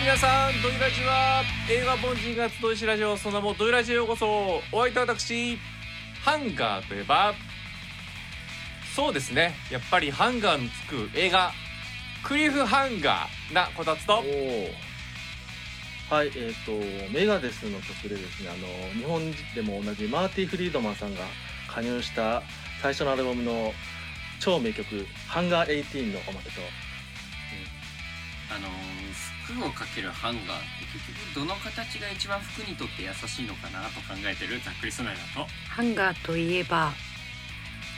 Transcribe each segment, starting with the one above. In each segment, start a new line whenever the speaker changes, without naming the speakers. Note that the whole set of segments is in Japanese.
皆さんドイラジは映画凡人が集いしラジオその名もドイラジへようこそお相手は私ハンガーといえばそうですね。やっぱりハンガーのつく映画クリフハンガーなこたつと。
はい、えっ、と、メガデスの曲でですね、あの、日本でも同じマーティ・フリードマンさんが加入した最初のアルバムの超名曲、ハンガー18のおまけと、
あのー服をかけるハンガーって結局どの形が一番服にとって優しいのかなと考えてるざっくりスナイダーと。
ハンガーといえば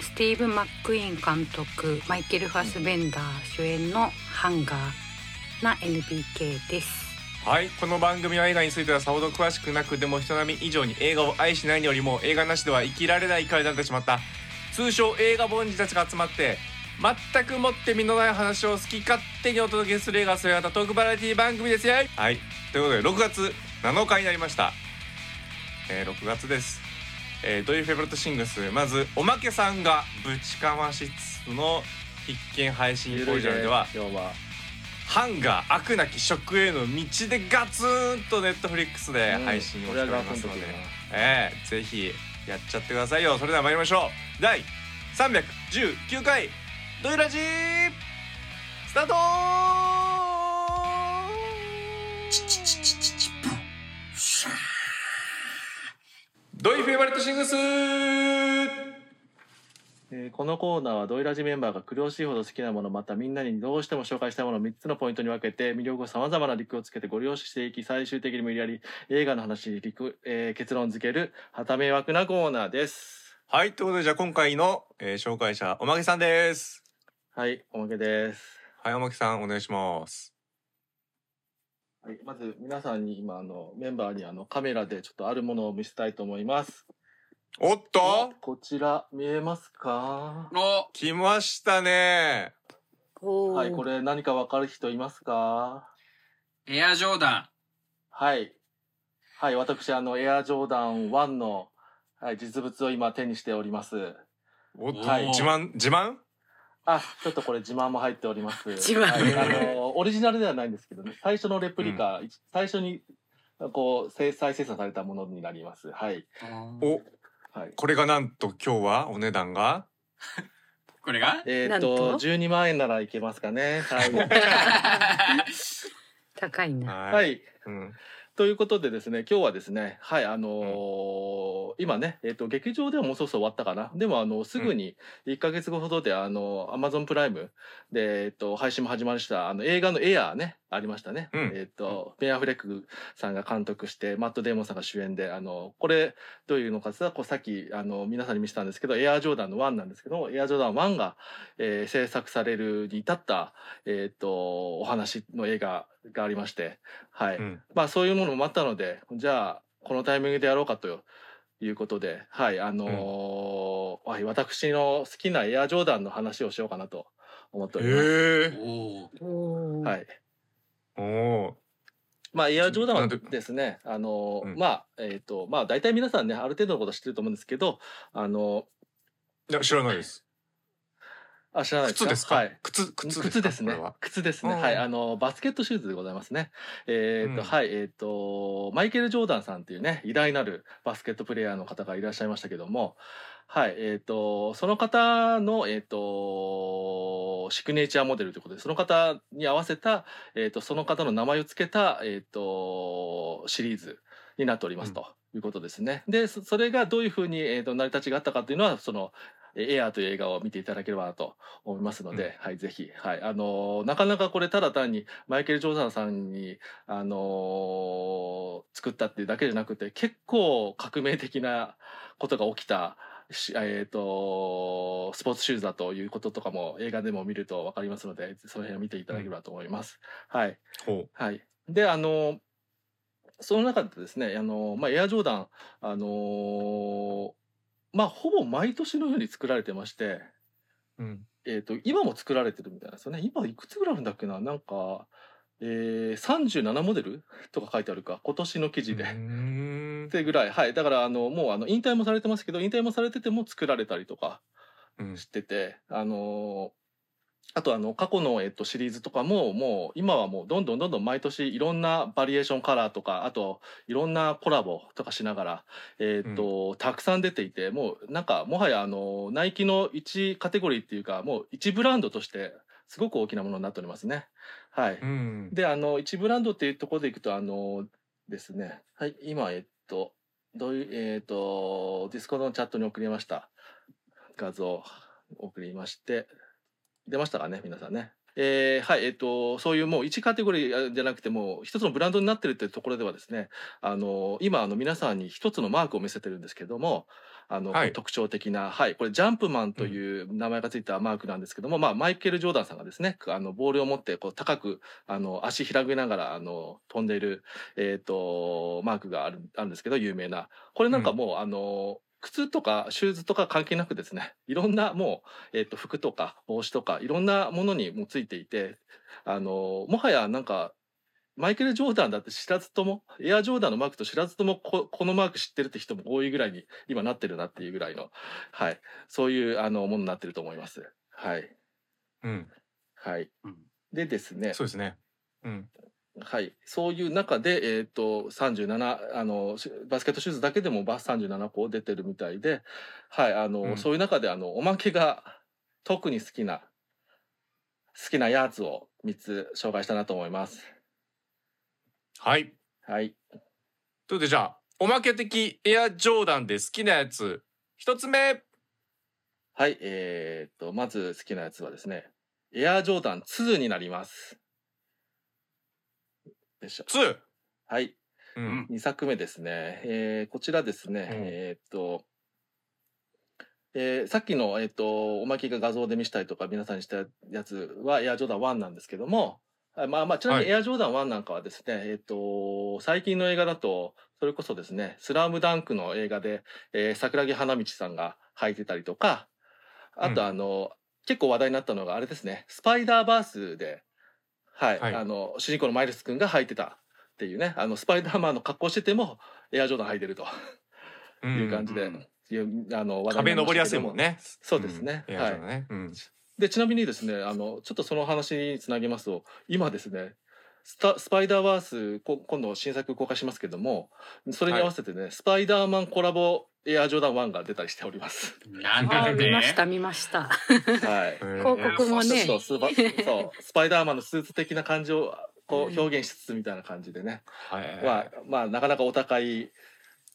スティーブ・マック・イーン監督マイケル・ファスベンダー主演の「ハンガー」な NBK です。
はいこの番組は映画についてはさほど詳しくなくでも人並み以上に映画を愛しないよりも映画なしでは生きられない彼になってしまった通称映画凡人たちが集まって全くもって実のない話を好き勝手にお届けする映画それ型トークバラエティ番組ですよ。はい。ということで6月7日になりました。えー、6月です。えー、どういう favorite things まずおまけさんがぶちかましつつの必見配信オリジナルでは
今日は、
ハンガー飽くなき食への道でガツンとネットフリックスで配信をしておりますので、ええぜひやっちゃってくださいよ。それでは参りましょう。第319回ドイラジースタートドイフェイバリットシングス。
えーこのコーナーはドイラジメンバーが苦しいほど好きなものまたみんなにどうしても紹介したいものを3つのポイントに分けて魅力をさまざまな理屈をつけてご了承していき最終的に無理やり映画の話に理屈、えー結論付ける はた迷惑なコーナーです。
はいということでじゃあ今回の、えー紹介者おまけさんです
はいおまけです。
はいおまけさんお願いします。
はい、まず皆さんに今あのメンバーにあのカメラでちょっとあるものを見せたいと思います。
おっと？
こちら見えますか？
お
来ましたね。
はい、これ何かわかる人いますか？
エアジョーダン。
はい、はい、私あのエアジョーダン1の、はい、実物を今手にしております。
おっと、
はい。
自慢自慢？
あ、ちょっとこれ自慢も入っております。
自慢
はい、あのオリジナルではないんですけどね、最初のレプリカ、最初にこう生再生産されたものになります。はい、
お
はい。
これがなんと今日はお値段が？
これが？
えっ、
なん
と？
と
12万円ならいけますかね。はい。
高いな
は、
はいい。
うん、
ということでですね、今日はですね、はい、あのー今ね、えっ、と、劇場ではもうそろそろ終わったかな？でも、あの、すぐに1ヶ月後ほどで、あの、アマゾンプライムで、えっ、と、配信も始まりました、あの、映画のエアーね、ありましたね。
うん
えっ、と、ベン・アフレックさんが監督して、マット・デーモンさんが主演で、あの、これ、どういうのかって言ったら、こう、さっき、あの、皆さんに見せたんですけど、エアージョーダンの1なんですけど、エアージョーダン1が、えー制作されるに至った、えっ、と、お話の映画がありまして、はい。
うん
まあそういうものもあったので、じゃあ、このタイミングでやろうかということで、はい、あのーはい、私の好きなエアジョーダンの話をしようかなと思っております。
へえ
おお
おー。
はい。
おお
まあ、エアジョーダンは
で？
ですね、あのー
うん。
まあ、えっ、と、まあ、大体皆さんね、ある程度のこと知ってると思うんですけど、あの
いや知らないです
あ、知らないですか？
靴ですか、
はい。
靴靴
靴ですね。靴ですね。はい。あの、バスケットシューズでございますね。えっ、と、
うん
はい。えっ、と、マイケル・ジョーダンさんっていうね、偉大なるバスケットプレイヤーの方がいらっしゃいましたけども、はい。えっ、と、その方の、えっ、と、シグネチャーモデルということで、その方に合わせた、えっ、と、その方の名前を付けた、えっ、と、シリーズになっておりますと。いうことですね。で、そそれがどういうふうに、えー、と成り立ちがあったかというのは、その、えーエアーという映画を見ていただければなと思いますので、はい、ぜひ。はい。あのーなかなかこれただ単にマイケル・ジョーダンさんに、あのー作ったっていうだけじゃなくて、結構革命的なことが起きた、しえっ、と、スポーツシューズだということとかも映画でも見るとわかりますので、その辺を見ていただければと思います。はい。
ほ
はい。で、あの、その中でですね、あの、まあ、エアジョーダン、あのまあ、ほぼ毎年のように作られてまして、
ううん。
えっ、と、今も作られてるみたいなんですよね。今いくつぐらいあるんだっけな？なんか、えー、37モデル？とか書いてあるか、今年の記事で。ってぐらい、はい。だから、あの、もう、あの、引退もされてますけど、引退もされてても作られたりとか
うん。
してて、あのあとあの過去の、えっと、シリーズとかももう今はもうどんどんどんどん毎年いろんなバリエーションカラーとかあといろんなコラボとかしながら、えっとたくさん出ていてもうなんかもはやあのナイキの1カテゴリーっていうかもう1ブランドとしてすごく大きなものになっておりますね。はい、
うん。
であの1ブランドっていうところでいくとあのですね。はい今えっとどういうえっとディスコードのチャットに送りました。画像を送りまして出ましたかね皆さんね。えーはいえっとそういうもう1カテゴリーじゃなくてもう一つのブランドになってるっていうところではですねあの今あの皆さんに一つのマークを見せてるんですけどもあの、
はい。
特徴的な、はい、これジャンプマンという名前がついたマークなんですけども、まあ、マイケル・ジョーダンさんがですねあのボールを持ってこう高くあの足開きながらあの飛んでいる、えー、とマークがあるあるんですけど有名な。これなんかもう、あの靴とかシューズとか関係なくですね いろんなもう、えー、と服とか帽子とかいろんなものにもついていてあのもはやなんかマイケル・ジョーダンだって知らずともエア・ジョーダンのマークと知らずともここのマーク知ってるって人も多いぐらいに今なってるなっていうぐらいの、はい、そういうあのものになってると思います。はい、
うん。
はい、
うん。
でですね。
そうですね。うん
はい、そういう中で、えー、と37あのバスケットシューズだけでもバス37個出てるみたいで、はいあの
うん。
そういう中であのおまけが特に好きな好きなやつを3つ紹介したなと思います。
はい。
はい、
ということでじゃあおまけ的エアジョーダンで好きなやつ一つ目。
はい、えー、とまず好きなやつはですねエアジョーダン2になります。よいしょ。
2
はい。
うん。
2作目ですね。えーこちらですね、
うん。
えーっと、えーさっきの、えーっと、おまけが画像で見せたりとか皆さんにしたやつはエアジョーダン1なんですけども、あまあまあ、ちなみに
は
エアジョーダン1なんかはですね、えーっと、最近の映画だと、それこそですね、スラムダンクの映画で、えー桜木花道さんが履いてたりとか、あと
うん。
あの、結構話題になったのがあれですね、スパイダーバースで、はい、
はい。
あの、主人公のマイルス君が履いてたっていうね、あの、スパイダーマンの格好してても、エアジョーダン履いてると。いう感じで、
うん。
いうあの
壁登りやすいもんね。
そうですね。
うん。エアジョーダンね。うん。
でちなみにですねあのちょっとその話につなげますと今ですねスタスパイダーバースこ今度新作公開しますけどもそれに合わせてね、スパイダーマンコラボエアジョーダン1が出たりしております。
なんで？
見ました見ました。
はい。
広告もね。
そうスパそうスパイダーマンのスーツ的な感じをこ
うん。
う表現しつつみたいな感じでね、
はい。
まあまあなかなかお高い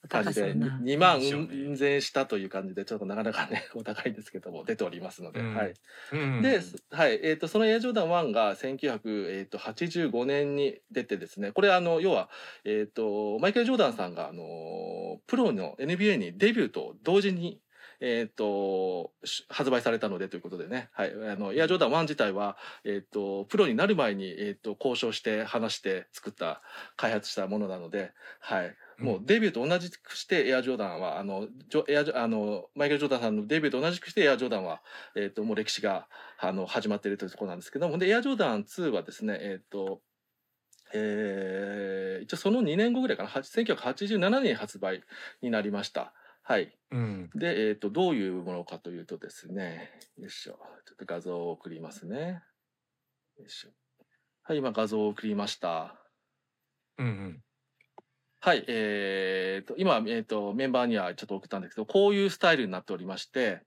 感じで
高そうな
2万
でし
たという感じでちょっとなかなかね お高いんですけども出ておりますので、
うん。
はい。
うん
で、はい。えー、とそのエアジョーダン1が1985年に出てですねこれあの要は、えー、とマイケル・ジョーダンさんがあのプロの NBA にデビューと同時に、えー、とし発売されたのでということでね、はい、あのエアジョーダン1自体は、えー、とプロになる前に、えー、と交渉して話して作った開発したものなので、はい、もうデビューと同じくしてエアジョーダンはあのジョエアジョあのマイケル・ジョーダンさんのデビューと同じくしてエアジョーダンは、えー、ともう歴史があの始まっているというところなんですけどもでエアジョーダン2はですねえっ、とえー一応その2年後ぐらいかなは1987年に発売になりました。はい、
うん
で、えー、とどういうものかというとですねよいしょちょっと画像を送りますね。よいしょはい今画像を送りました。
うんうん
はい、えー、と今、えー、とメンバーにはちょっと送ったんですけどこういうスタイルになっておりまして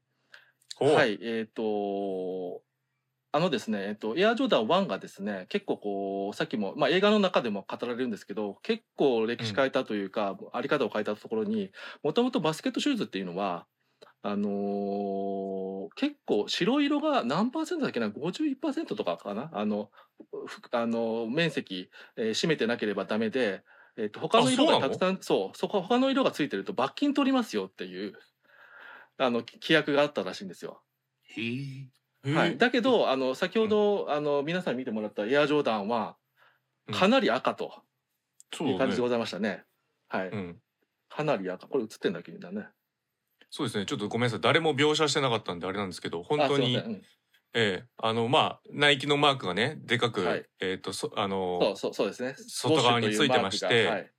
はいえっ、とあのですね、えっと、エアジョーダン1がですね結構こうさっきも、まあ、映画の中でも語られるんですけど結構歴史変えたというか、あり方を変えたところにもともとバスケットシューズっていうのはあのー結構白色が何パーセントだっけな51%とかかなあのふあの面積、えー占めてなければダメで、えー、と他の色がたくさんそうそこ他の色がついてると罰金取りますよっていうあの規約があったらしいんですよ。
へえ。
はい、だけどあの先ほど、あの皆さんに見てもらったエアジョーダンはかなり赤と
そう
いう感じでご
ね
ざいましたね。はい、
うん。
かなり赤。これ映ってんだっけみんなね。
そうですね。ちょっとごめんなさい。誰も描写してなかったんであれなんですけど本当にええ。あのまあナイキのマークがねでかく、
はい。
えっ、とそあの
そうそうそうですね。
外側についてまして
ウォッシュというマークがはい。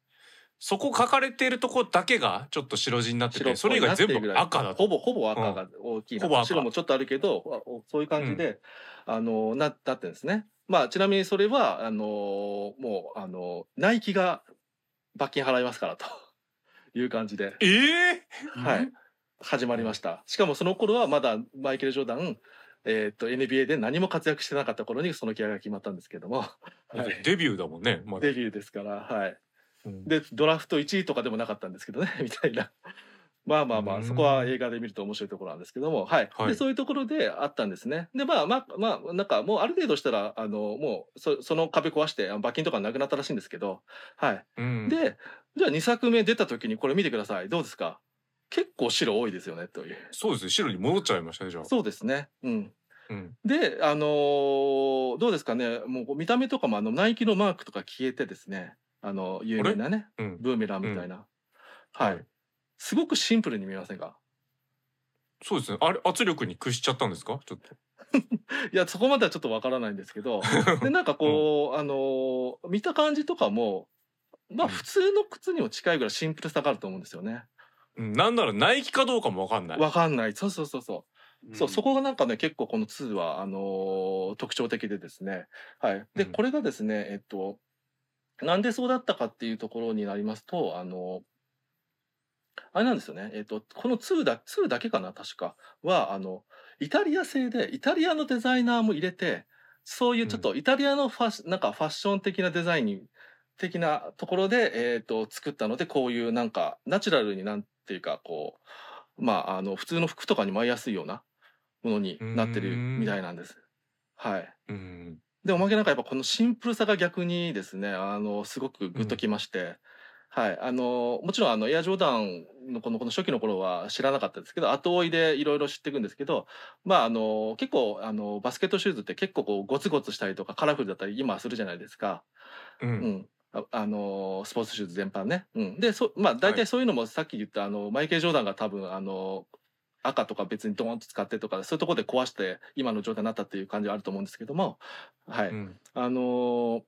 そこ書かれているとこだけがちょっと白地になっててそれ以外全部赤だと。
ほぼほぼ赤が大きいな、
ほぼ赤。
白もちょっとあるけどおそういう感じで、あのななってるんですね。まあちなみにそれはあのもうあのナイキが罰金払いますからと。いう感じで、
ええ？
はい、始まりました。しかもその頃はまだマイケル・ジョーダン、えー、と NBA で何も活躍してなかった頃にその気合が決まったんですけども、はい、
デビューだもんねまだ。
デビューですから、はい。
うん。
でドラフト1位とかでもなかったんですけどね みたいな。まあまあま
うん。
あそこは映画で見ると面白いところなんですけどもはい、
はい。
でそういうところであったんですね。でまあまあまあなんかもうある程度したらあのもうそその壁壊して罰金とかなくなったらしいんですけどはい。
うん。
でじゃあ2作目出た時にこれ見てください。どうですか？結構白多いですよねという。
そうですね。白に戻っちゃいましたねじゃあ。
そうですね。うん。
うん。
であのーどうですかね。もう見た目とかもあのナイキのマークとか消えてですね。あの有名なね。
うん。
ブーメランみたいな、はい、
はい。
すごくシンプルに見えませんか？
そうですね。あれ？圧力に屈しちゃったんですか？ちょっと。
いやそこまではちょっとわからないんですけど。でなんかこう、あのー見た感じとかもまあ
うん。
普通の靴にも近いぐらいシンプルさがあると思うんですよね。
うんなんならナイキかどうかもわかんない。
わかんない。そうそうそうそう、そうそ
こ
こがなんかね結構この2はあのー特徴的でですね。はい。で、
うん。
これがですねえっとなんでそうだったかっていうところになりますとあのあれなんですよね。えっとこの2だ2だけかな確か。はあのイタリア製でイタリアのデザイナーも入れてそういうちょっとイタリアのファッシなんかファッション的なデザイン的なところで、えー、と作ったのでこういうなんかナチュラルになんていうかこうまああの普通の服とかに舞いやすいようなものになってるみたいなんです。はい、
うん。
でおまけなんかやっぱこのシンプルさが逆にですねあのすごくグッときまして、はい。あのもちろんあのエアジョーダンのこのこの初期の頃は知らなかったですけど後追いでいろいろ知っていくんですけどまああの結構あのバスケットシューズって結構こうゴツゴツしたりとかカラフルだったり今はするじゃないですか。
う
うんんああのスポーツシューズ全般ね。うん、でそまあ大体そういうのもさっき言ったあのマイケル・ジョーダンが多分あの赤とか別にドーンと使ってとかそういうところで壊して今の状態になったっていう感じはあると思うんですけども、はい。
うん。
あのー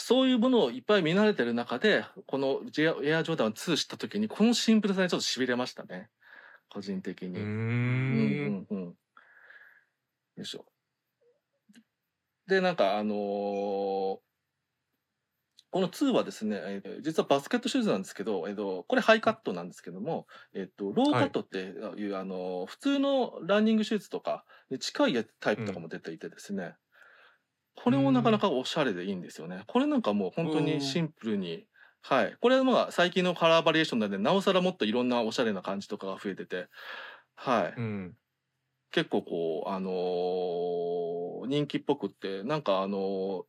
そういうものをいっぱい見慣れてる中でこのエアジョーダン2知った時にこのシンプルさにちょっとしびれましたね。個人的に。
うー
うん
ん
うんうん。よいしょ。でなんかあのーこの2はですね、えー実はバスケットシューズなんですけど、えーとこれハイカットなんですけども、えー、とローカットっていう、あのー普通のランニングシューズとかに近いタイプとかも出ていてですね、これもなかなかおしゃれでいいんですよね。これなんかもう本当にシンプルに、はい。これはまあ最近のカラーバリエーションなんで、なおさらもっといろんなおしゃれな感じとかが増えてて、はい。
うん
結構こう、あのー人気っぽくって、なんかあのー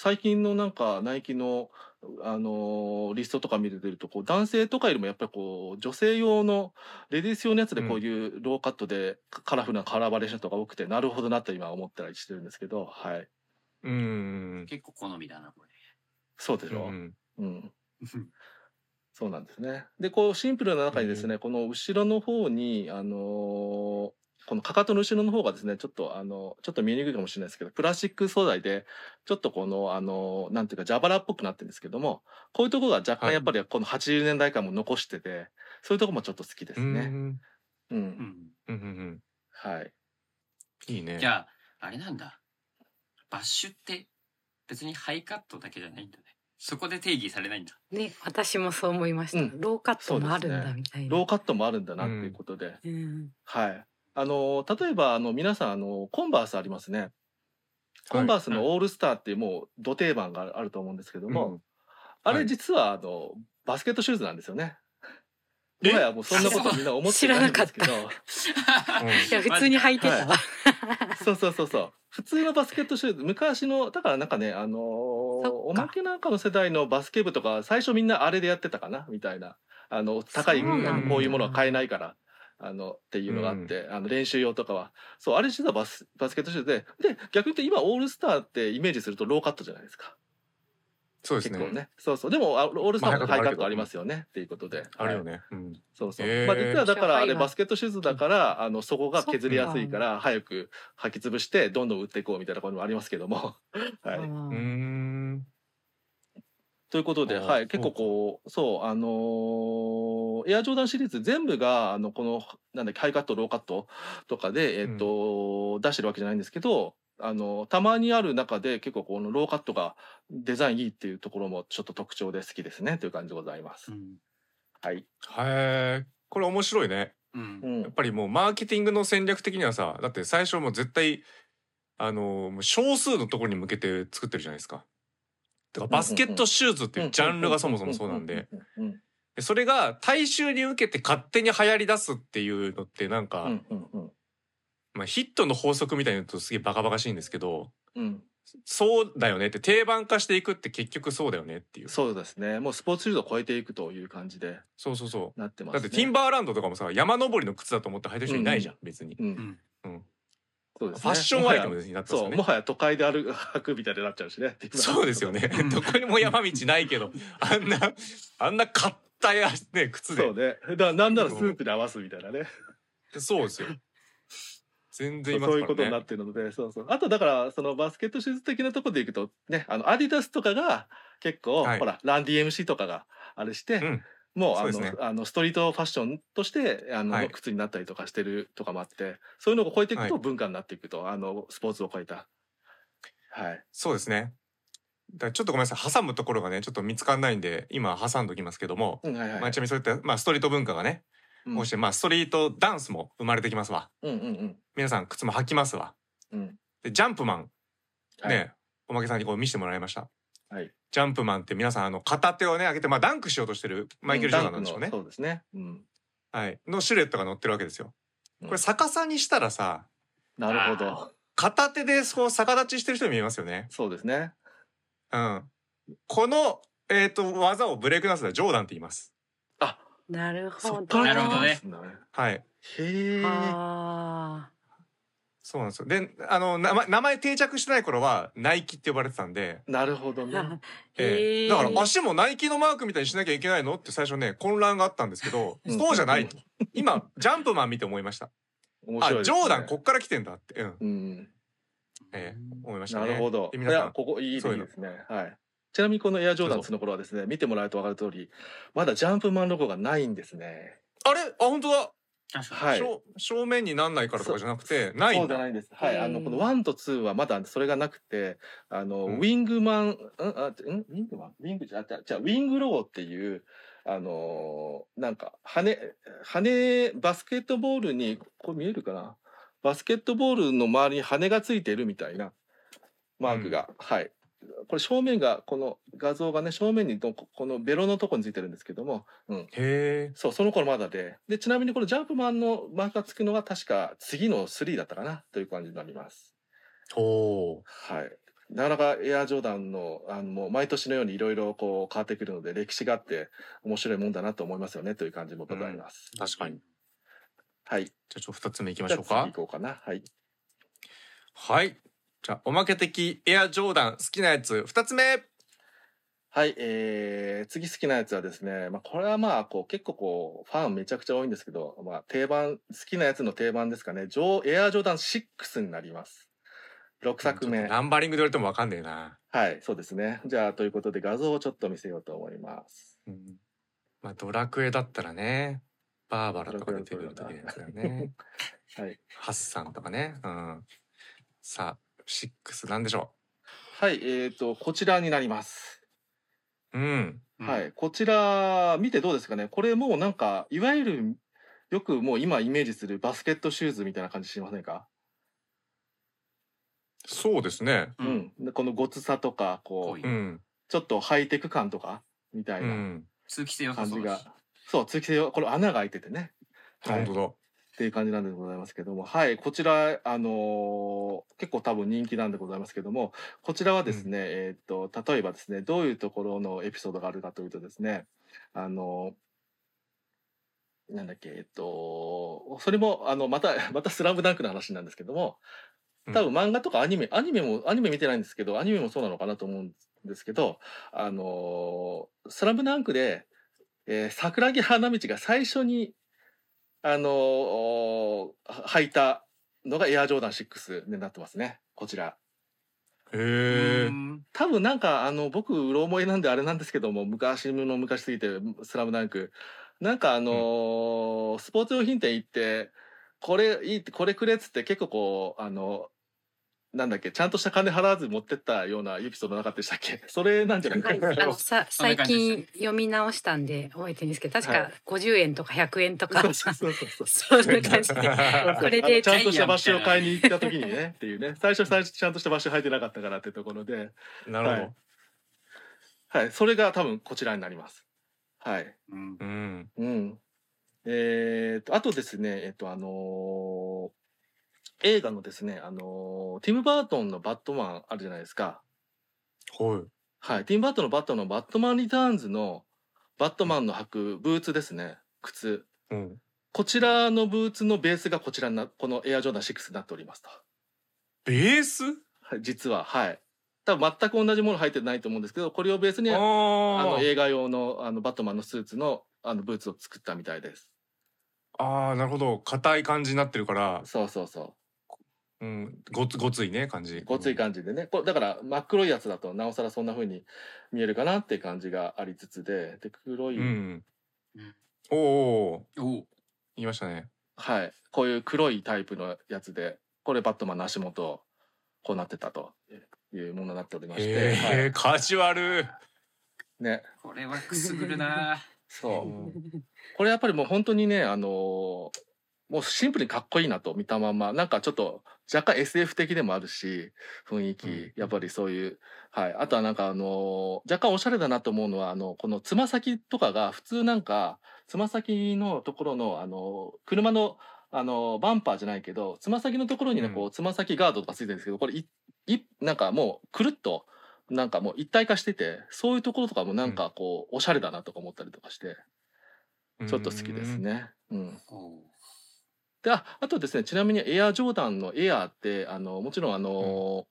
最近のなんかナイキの、あのーリストとか見てると、こう男性とかよりもやっぱりこう女性用の、レディース用のやつでこういうローカットでカラフルなカラーバリエーションとか多くて、なるほどなと今思ったりしてるんですけど、はい。
うん
結構好みだなこ
そうでしょ？
うん
うん。
れ
そうなんですね。で、こうシンプルな中にですね、この後ろの方に、あのーこのかかとの後ろの方がですね、ちょっとあの、ちょっと見えにくいかもしれないですけど、プラスチック素材で、ちょっとこの、あのーなんていうか、蛇腹っぽくなってるんですけども、こういうところが若
はい。
干やっぱりこの80年代感も残してて、そういうところもちょっと好きです
うん。
ね。うん。
うん
うんうん。
はい。
いいね。
じゃああれなんだ。バッシュって別にハイカットだけじゃないんだね。そこで定義されないんだ。
ね私もそう思いました、
うん。
ローカットもあるんだみたいな。
ローカットもあるんだなっていうことで、
うん。
はい。あのー例えば、あの、皆さん、あの、コンバースありますね。コンバースのオールスターっていうもう、ド定番があると思うんですけども、
うん
あれ
はい。
実は、あの、バスケットシューズなんですよね。
え？
もはやもうそんなことみんな思ってないんですけど、
知いや普通に履いてた。わ、
そうそうそうそう。普通のバスケットシューズ、昔の、だからなんかね、あのおまけなんかの世代のバスケ部とか、最初みんなあれでやってたかな、みたいな。あの、高い、こういうものは買えないから。あのっていうのがあって、あの練習用とかは。そうあれ実はバスバスケットシューズで。で逆に言って今オールスターってイメージするとローカットじゃないですか。
そうですね。
結構ね。そうそう。でもあオールスターも
まあハイカット
ありますよねっていうことで。
あるよ
はい。
ねうん。
そうそう、
へー。
まあ実はだからあれバスケットシューズだからあの底が削りやすいから早く履き潰してどんどん売っていこうみたいなこともありますけども。はい、
うん
ということで、はい、結構こう、そう、あのーエアジョーダンシリーズ全部が、あの、この、なんだっけ、ハイカット、ローカットとかで、えっと、出してるわけじゃないんですけど、あの、たまにある中で結構このローカットがデザインいいっていうところもちょっと特徴で好きですね、という感じでございます。
うん。
はい。
へえこれ面白いね。
うん。
うん。
やっぱりもうマーケティングの戦略的にはさだって最初もう絶対あのもう少数のところに向けて作ってるじゃないですか。だからバスケットシューズっていうジャンルがそもそもそうなんで。それが大衆に受けて勝手に流行り出すっていうのってなんか、
うんうんうん。
まあ、ヒットの法則みたいに言うとすげえバカバカしいんですけど
うん。
そうだよねって定番化していくって結局そうだよねっていう。
そうですね。もうスポーツシューズを超えていくという感じで。
そうそうそう。
なってます、ね。
だってティンバーランドとかもさ山登りの靴だと思って履いてる人いないじゃん、別に、
う。
うん。ん
そうですね。
ファッションアイテムになってますよね
もはや都会で歩くみたいになっちゃうしね。
そうですよね
うん
どこにも山道ないけどあんなあんな硬いね靴で
そうね。だからなんならスープで合わすみたいなね。
そうですよ全然いま
そういうことになってるので、そうそう。あとだから、そのバスケットシューズ的なところでいくと、ね、あの、アディダスとかが結構、
はい
ほら、ラン DMC とかがあれして、
うん
もうあの
ね。
あのストリートファッションとしてあの、
はい。
靴になったりとかしてるとかもあってそういうのを超えていくと
はい。
文化になっていくと、あのスポーツを超えた。はい。
そうですね。だちょっとごめんなさい。挟むところがねちょっと見つかんないんで今挟んどきますけども、
うんはいはい。
まあ、ちなみにそういった、まあ、ストリート文化がね、
うん。
こうしてまあストリートダンスも生まれてきますわ。
うんうんうん。
皆さん靴も履きますわ。
うん。
でジャンプマン
はい。
ね、おまけさんにこう見せてもらいました
はい。
ジャンプマンって皆さんあの片手をね上げてまあダンクしようとしてるマイケル・ジョーダンなんでしょうね。
そうですね、うん、
はい。のシルエットが載ってるわけですよ。これ逆さにしたらさ
なるほど。
片手でそう逆立ちしてる人に見えますよね。
そうですね。
うん。このえっ、と技をブレイクダンスではジョーダンって言います。
なるほど。
なるほどね。
はい。
へえ
あ
そうなんですよ。であの名前名前定着してない頃はナイキって呼ばれてたんで、
なるほどね。
あ。
ええ
へえ。
だから足もナイキのマークみたいにしなきゃいけないのって最初ね混乱があったんですけど
うん。
そうじゃないと。今ジャンプマン見て思いました。あ
面白いですね。
ジョーダンこっから来てんだって、うん。
うん。
ええ思いましたね。
なるほど。
皆さん
やここいい
そういうの。
ですね。はい。ちなみにこのエアジョーダン2の頃はですね、見てもらうと分かる通り、まだジャンプマンロゴがないんですね。
あれ？あ本当だ、
はい。
正正面になんないからとかじゃなくてない
そうじゃないんです。はい。あの、この1と2はまだそれがなくて、あの、
うん。
ウィングマン、んあ、んウィングマン？ウィングじゃ、じゃ、じゃウィングロゴっていう、あのーなんか、羽、羽、バスケットボールに、これ見えるかな？バスケットボールの周りに羽がついてるみたいなマークが、はい。これ正面が、この画像がね、正面にどここのベロのとこについてるんですけども、うん。
へえ
そう、その頃まだで。で、ちなみにこのジャンプマンのマークがつくのが確か次の3だったかなという感じになります。
おー
はい。なかなかエアジョーダンの、あの、もう毎年のようにいろいろこう変わってくるので、歴史があって面白いもんだなと思いますよねという感じもございます。
確かに
はい。
じゃあちょっと2つ目いきましょうか
次行こうかな。はい。
はいじゃあおまけ的エアジョーダン好きなやつ2つ目
はい、えー、次好きなやつはですね、まあ、これはまあ、こう、結構こう、ファンめちゃくちゃ多いんですけど、まあ、定番、好きなやつの定番ですかね、ジョーエアジョーダン6になります。6作目。
ナンバリングで言われてもわかんねえな
はい、そうですね。じゃあ、ということで画像をちょっと見せようと思います。
うんまあドラクエだったらねバーバラとか出てくる時のやつだよね
はい。
ハッサンとかねうんさあ6なんでしょ
はい、えっ、と、こちらになります。
ううん。
はい、こちら、見てどうですかね？これもうなんか、いわゆる、よくもう今イメージするバスケットシューズみたいな感じしませんか？
そうですね。
う
うん。このごつさとか、こ
うん。
ちょっとハイテク感とか、みたいうな。
ん。
通気性良さ
感じが。
そう。
そう、通気性は、これ穴が開いててね。はい。っ
本当だ
ていう感じなんでございますけども、はい、こちら、あのー結構多分人気なんでございますけども、こちらはですね、えーっと、例えばですね、どういうところのエピソードがあるかというとですね、あのーなんだっけ、えっと、それも、あの、また、またスラムダンクの話なんですけども、多分漫画とかアニメ、アニメも、アニメ見てないんですけど、アニメもそうなのかなと思うんですけど、あのースラムダンクで、えー桜木花道が最初に、あのー履いたのがエアジョーダン6になってますね。こちら。
へ
多分なんかあの僕うろ覚えなんであれなんですけども昔の昔すぎて「スラムダンクなんかあのースポーツ用品店行ってこれいいってこれくれっつって結構こうあのなんだっけちゃんとした金払わず持ってったようなエピソードなかったでしたっけ？それなんじゃない？か
はい、
な
あのさ最近読み直したんで覚えてるんですけど確
は
か50円とか100円とか。
そうそうそうそう。
そんな感じでこれで
ちゃんとしたバッシュを買いに行った時にねっていうね。最初最初ちゃんとしたバッシュ履いてなかったからってところで。
なるほど、
はい。はい。それが多分こちらになります。はい。
うん。
うん。
うん。えー、とあとですねえっ、とあのー映画のですねあのーティム・バートンのバットマンあるじゃないですか。
はい。
はい。ティム・バートンのバットマンのバットマン・リターンズのバットマンの履くブーツですね。靴。
うん。
こちらのブーツのベースがこちらになこのエアジョーダン6になっておりますと。
ベース？
はい、実は。はい。多分全く同じもの入ってないと思うんですけどこれをベースに
あ
あの
ー
映画用のあのバットマンのスーツのあのブーツを作ったみたいです。
あーなるほど。硬い感じになってるから、
そうそうそ
うん、ごつごついね感じ。
うごつい感じでね。これだから真っ黒いやつだとなおさらそんな風に見えるかなって感じがありつつでで黒い、
うん。
うん
おーおー
おう
言いましたね。
はい。こういう黒いタイプのやつでこれバットマンの足元こうなってたというものになっておりまして、
へえ、
はい。
カジュアル。
ね。
これはくすぐるな
そう。これやっぱりもう本当にねあのーもうシンプルにかっこいいなと見たまんま。なんかちょっと若干 SF 的でもあるし雰囲気、
うん
やっぱりそういう。はい。あとはなんかあのー若干おしゃれだなと思うのはあのこのつま先とかが普通なんかつま先のところのあの車のあのバンパーじゃないけどつま先のところにね
うん。
こうつま先ガードとかついてるんですけどこれいいなんかもうくるっとなんかもう一体化しててそういうところとかもなんかこうおしゃれだなとか思ったりとかして。ちょっと好きですね。うん。
おう
で、あ、あとですね、ちなみにエアジョーダンのエアーって、あの、もちろんあの、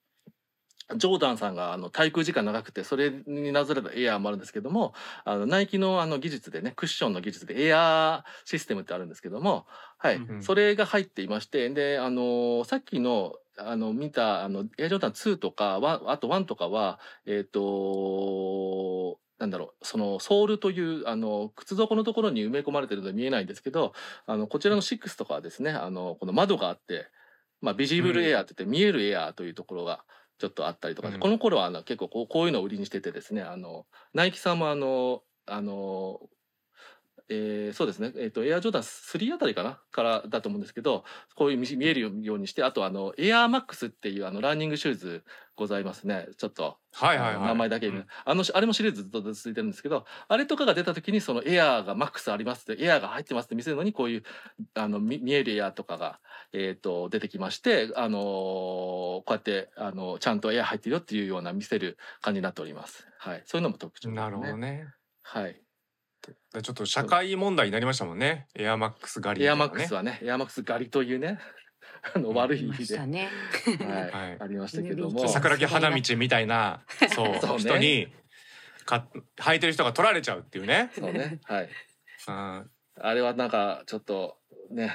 ジョーダンさんがあの滞空時間長くてそれになぞらえたエアーもあるんですけどもあのナイキのあの技術でねクッションの技術でエアーシステムってあるんですけども、はい
うん
それが入っていましてであのさっきのあの見たあのエアジョーダン2とかあと1とかはえっ、となんだろうそのソールというあの靴底のところに埋め込まれてるので見えないんですけどあのこちらの6とかはですねあのこの窓があって、まあ、ビジブルエアって言って見えるエアーというところがちょっとあったりとかで、
うん。
この頃はあの結構こうこういうのを売りにしててですねあのナイキさんもあのあのえーそうですね、えー、とエアジョーダン3あたりかなからだと思うんですけどこういう見見えるようにしてあとあのエアーマックスっていうあのランニングシューズございますね。ちょっと
はいはいはい。
名前だけ、
うん。
あのあれもシリーズずっと続いてるんですけどあれとかが出た時にそのエアーがマックスありますってエアーが入ってますって見せるのにこういうあの見見えるエアーとかが、えー、と出てきまして、あのーこうやって、あのちゃんとエアー入ってるよっていうような見せる感じになっております。はい、そういうのも特徴ですね。
なるほどね。
はい。
ちょっと社会問題になりましたもんねエアマックス狩り
エア
とかね
マックスはね、エアマックス狩りというね、あの悪い意
ま
味で、
ね。
はい
ありましたけども
と。
桜木花道みたいなそう
そうね
人にか履いてる人が取られちゃうっていうね。
そうね、はい。
うん
あれはなんかちょっとね、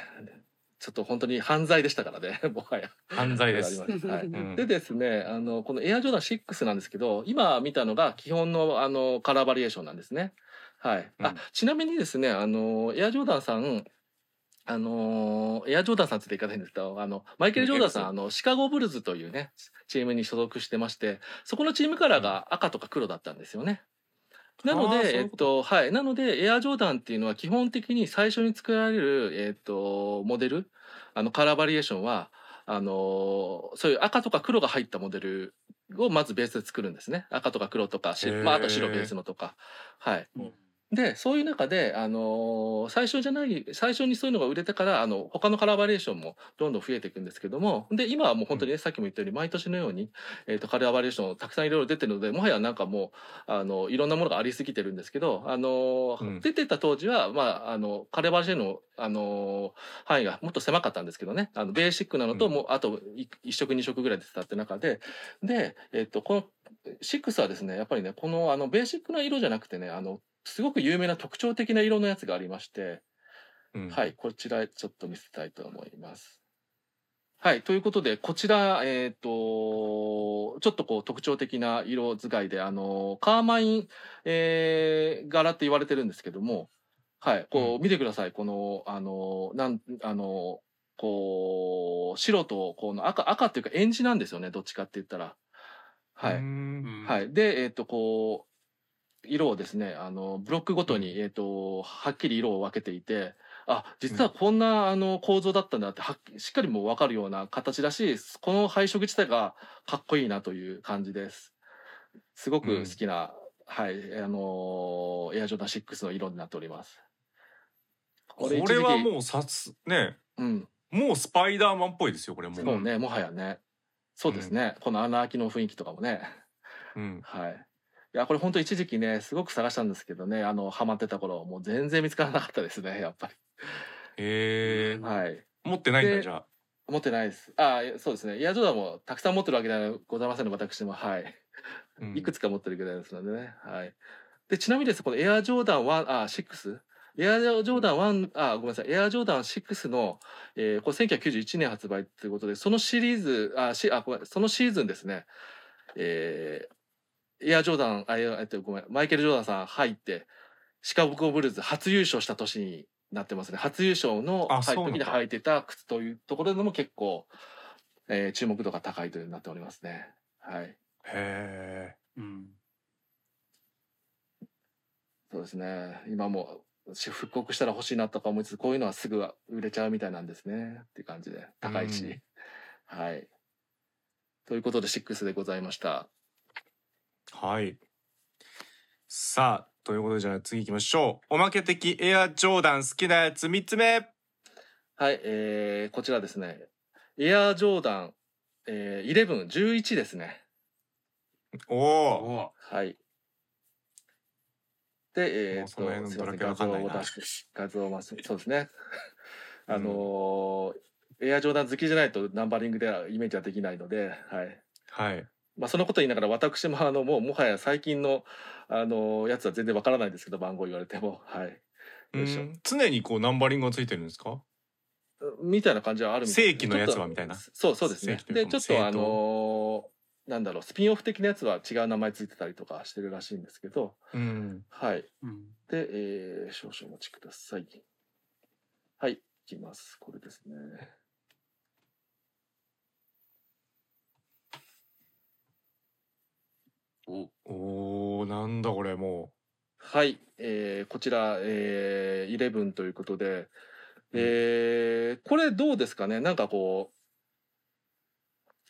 ちょっと本当に犯罪でしたからね、もはや。
犯罪です。
はい。
うん
でですね、あのこのエアジョーダン6なんですけど、今見たのが基本のあのカラーバリエーションなんですね。はい。
うん
あちなみにですね、あのエアジョーダンさん。あのエアジョーダンさんって言い方変ですけどあのマイケル・ジョーダンさん、
うん
あのシカゴブルズというねチームに所属してましてそこのチームカラーが赤とか黒だったんですよね。なので、えっ
と
と、はい。なので、エアジョーダンっていうのは基本的に最初に作られる、えっと、モデル、あの、カラーバリエーションは、あの、そういう赤とか黒が入ったモデルをまずベースで作るんですね。赤とか黒とか、まあ、あと白ベースのとか。はい。で、そういう中で、あのー最初じゃない、最初にそういうのが売れてから、あの、他のカラーバリエーションもどんどん増えていくんですけども、で、今はもう本当にね、さっきも言ったように、毎年のように、えっ、と、カラーバリエーションたくさんいろいろ出てるので、もはやなんかもう、あの、いろんなものがありすぎてるんですけど、あのー
うん。
出てた当時は、まあ、あの、カラーバリエーションの、あのー範囲がもっと狭かったんですけどね、あの、ベーシックなのと、
うん。
もう、あと、い一色二色ぐらい出てたって中で、で、えっ、と、この、6はですね、やっぱりね、この、あの、ベーシックな色じゃなくてね、あの、すごく有名な特徴的な色のやつがありまして、
うん
はい、こちらちょっと見せたいと思います。はい。ということで、こちら、えっ、と、ちょっとこう特徴的な色使いで、あの、カーマイン、えー柄って言われてるんですけども、はい。こう、見てください。この、あの、なん、あの、こう、白と、この赤、赤っていうか、エンジなんですよね。どっちかって言ったら。はい。
うん
はい。で、えっ、と、こう、色をですね、あの、ブロックごとに、えっ、と、はっきり色を分けていて、あ、実はこんな、あの、構造だったんだって、はっしっかりもう分かるような形だし、この配色自体がかっこいいなという感じです。すごく好きな、はい、あのエアジョーダン6の色になっております。
これはもうさすね
う、うん、
もうスパイダーマンっぽいですよこれも
そうね、もはやね。そうですね、この穴開きの雰囲気とかもね。
うん
はい。いや、これ本当一時期ね、すごく探したんですけどね、あの、ハマってた頃、もう全然見つからなかったですね、やっぱ
へえ
り。はい。
持ってないんだ
で
じゃあ
持ってないです。あいやそうですね。エアジョーダンもたくさん持ってるわけではございませんので、私も。はい。
うん
いくつか持ってるぐらいですのでね。はい。で、ちなみにですね、このエアジョーダン1、あ、6? エアジョーダン1、あ、ごめんなさい。エアジョーダン6の、えーこれ1991年発売ということで、そのシリーズ、あ、し、あ、ごめん、そのシーズンですね。えーエアジョーダン、あ、ええっと、ごめん、マイケル・ジョーダンさん入って、シカゴブルーズ初優勝した年になってますね。初優勝の、時に履いてた靴というところでも結構、えー注目度が高いというなっておりますね。はい。
へえ
うん
そうですね。今もし復刻したら欲しいなとか思いつつ、こういうのはすぐ売れちゃうみたいなんですね。っていう感じで。高いし。
うん
はい。ということで、6でございました。
はいさあということでじゃあ次行きましょうおまけ的エアジョーダン好きなやつ3つ目
はい。えー、こちらですね。エアジョーダン、えー、11、11ですね。
おお
お
はい。で、えー、っと、画像を出して、画像をま そうですね。あのーエアジョーダン好きじゃないとナンバリングではイメージはできないので、はい。
はい
まあ、そのこと言いながら私もあのもうもはや最近のあのやつは全然わからないですけど番号言われても。はい。よいしょ
う。ん。常にこうナンバリングがついてるんですか？
みたいな感じはあるみたい
正規のやつはみたいな？
そうそうですね。でちょっとあ
正
のーなんだろうスピンオフ的なやつは違う名前ついてたりとかしてるらしいんですけど。
うん。
はい。
うん。
で、えー少々お待ちください。はいいきます。これですね
お。
おおなんだこれも
はい、えーこちら、えー、11ということで、えーこれどうですかね？なんかこ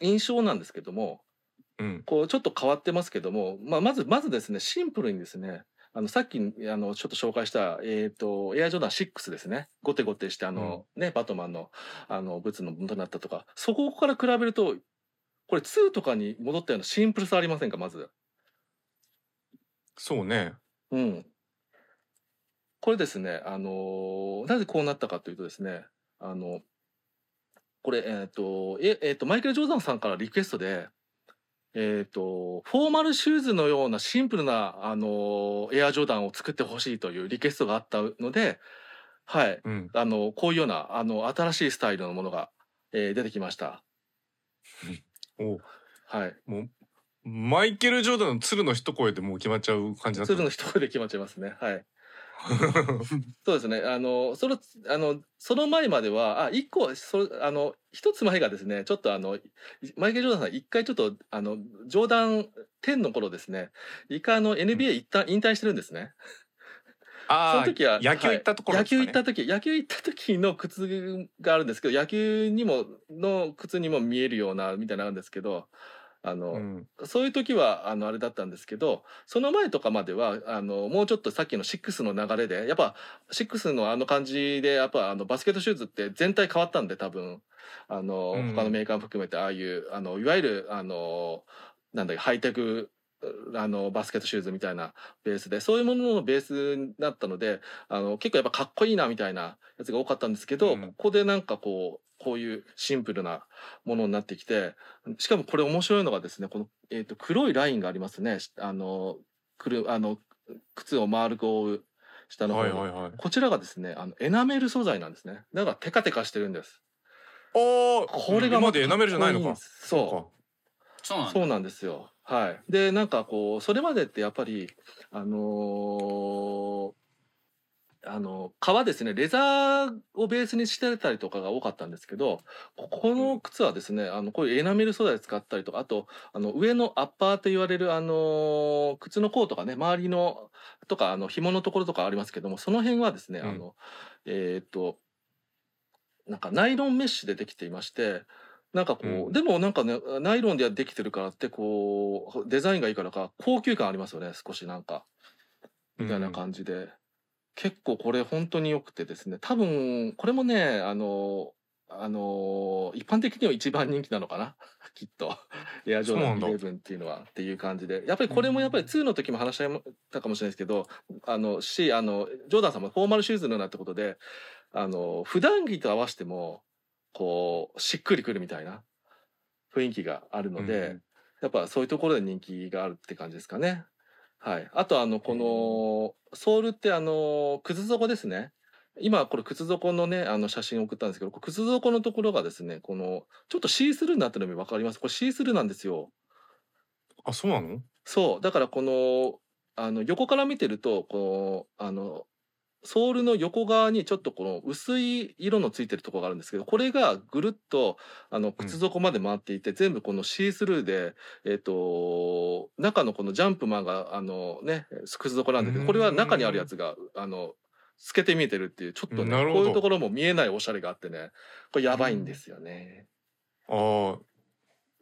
う印象なんですけども
ううん。
こうちょっと変わってますけども、まあ、まずまずですねシンプルにですねあのさっきあのちょっと紹介した、えー、とエアジョーダン6ですね。ゴテゴテしてあの、ねバトマンのあのブツの元になったとかそこから比べるとこれ2とかに戻ったようなシンプルさありませんか？まず。
そうね
うん。これですね、あのーなぜこうなったかというとですね、あの、これ、えっ、と、え、えっ、と、マイケル・ジョーダンさんからリクエストで、えっ、と、フォーマルシューズのようなシンプルな、あのーエアジョーダンを作ってほしいというリクエストがあったので、はい、
うん
あの、こういうような、あの、新しいスタイルのものが、えー出てきました。
お
はい。
もうマイケル・ジョーダンの鶴の一声でもう決まっちゃう感じだった
鶴の一声で決まっちゃいますね。はい。そうですね。あの、その、あの、その前までは、あ、一個、そあの、一つ前がですね、ちょっとあの、マイケル・ジョーダンさん、一回ちょっと、あの、ジョーダン10の頃ですね、一回あの、NBA 一旦引退してるんですね。そ
ああ
の時は、
野球行ったところ
はい
ですかね
野球行った時、野球行った時の靴があるんですけど、野球にも、の靴にも見えるような、みたいなのあるんですけど、あの、
うん。
そういう時はあのあれだったんですけどその前とかまではあのもうちょっとさっきの6の流れでやっぱ6のあの感じでやっぱあのバスケットシューズって全体変わったんで多分。あの、
うん。
他のメーカーも含めてああいうあのいわゆるあのなんだっけハイテクあのバスケットシューズみたいなベースでそういうもののベースになったのであの結構やっぱかっこいいなみたいなやつが多かったんですけど、
うん。
ここでなんかこうこういうシンプルなものになってきてしかもこれ面白いのがですねこの、えー、と黒いラインがありますね。あのくるあの靴を丸く覆う下の方に、
はいはいはい。
こちらがですねあのエナメル素材なんですね。だからテカテカしてるんです。
お
これが
今までエナメルじゃないのか。
そう。
そうなんだ。
そうなんですよ。はい。で、なんかこう、それまでってやっぱり、あのーあの、革ですね、レザーをベースにしてたりとかが多かったんですけど、ここの靴はですね、あの、こういうエナメル素材使ったりとか、あと、あの、上のアッパーと言われる、あのー靴の甲とかね、周りの、とか、あの、紐のところとかありますけども、その辺はですね、
うん
あの、えーっと、なんかナイロンメッシュでできていまして、なんかこう、
うん
でもなんかね、ナイロンでできてるからって、こう、デザインがいいからか、高級感ありますよね、少しなんか。みたいな感じで。結構これ本当に良くてですね、多分、これもね、あの、あの、一般的には一番人気なのかな？きっと。エアジョーダン
そうなんだ
11っていうのはっていう感じで。やっぱりこれもやっぱり2の時も話したかもしれないですけど、あの、し、あの、ジョーダンさんもフォーマルシューズのようなってことで、あの、普段着と合わせても、こう、しっくりくるみたいな雰囲気があるので、
うん
やっぱそういうところで人気があるって感じですかね。はい。あとあの、この、ソールってあの、靴底ですね。今これ靴底のね、あの写真送ったんですけど、靴底のところがですね、この、ちょっとシースルーになってるの分かります？これシースルーなんですよ。
あそうなの？
そう。だからこの、あの、横から見てると、この、あの、ソールの横側にちょっとこの薄い色のついてるところがあるんですけど、これがぐるっと、あの、靴底まで回っていて、全部このシースルーで、えっ、と、中のこのジャンプマンが、あのね、靴底なんだけど、これは中にあるやつが、あの、透けて見えてるっていう、ちょっとね、こういうところも見えないおしゃれがあってね、これやばいんですよね。
ああ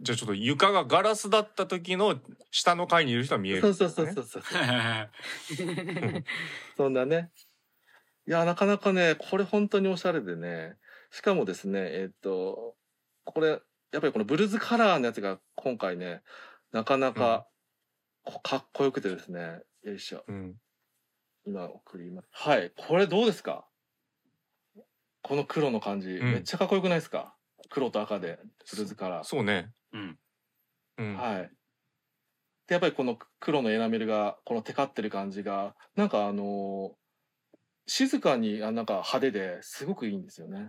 じゃあちょっと床がガラスだった時の下の階にいる人は見える
そうそうそうそうそう。そんなね。いや、なかなかね、これ本当におしゃれでね。しかもですね、えっと、これ、やっぱりこのブルーズカラーのやつが今回ね、なかなかこかっこよくてですね。よいしょ。
うん
今送ります。はい。これどうですか？この黒の感じ、
ん
めっちゃかっこよくないですか？黒と赤で、ブルーズカラー。
そうね
うん
うん
はい。で、やっぱりこの黒のエナメルが、このテカってる感じが、なんかあのー静かに、あなんか派手ですごくいいんですよね。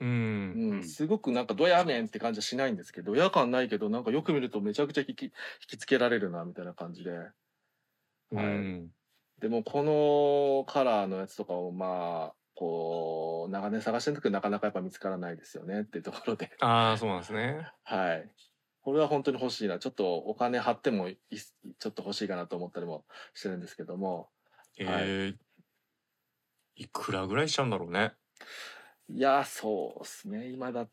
う
うんん、
うん
すごくなんかドヤねんって感じはしないんですけど、ドヤ感ないけど、なんかよく見るとめちゃくちゃ引き引きつけられるな、みたいな感じで。
うん
でもこのカラーのやつとかをまあ、こう、長年探してるんだけど、なかなかやっぱ見つからないですよねっていうところで。
ああそうなんですね
はい。これは本当に欲しいな。ちょっとお金払ってもいいちょっと欲しいかなと思ったりもしてるんですけども。
えーいくらぐらいしちゃうんだろうね
いや、そうですね。今だ、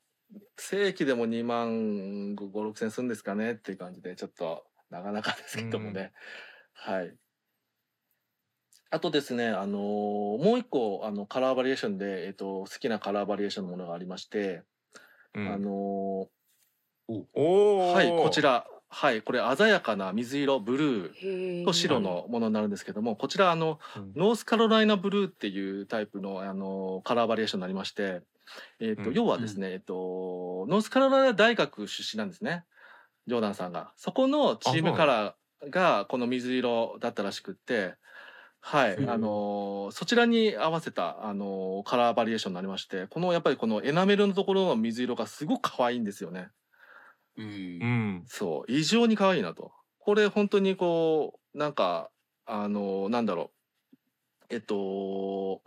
正規でも2万5、6千するんですかねっていう感じで、ちょっとなかなかですけどもね。はい。あとですね、あのーもう一個、あの、カラーバリエーションで、えっ、と、好きなカラーバリエーションのものがありまして、
うん
あの
お
ー
お
はい、こちら。はい、これ鮮やかな水色、ブルー、と白のものになるんですけども、こちらあの
うん
ノースカロライナブルーっていうタイプのあのカラーバリエーションになりまして、えっ、と、
うん
要はですね、えっ、とノースカロライナ大学出身なんですね、ジョーダンさんが。そこのチームカラーがこの水色だったらしくって。はい、
うん
あのそちらに合わせたあのカラーバリエーションになりましてこのやっぱりこのエナメルのところの水色がすごく可愛いんですよね。
うん
うん
そう、異常に可愛いなと。これ本当にこう、なんか、あの、なんだろう。えっと、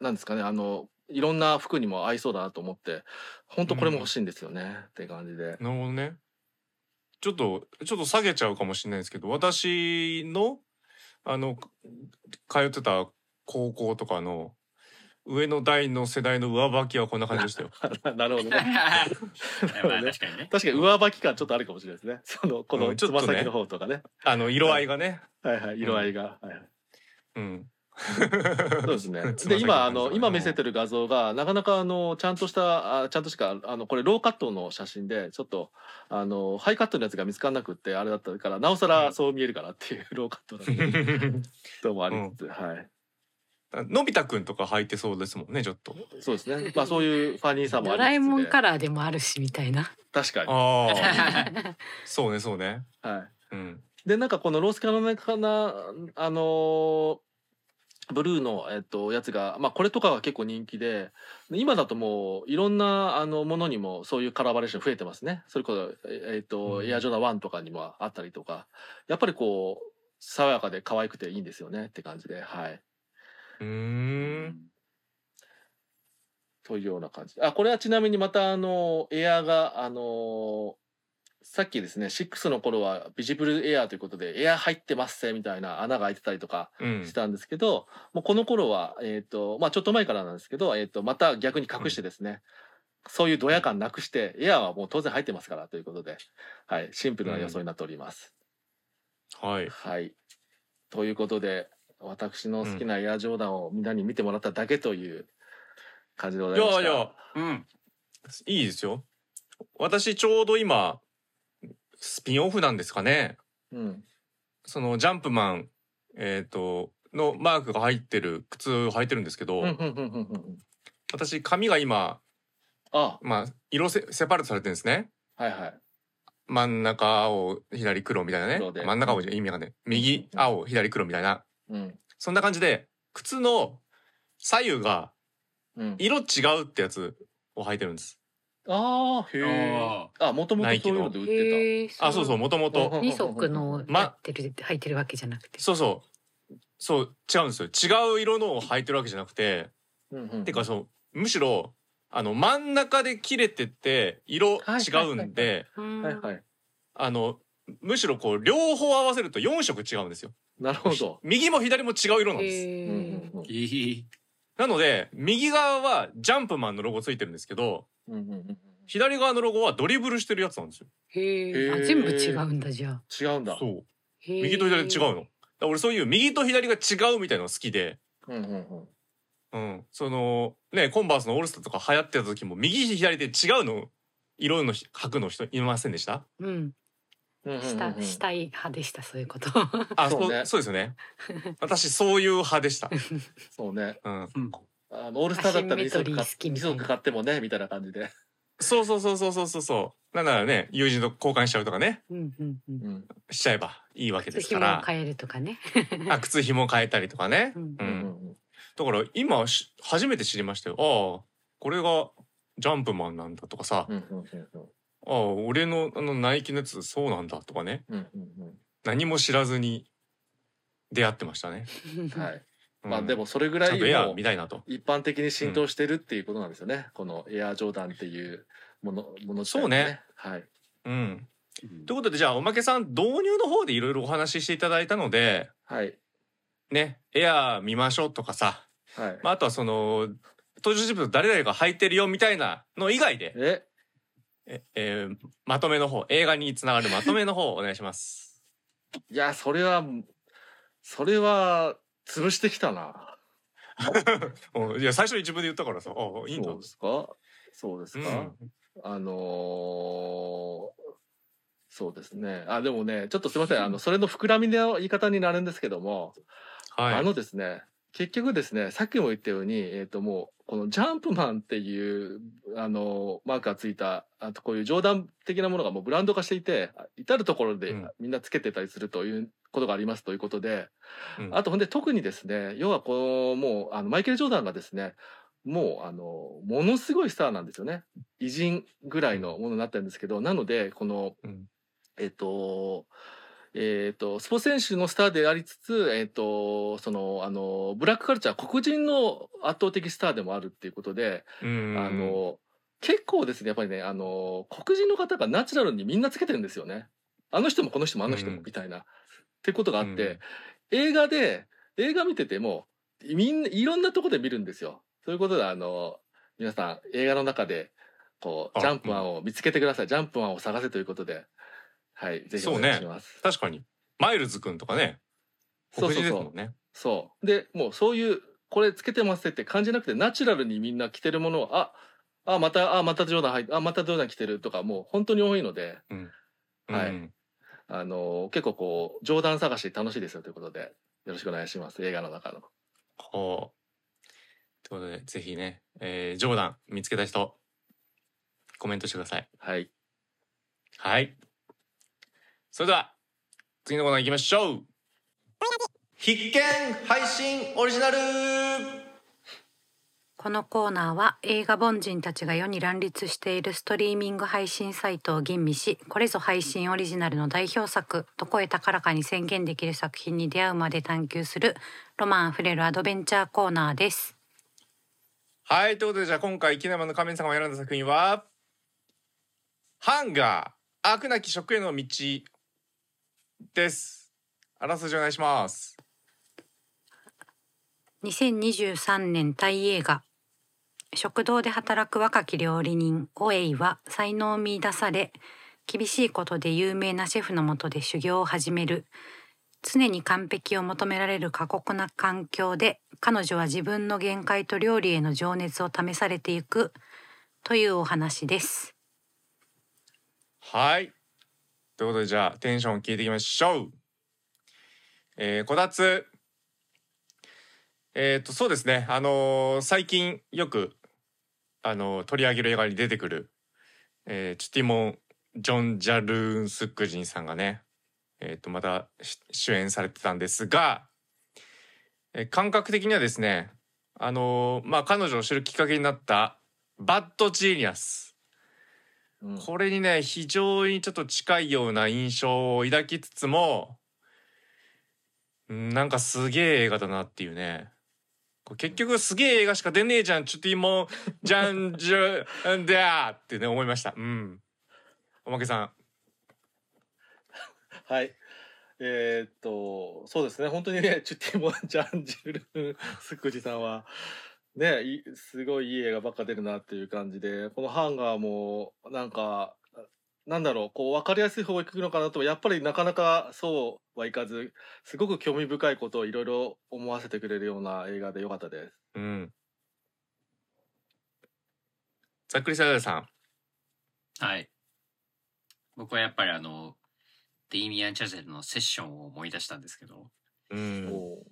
なんですかね、あの、いろんな服にも合いそうだなと思って、本当これも欲しいんですよね、って感じで。
なるほどねちょっとちょっと下げちゃうかもしれないですけど私のあの通ってた高校とかの上の代の世代の上履きはこんな感じでしたよ。
なるほどね。
まあ確かにね
確かに上履き感ちょっとあるかもしれないですね。その、この
うんちょっとね
つま先の方とかね。
あの色合いがね。
はいはい、色合いが。はいはい
うん。
そうですね。で、今、あの、今見せてる画像が、なかなか、あの、ちゃんとした、あちゃんとしか、あの、これ、ローカットの写真で、ちょっと、あの、ハイカットのやつが見つからなくって、あれだったから、なおさらそう見えるかなっていう、ローカットなんで、ともありつつ、はい。
のび太くんとか履いてそうですもんねちょっと。
そうですね。まあ、そういうファニーさもありつつで
ドラえもんカラーでもあるしみたいな。
確かに。
ああ そうねそうね。
はい。
うん。
で、なんかこのロースカロライナ、あのーブルーの、えっと、やつが、まあ、これとかが結構人気でで今だともういろんなあのものにもそういうカラーバリエーション増えてますねそれこそ、ええっと
うん
エアジョーダン1とかにもあったりとかやっぱりこう爽やかで可愛くていいんですよねって感じではい。
うーん。
というような感じ。あこれはちなみにまたあのエアがあのさっきですね6の頃はビジブルエアということでエア入ってますせみたいな穴が開いてたりとか
うん。
したんですけど、もうこの頃はえっ、とまあちょっと前からなんですけど、えっ、とまた逆に隠してですね、そういうドヤ感なくしてエアはもう当然入ってますからということで、はいシンプルな予想になっております。
はい。
はい。ということで私の好きなエアジョーダンをみんなに見てもらっただけという感じでございました。
いやいや。
うん。
いいですよ。私ちょうど今スピンオフなんですかね。
うん。
そのジャンプマンえっ、とのマークが入ってる靴を履いてるんですけど、
うんうんうんうんうん。
私髪が今
あ。
まあ色セセパレートされてるんですね。
はいはい。
真ん中青左黒みたいなね。真ん中青じゃ意味がね右
うん
青左黒みたいな
うん。
そんな感じで靴の左右が
うん。
色違うってやつを履いてるんです。
ああへえ
あ
あもともとそういうので売って
へえ
あそうそうもともと
うん。
二足の
ま
やってる履いてるわけじゃなくて。
そうそう。そう違うんですよ。違う色のを履いてるわけじゃなくて。
たうんうん。
てかそうむしろあの真ん中で切れてって色
はい
違うんで。
うん
はい。はい
あのむしろこう両方合わせると4色違うんですよ。
なるほど。
右も左も違う色なんです。なので右側はジャンプマンのロゴついてるんですけど
うんうんうん
左側のロゴはドリブルしてるやつなんですよ。
へ
へ
え。全部違うんだじゃあ。
違うんだ。
そう。右と左違うの。だから俺そういう右と左が違うみたいなの好きで。
うんうんうん。
うん、そのねコンバースのオールスターとか流行ってた時も右左で違うの色の履くの人いませんでした？
うん。
うんうんうん
したしたい派でしたそういうこと。
あそう
ね。
そうですよね。私そういう派でした、
そうね。
うん、
うん
あのオールスターだったら2
アシンメトリー
足買っ2
好きみたいな
足買ってもねみたいな感じで。
そうそうそうそうそうそうそう。なんならね友人と交換しちゃうとかね。
うんうんうん。
うん。
しちゃえばいいわけで
靴
すから。
紐を変えるとかね。
あ靴紐変えたりとかね、
うん
う
うん。ん。
だから今し初めて知りましたよ。ああこれがジャンプマンなんだとかさ、
うんうんうん
ああ俺のあのナイキのやつそうなんだとかね。
うんうん
何も知らずに出会ってましたね、
う んはい。
うん。
まあでもそれぐらい
ちゃんとエア
もう
見たいなと。
一般的に浸透してるっていうことなんですよね。このエアジョーダンっていうものもの自体が
そうね。
はい。
うん。ということでじゃあおまけさん導入の方でいろいろお話ししていただいたので
はい。
ねエア見ましょうとかさ、
はい。
まあ、あとはその登場人物誰々が履いてるよみたいなの以外で
え？
え、えーまとめの方映画につながるまとめの方お願いします。
いやそれはそれは潰してきたな。
おいや最初に自分で言ったからさあいいんだ。
そうですか？そうですか、
うん。
あのーそうですね。あでもねちょっとすみません。あのそれの膨らみの言い方になるんですけども、
はい。
あのですね結局ですねさっきも言ったように、えー、ともうこのジャンプマンっていうあのマークがついたあとこういう冗談的なものがもうブランド化していて至る所で
うん。
みんなつけてたりするということがありますということで、
うん。
あとほんで特にですね要はこのもうあのマイケル・ジョーダンがですねもうあのものすごいスターなんですよね。偉人ぐらいのものになってるんですけどなのでこの
うん。
えっとえっとスポーツ選手のスターでありつつ、えっとそのあのブラックカルチャー黒人の圧倒的スターでもあるっていうことで、
うん
あの結構ですねやっぱりねあの黒人の方がナチュラルにみんなつけてるんですよね。あの人もこの人もあの人も
うん。
みたいな、ってことがあって、映画で映画見ててもみんないろんなとこで見るんですよ。そういうことであの皆さん映画の中でこう
あ
ジャンプマンを見つけてください、ジャンプマンを探せということではいぜひお願いします。
確かに。マイルズくんとかね。黒人ですもんね。
そう。でもうそういうこれつけてますって感じなくてナチュラルにみんな着てるものをああまたあまたジョーダン入ってあまたジョーダン着てるとかもう本当に多いので。はい。
うん
あの結構こうジョーダン探し楽しいですよということで。よろしくお願いします。映画の中の。
ほう。ということでぜひね、えー、ジョーダン見つけた人コメントしてください。
はい。
はい。それでは次のコーナー行きましょう。必見配信オリジナル。
このコーナーは映画凡人たちが世に乱立しているストリーミング配信サイトを吟味しこれぞ配信オリジナルの代表作。と声高らかに宣言できる作品に出会うまで探求するロマンあふれるアドベンチャーコーナーです。
はいということでじゃあ今回キネマの仮面さんが選んだ作品はハンガー悪なき食への道です。あらすじお願いします。
2023年タイ映画食堂で働く若き料理人オエイは才能を見出され厳しいことで有名なシェフのもとで修行を始める。常に完璧を求められる過酷な環境で彼女は自分の限界と料理への情熱を試されていく。というお話です。
はいということでじゃあテンション聞いていきましょう。えー、こたつ。えっ、とそうですね。あのー最近よくあのー取り上げる映画に出てくる、えーチュティモン・ジョン・ジャルーン・スックジンさんがねえっ、とまた主演されてたんですが、えー感覚的にはですねあのーまあ彼女を知るきっかけになったバッド・ジーニアス。
うん。
これにね非常にちょっと近いような印象を抱きつつもうんなんかすげえ映画だなっていうね。結局すげえ映画しか出ねえじゃんちょっと今じゃんじゃんだってね思いました。うん。おまけさん。
はい。えーっと、そうですね、本当にね、チュティモン・ジャンジュル・スクジさんは、ね、いすごいいい映画ばっか出るなっていう感じで、このハンガーも、なんか、なんだろう、こう、わかりやすい方が行くのかなと、やっぱりなかなかそうはいかず、すごく興味深いことをいろいろ思わせてくれるような映画でよかったです。
うん。ざっくりサラダさん
はい。僕はやっぱりあのデイミアン・チャゼルのセッションを思い出したんですけど
うん。
お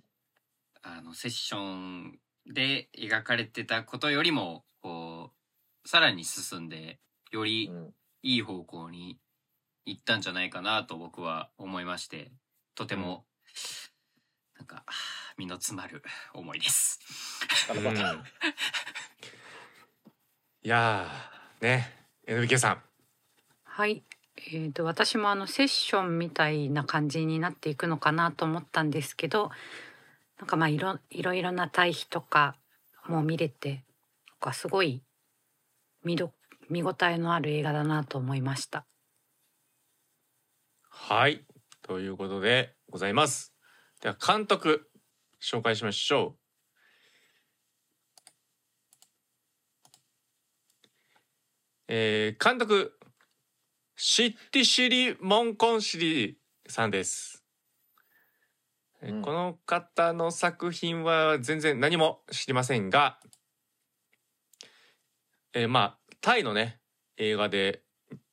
あのセッションで描かれてたことよりもこうさらに進んでより
うん。
いい方向に行ったんじゃないかなと僕は思いましてとても、なんかはあ身の詰まる思いです。
うん。いやーね NBK さん。
はい、えー、と私もあのセッションみたいな感じになっていくのかなと思ったんですけどなんかまあいろいろいろな対比とかも見れてなんかすごい見ど見応えのある映画だなと思いました。
はい。ということでございます。では監督紹介しましょう。えー、監督シッティシリ・モンコンシリさんです、
うん
この方の作品は全然何も知りませんが、えーまあタイのね映画で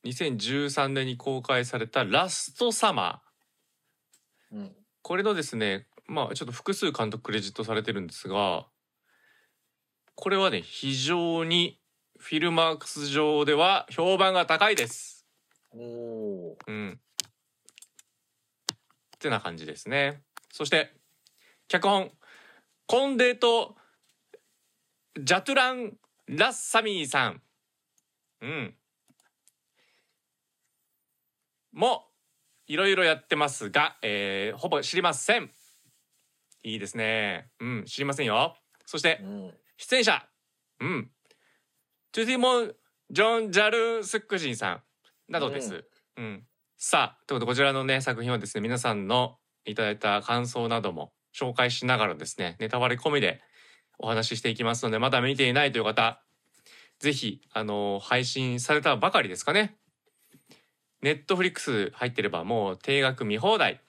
2013年に公開された「ラストサマー
うん」
これのですねまあちょっと複数監督クレジットされてるんですがこれはね非常にフィルマークス上では評判が高いです。
おー
うん。ってな感じですね。そして脚本コンデとジャトゥラン・ラッサミーさん。うん。もいろいろやってますが、えーほぼ知りません。いいですね。うん、知りませんよ。そして
うん
出演者、うん、トゥティモン・ジョン・ジャル・スックジンさんなどです。うんさあということでこちらのね作品はですね皆さんのいただいた感想なども紹介しながらですねネタバレ込みでお話ししていきますのでまだ見ていないという方ぜひあの配信されたばかりですかねネットフリックス入ってればもう定額見放題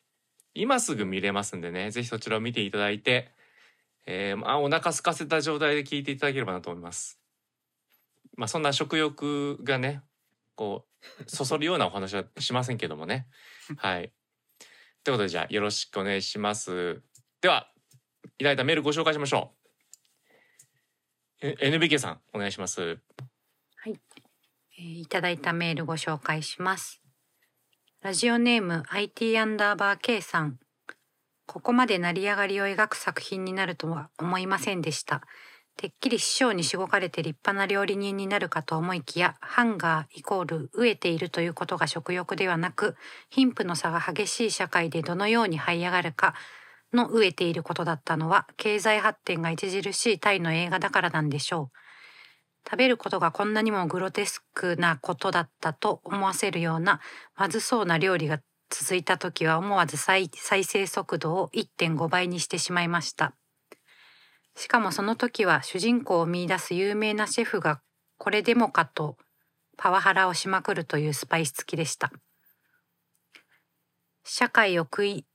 今すぐ見れますんでねぜひそちらを見ていただいてえーまあ、お腹空かせた状態で聞いていただければなと思います。まあそんな食欲がねこうそそるようなお話はしませんけどもね。はい。ということでじゃあよろしくお願いします。ではいただいたメールご紹介しましょう。え NBK さんお願いしますはい。
えーいただいたメールご紹介します。ラジオネーム IT アンダーバー K さん。ここまで成り上がりを描く作品になるとは思いませんでした。てっきり師匠にしごかれて立派な料理人になるかと思いきや、ハンガーイコール飢えているということが食欲ではなく、貧富の差が激しい社会でどのように這い上がるかの飢えていることだったのは、経済発展が著しいタイの映画だからなんでしょう。食べることがこんなにもグロテスクなことだったと思わせるようなまずそうな料理が続いた時は思わず再生速度を1.5倍にしてしまいました。しかもその時は主人公を見出す有名なシェフがこれでもかとパワハラをしまくるというスパイス付きでした。社会を食い、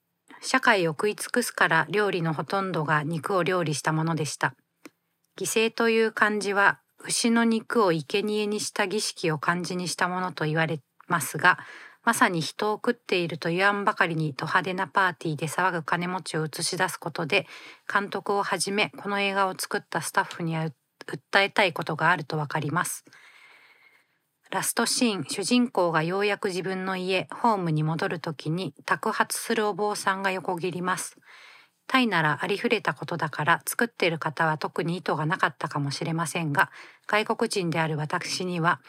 社会を食い尽くすから料理のほとんどが肉を料理したものでした。犠牲という漢字は牛の肉を生贄にした儀式を漢字にしたものと言われますが、まさに人を食っていると言わんばかりにド派手なパーティーで騒ぐ金持ちを映し出すことで、監督をはじめこの映画を作ったスタッフには訴えたいことがあるとわかります。ラストシーン、主人公がようやく自分の家、ホームに戻るときに宅発するお坊さんが横切ります。タイならありふれたことだから作っている方は特に意図がなかったかもしれませんが、外国人である私には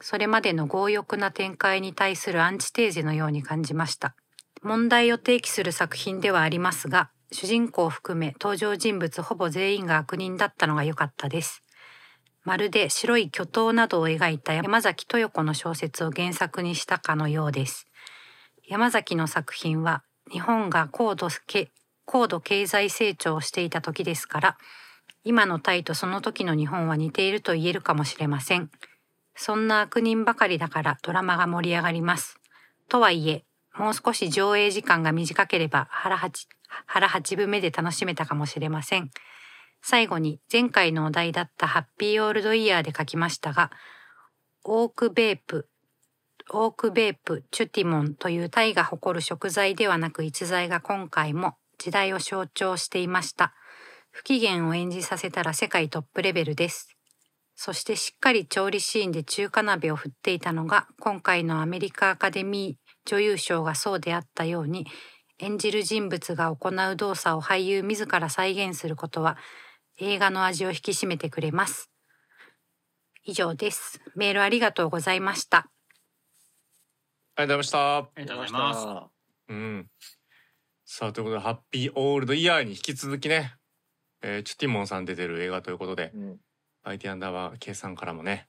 それまでの強欲な展開に対するアンチテーゼのように感じました。問題を提起する作品ではありますが、主人公を含め登場人物ほぼ全員が悪人だったのが良かったです。まるで白い巨頭などを描いた山崎豊子の小説を原作にしたかのようです。山崎の作品は日本が高度高度経済成長をしていた時ですから、今のタイとその時の日本は似ていると言えるかもしれません。そんな悪人ばかりだからドラマが盛り上がります。とはいえ、もう少し上映時間が短ければ腹八腹八分目で楽しめたかもしれません。最後に前回のお題だったハッピーオールドイヤーで書きましたが、オークベープ、オークベープ、チュティモンというタイが誇る食材ではなく逸材が今回も時代を象徴していました。不機嫌を演じさせたら世界トップレベルです。そしてしっかり調理シーンで中華鍋を振っていたのが今回のアメリカアカデミー女優賞がそうであったように演じる人物が行う動作を俳優自ら再現することは映画の味を引き締めてくれます。以上です。メールありがとうございました。
ありがとうございました。
ありがとうございます。
うん。さあということでハッピーオールドイヤーに引き続きね、えー、チュティモンさん出てる映画ということで、
うん、
IT アンダーバー K さんからもね、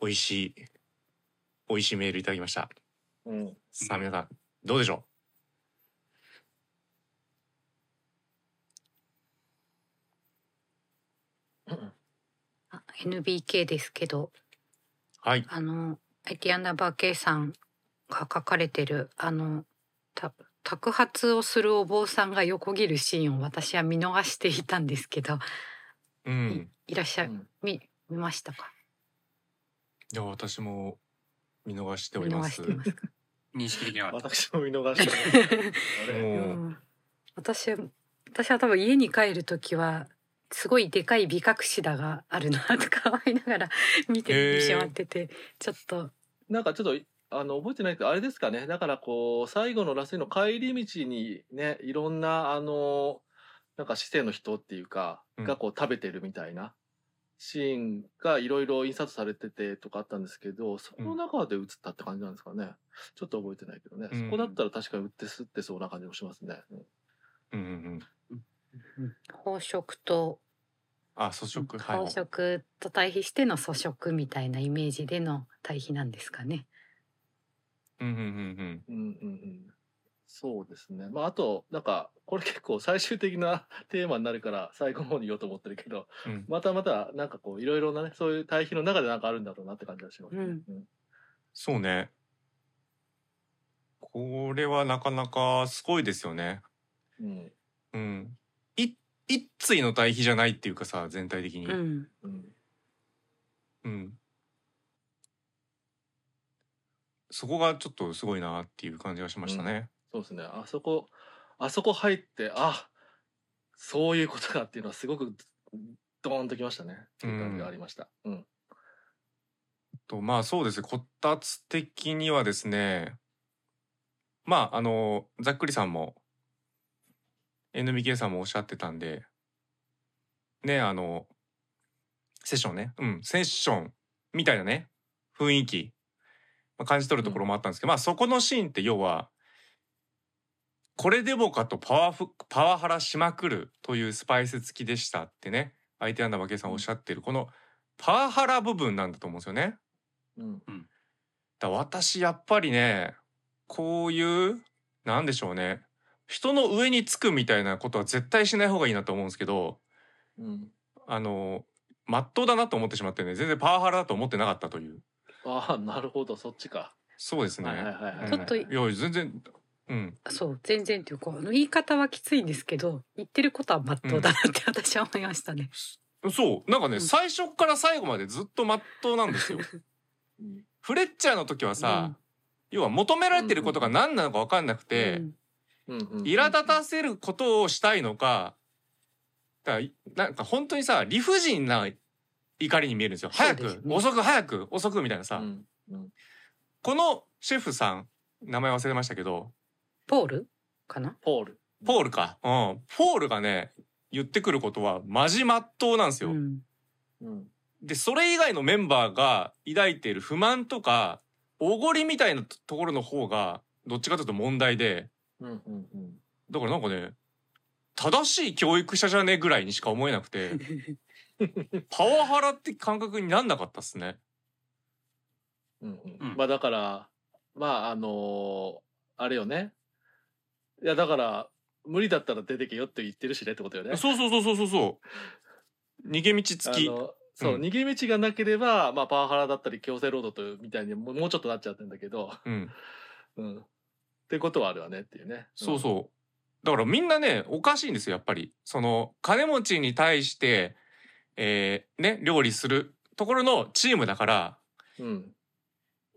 美味しい美味しいメールいただきました。
うん、
さあ皆さんどうでしょ
あ NBK ですけど、
う。はい。
あの、IT アンダーバー K さんが書かれてる、あの、た宅発をするお坊さんが横切るシーンを私は見逃していたんですけど、
うん。
いらっしゃ、
うん。
見、見ましたか？
いや私も見逃しております。
認識できなか？った。
私も見逃して
私は私は多分家に帰る時はすごいでかい美隠しだがあるなとか思いながら見
へ
て
ー
しまってて、ちょっと。
なんかちょっとあの覚えてないけどあれですかね。だからこう最後のラストの帰り道にねいろんなあのなんか市政の人っていうか
うん。
がこう食べてるみたいなシーンがいろいろ印刷されててとかあったんですけどその中で映ったって感じなんですかね、ちょっと覚えてないけどね、
うん。
そこだったら確かに売ってすってそうな感じもしますね、うん。
うんうんうん。
宝飾と
あ、粗食。はい。
宝。飾と対比しての粗食みたいなイメージでの対比なん。ですかね。
うん。うん。うん。
うん。うん。うんそうですね。まあ、あと、なんか、これ結構最終的な テーマになるから、最後の方に言おうと思ってるけど、
うん。うん。
またまた、なんかこう、いろいろなね、そういう対比の中でなんかあるんだろうなって感じがします、ね。
うん
そうね。これはなかなかすごいですよね。
うん。
うん。い一対の対比じゃないっていうかさ、全体的に。
うん、
うん。
うん。そこがちょっとすごいなっていう感じがしましたね。
そうですね。あそこ、あそこ入って、あ、そういうことかっていうのはすごく、ドーンときましたね。っていう感じがありました。うん。
とまあそうですねこたつ的にはですねまああのざっくりさんも NBK さんもおっしゃってたんでねあのセッションねうんセッションみたいなね雰囲気、まあ、感じ取るところもあったんですけど、まあそこのシーンって要はこれでもかとパワフパワハラしまくるというスパイス付きでしたってね。相手アンダーバケさんおっしゃってる。このパワハラ部分なんだと思うんですよね。
うん。
だから私やっぱりねこういうなんでしょうね。人の上につくみたいなことは絶対しない方がいいなと思うんですけど
うん。
あの真っ当だなと思ってしまってね全然パワハラだと思ってなかったという。
ああなるほどそっちか。
そうですね。
はいはいはい
ちょっと
いや全然うん。
そう全然っていうかあの言い方はきついんですけど言ってることは真っ当だなって私は思いましたね。
そうなんかね、
うん。
最初から最後までずっと真っ当なんですよ。
う ん
フレッチャーの時はさ、要は求められてることが何なのか分かんなくて、
うん。
うんうん
苛立たせることをしたいのかだからいなんか本当にさ理不尽な怒りに見えるんですよ。早く、
ね
遅く早く遅くみたいなさ、
うんうん。
このシェフさん名前忘れましたけど
ポール？かな？
ポール。
ポールか、うん、ポールがね言ってくることはマジまっとうなんですよ。
うん。
うん。
でそれ以外のメンバーが抱いている不満とかおごりみたいなところの方がどっちかというと問題で。
うんうんうん。
だからなんかね正しい教育者じゃねえぐらいにしか思えなくて パワハラって感覚になんなかったっすね。
うんう
うん
ん。まあだからまああのーあれよねいやだから無理だったら出てけよって言ってるしねってことよね。
そうそうそうそうそうそう逃げ道付き
そう、
うん
逃げ道がなければ、まあ、パワハラだったり強制労働とみたいにもうちょっとなっちゃってんだけど、
うん
うん、ってことはあるわねっていうね。
そうそうだからみんなねおかしいんですよやっぱりその金持ちに対してえーね料理するところのチームだから
うん。うん。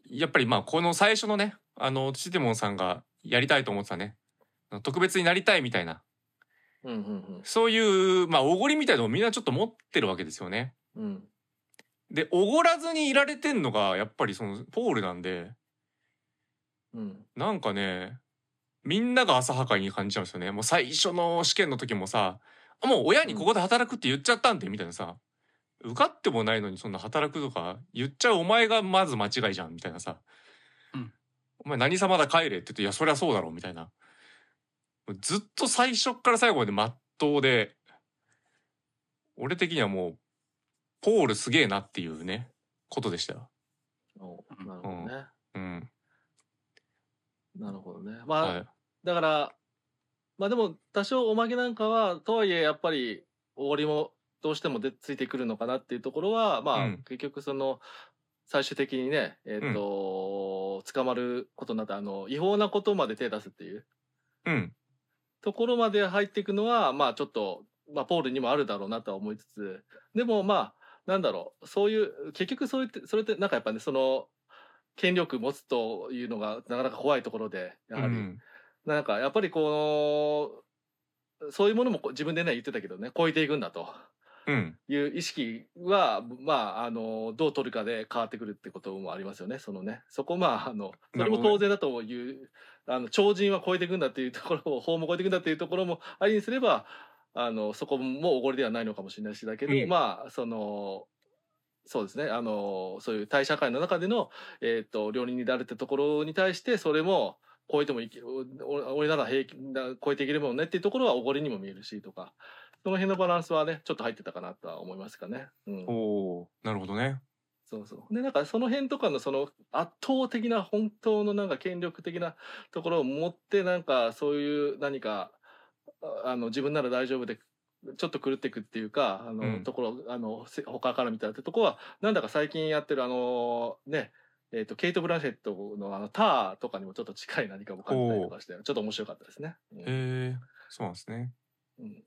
やっぱりまあこの最初のねあのシテモンさんがやりたいと思ってたね特別になりたいみたいな
うんうん
そういうまあおごりみたいのをみんなちょっと持ってるわけですよね。
うん。うん。
でおごらずにいられてんのがやっぱりそのポールなんで
うん。
なんかねみんなが浅はかに感じちゃうんですよね。もう最初の試験の時もさもう親にここで働くって言っちゃったんでみたいなさ受かってもないのにそんな働くとか言っちゃうお前がまず間違いじゃんみたいなさ、
うん
お前何様だ帰れって言っていやそりゃそうだろうみたいなずっと最初から最後までまっとうで俺的にはもうポールすげえなっていうねことでしたよ。
おなるほどね。
うん。
なるほどね。まあ、
はい。
だから、まあでも多少おまけなんかは、とはいえやっぱりおごりもどうしてもでついてくるのかなっていうところは、まあ、
うん。
結局その、最終的にね、えっ、と、捕まることになった、あの、違法なことまで手出すっていう。
うん
ところまで入っていくのは、まあちょっと、まあポールにもあるだろうなとは思いつつ、でもまあ、なんだろう、そういう、結局そう言って、それってなんかやっぱね、その、権力持つというのがなかなか怖いところで、やはり、
うん。
なんかやっぱりこのそういうものも自分でね言ってたけどね超えていくんだと。
うん
いう意識はまああのどう取るかで変わってくるってこともありますよね。そのね。そこまああのそれも当然だという、あの超人は超えていくんだっていうところを法も超えていくんだっていうところもありにすればあのそこもおごりではないのかもしれないしだけど、
うん。
まあそのそうですね。あのそういう対社会の中での、えー、と両人になるってところに対してそれも超えてもいけお俺なら平気な超えていけるもんねっていうところはおごりにも見えるしとかその辺のバランスはねちょっと入ってたかなとは思いますかね。うん、
おおなるほどね。
そうそうでなんかその辺とかのその圧倒的な本当のなんか権力的なところを持ってなんかそういう何かああの自分なら大丈夫でちょっと狂っていくっていうかあの、
うん
ところあのせ他から見たらってとこはなんだか最近やってるあのねえー、とケイト・ブランシェットのあのターとかにもちょっと近い何かも感じたりとかしてちょっと面白かったですね。うん
へえそうなんですね。
うん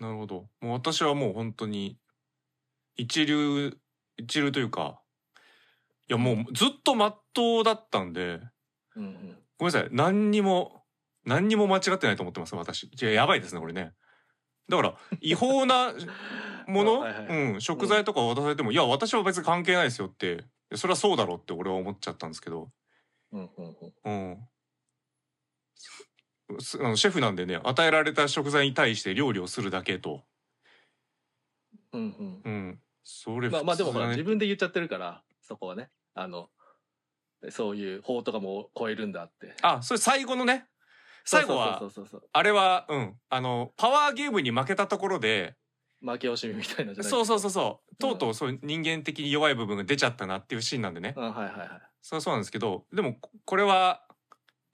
なるほど。もう私はもう本当に一流一流というかいやもうずっとまっとうだったんで
うんうん
ごめんなさい何にも何にも間違ってないと思ってます私。いややばいですねこれね。だから 違法なもの？
はいはい
うん食材とか渡されても、いや私は別に関係ないですよってそれはそうだろうって俺は思っちゃったんですけど。
うんうんうん
うん。すあのシェフなんでね与えられた食材に対して料理をするだけと。
うん
うん。それ
うん。まあまあでもほら自分で言っちゃってるからそこはね。あのそういう法とかも超えるんだって。
あそれ最後のね。最後は
そうそうそうそう
あれはうん。あのパワーゲームに負けたところで
負け惜しみみたいなじゃない
そうそうそうそう。
うん。
とうとうそういう人間的に弱い部分が出ちゃったなっていうシーンなんでね。
うんはいはいはい。
そうそうなんですけどでもここれは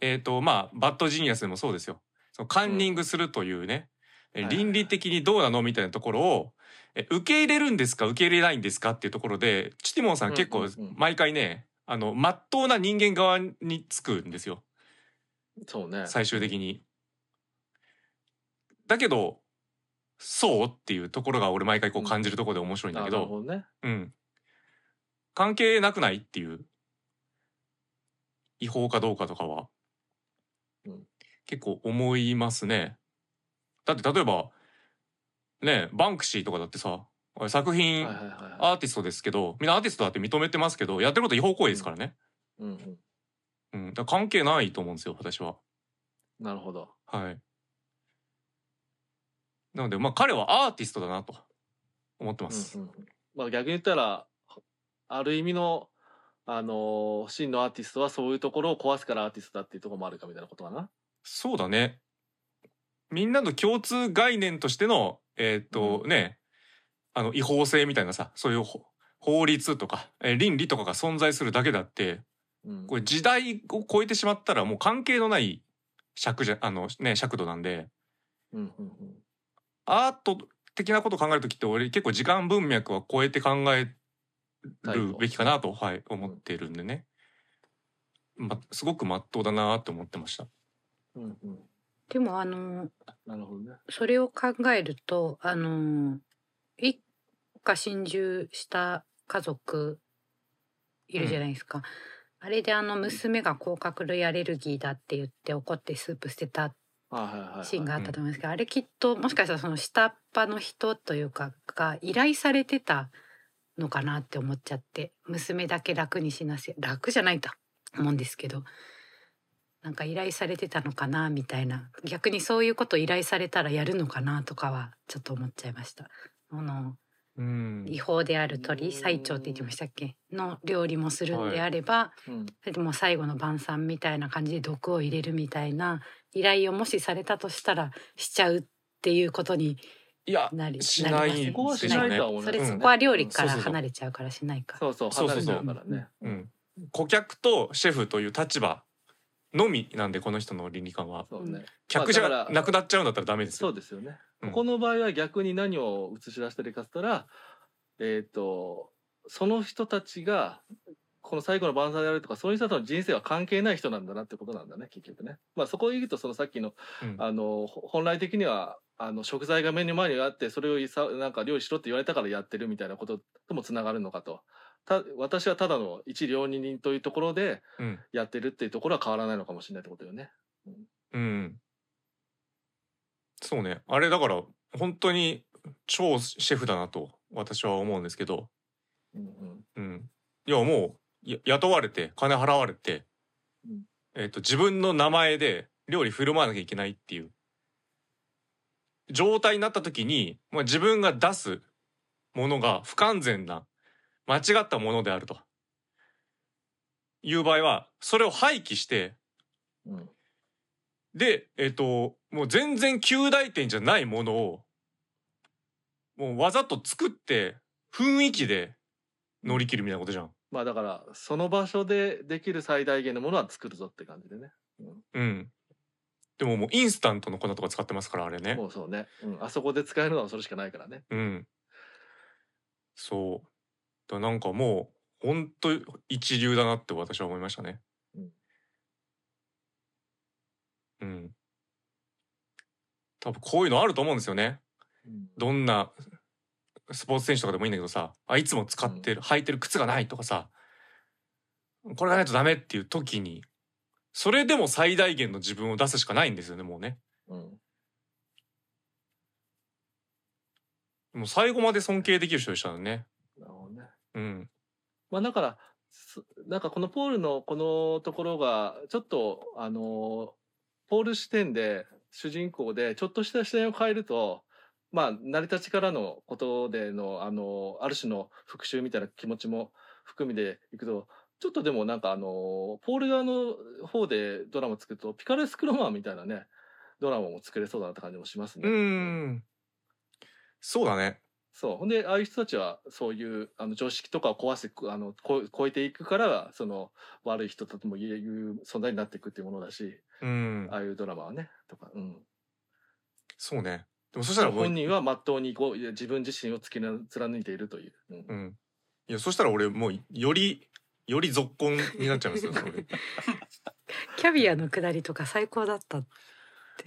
えっ、とまあバッドジニアスでもそうですよ。そのカンニングするというね、え
はいはい
倫理的にどうなのみたいなところをえ受け入れるんですか受け入れないんですかっていうところでチティモンさん結構
うんうん。うん
毎回ねあの真っ当な人間側につくんですよ。
そうね。
最終的に。だけどそうっていうところが俺毎回こう感じるところで面白いんだけど、
ほどね。
うん、関係なくないっていう。違法かどうかとかは、
うん
結構思いますね。だって例えばねバンクシーとかだってさ作品。アーティストですけどみんなアーティストだって認めてますけどやってること違法行為ですからね、
うんうん。
うん、だ関係ないと思うんですよ私は。
なるほど。
はい。なのでまあ彼はアーティストだなと思ってます。
うんうんうんまあ逆に言ったらある意味のあのー真のアーティストはそういうところを壊すからアーティストだっていうところもあるかみたいなことかな？
そうだね。みんなの共通概念としてのえーっと、
う
ねあの違法性みたいなさそういうほ法律とか、えー倫理とかが存在するだけだって
うん
これ時代を超えてしまったらもう関係のない尺じゃあのね尺度なんで
うんうんうん
アート的なことを考える時って俺結構時間文脈は超えて考えるべきかなと、はい、思ってるんでね、ま、すごく真っ当だなって思ってました。
うんうん
でもあの
なるほどね。
それを考えるとあの一家心中した家族いるじゃないですか、あれであの娘が甲殻類アレルギーだって言って怒ってスープ捨てた。シーンがあったと思うんですけど、あれきっともしかしたらその下っ端の人というかが依頼されてたのかなって思っちゃって娘だけ楽にしなせ楽じゃないと思うんですけどなんか依頼されてたのかなみたいな逆にそういうこと依頼されたらやるのかなとかはちょっと思っちゃいました。あの
うん。
違法である鳥最長って言ってましたっけ？の料理もするんであれば、
うん。
それでもう最後の晩餐みたいな感じで毒を入れるみたいな依頼をもしされたとしたらしちゃうっていうことに
いや
なり
しない
ります
そこはしないとは思いますよね
それそこは料理から離れちゃうからしないか。
そうそう
そうそうそう
離れちゃうからね。
うん、顧客とシェフという立場のみなんでこの人の倫理観は
そうね。
客じゃなくなっちゃうんだったらダメですよ。
そうですよね。
うん
この場合は逆に何を映し出してるかっつったら、えっ、とその人たちがこの最後の晩餐であるとかそういう人との人生は関係ない人なんだなってことなんだね結局ね。まあそこを言うとそのさっきの
うん
あのほ本来的にはあの食材が目の前にあってそれをいさなんか料理しろって言われたからやってるみたいなことともつながるのかと。た私はただの一料理人というところで
うん。
やってるっていうところは変わらないのかもしれないってことよね。
うん、そうね。あれだから本当に超シェフだなと私は思うんですけど、
うんうん。
うん、いやもうや雇われて金払われて、
うん。
えっと自分の名前で料理振る舞わなきゃいけないっていう状態になった時に、まあ、自分が出すものが不完全な間違ったものであるという場合はそれを廃棄して
うん
でえっ、ともう全然旧大点じゃないものをもうわざと作って雰囲気で乗り切るみたいなことじゃん。
まあだからその場所でできる最大限のものは作るぞって感じでね。
うん。でももうインスタントの粉とか使ってますからあれね。
もうそうね、うん、あそこで使えるのはそれしかないからね。
うん。そう。だなんかもう本当一流だなって私は思いましたね。
うん。
うん。多分こういうのあると思うんですよね。
うん
どんなスポーツ選手とかでもいいんだけどさあいつも使ってる、履いてる靴がないとかさこれがないとダメっていう時にそれでも最大限の自分を出すしかないんですよねもうね。
うん。
もう最後まで尊敬できる人でしたよね。
なるほどね。
うん。
まあだからすなんかこのポールのこのところがちょっとあのポポール視点で主人公でちょっとした視点を変えるとまあ成り立ちからのことでのあのある種の復讐みたいな気持ちも含みでいくとちょっとでもなんかあのポール側の方でドラマ作るとピカレスクロマンみたいなねドラマも作れそうだなって感じもしますね。
うーん。そうだね。
そう。ほんでああいう人たちはそういうあの常識とかを壊してあのこ超えていくからその悪い人とも言えいう存在になっていくっていうものだし
うん。
ああいうドラマはねとか、うん、
そうね。でもそしたら
本人はまっとうにこう自分自身を突きな貫いているという、うん。
うん。いやそしたら俺もうよりより続婚になっちゃいますよ それ。
キャビアのくだりとか最高だった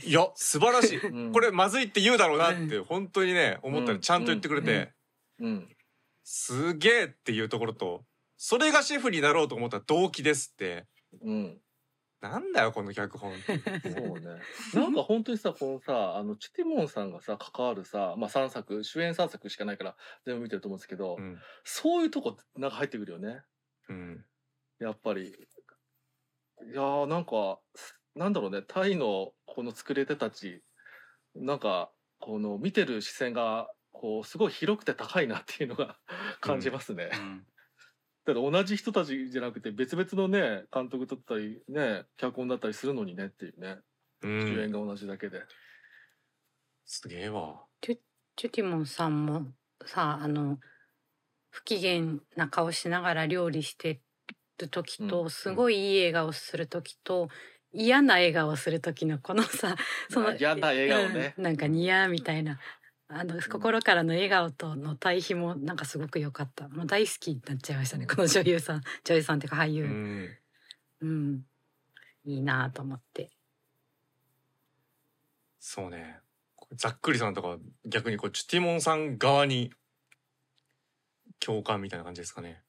いや素晴らしい。
うん。
これまずいって言うだろうなって本当にね思ったらちゃんと言ってくれて、
うん。
すげえっていうところとそれがシェフになろうと思った動機ですって。
うん、
なんだよこの脚本
そうね。なんか本当にさこのさあのチュティモンさんがさ関わるさ、まあ、3作主演3作しかないから全部見てると思うんですけど、
うん。
そういうとこなんか入ってくるよね
うん。
やっぱり。いやーなんかなんだろうね。タイのこの作り手たちなんかこの見てる視線がこうすごい広くて高いなっていうのが 感じますね。
うん。
だって同じ人たちじゃなくて別々のね監督だったりね脚本だったりするのにねっていうね、
うん。
主演が同じだけで。
すげえわ。
チュティモンさんもさあの不機嫌な顔しながら料理してる時と、
うん。
すごいいい笑顔する時と、嫌な笑顔する時のこのさその
嫌な笑顔ね。
うん。なんかニヤーみたいなあの心からの笑顔との対比もなんかすごく良かった。もう大好きになっちゃいましたねこの女優さん。女優さんっていうか俳
う
優、
ん。
うん。いいなと思って。
そうね。ざっくりさんとか逆にこうチュティモンさん側に共感みたいな感じですかね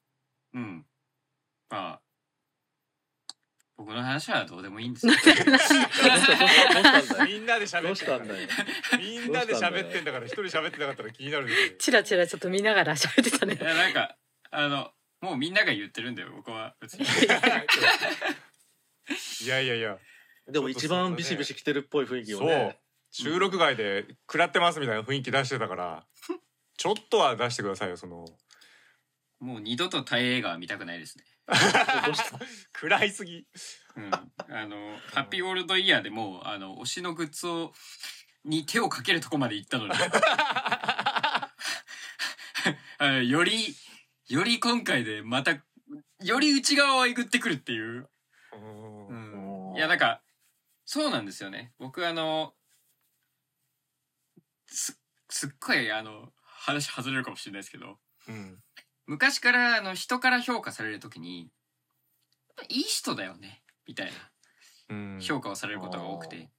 うん。まあ、僕の話はどうでもいいんです よ。
どうしたどうしたどうしたんだよ
みんなで喋っ
てたんだよ。
みんなで喋ってんだから一人喋ってなかったら気になるんですよ
チラチラちょっと見ながら喋ってたね
いや、なんか、あの、もうみんなが言ってるんだよ、僕は。
いやいやいや
でも一番ビシビシ来てるっぽい雰囲気を
そう
ね。
収録外で食らってますみたいな雰囲気出してたからちょっとは出してくださいよその
もう二度とタイ映画は見たくないですね。
どうした
食らいすぎ
うん。あの、ハッピーオールドイヤーでもう、あの、推しのグッズを、に手をかけるとこまで行ったのに。あのより、より今回でまた、より内側をえぐってくるっていう。
うん
うんいや、なんか、そうなんですよね。僕、あの、す、すっごい、あの、話外れるかもしれないですけど、
うん
昔から、あの、人から評価されるときに、いい人だよね、みたい
うん。
な評価をされることが多くて、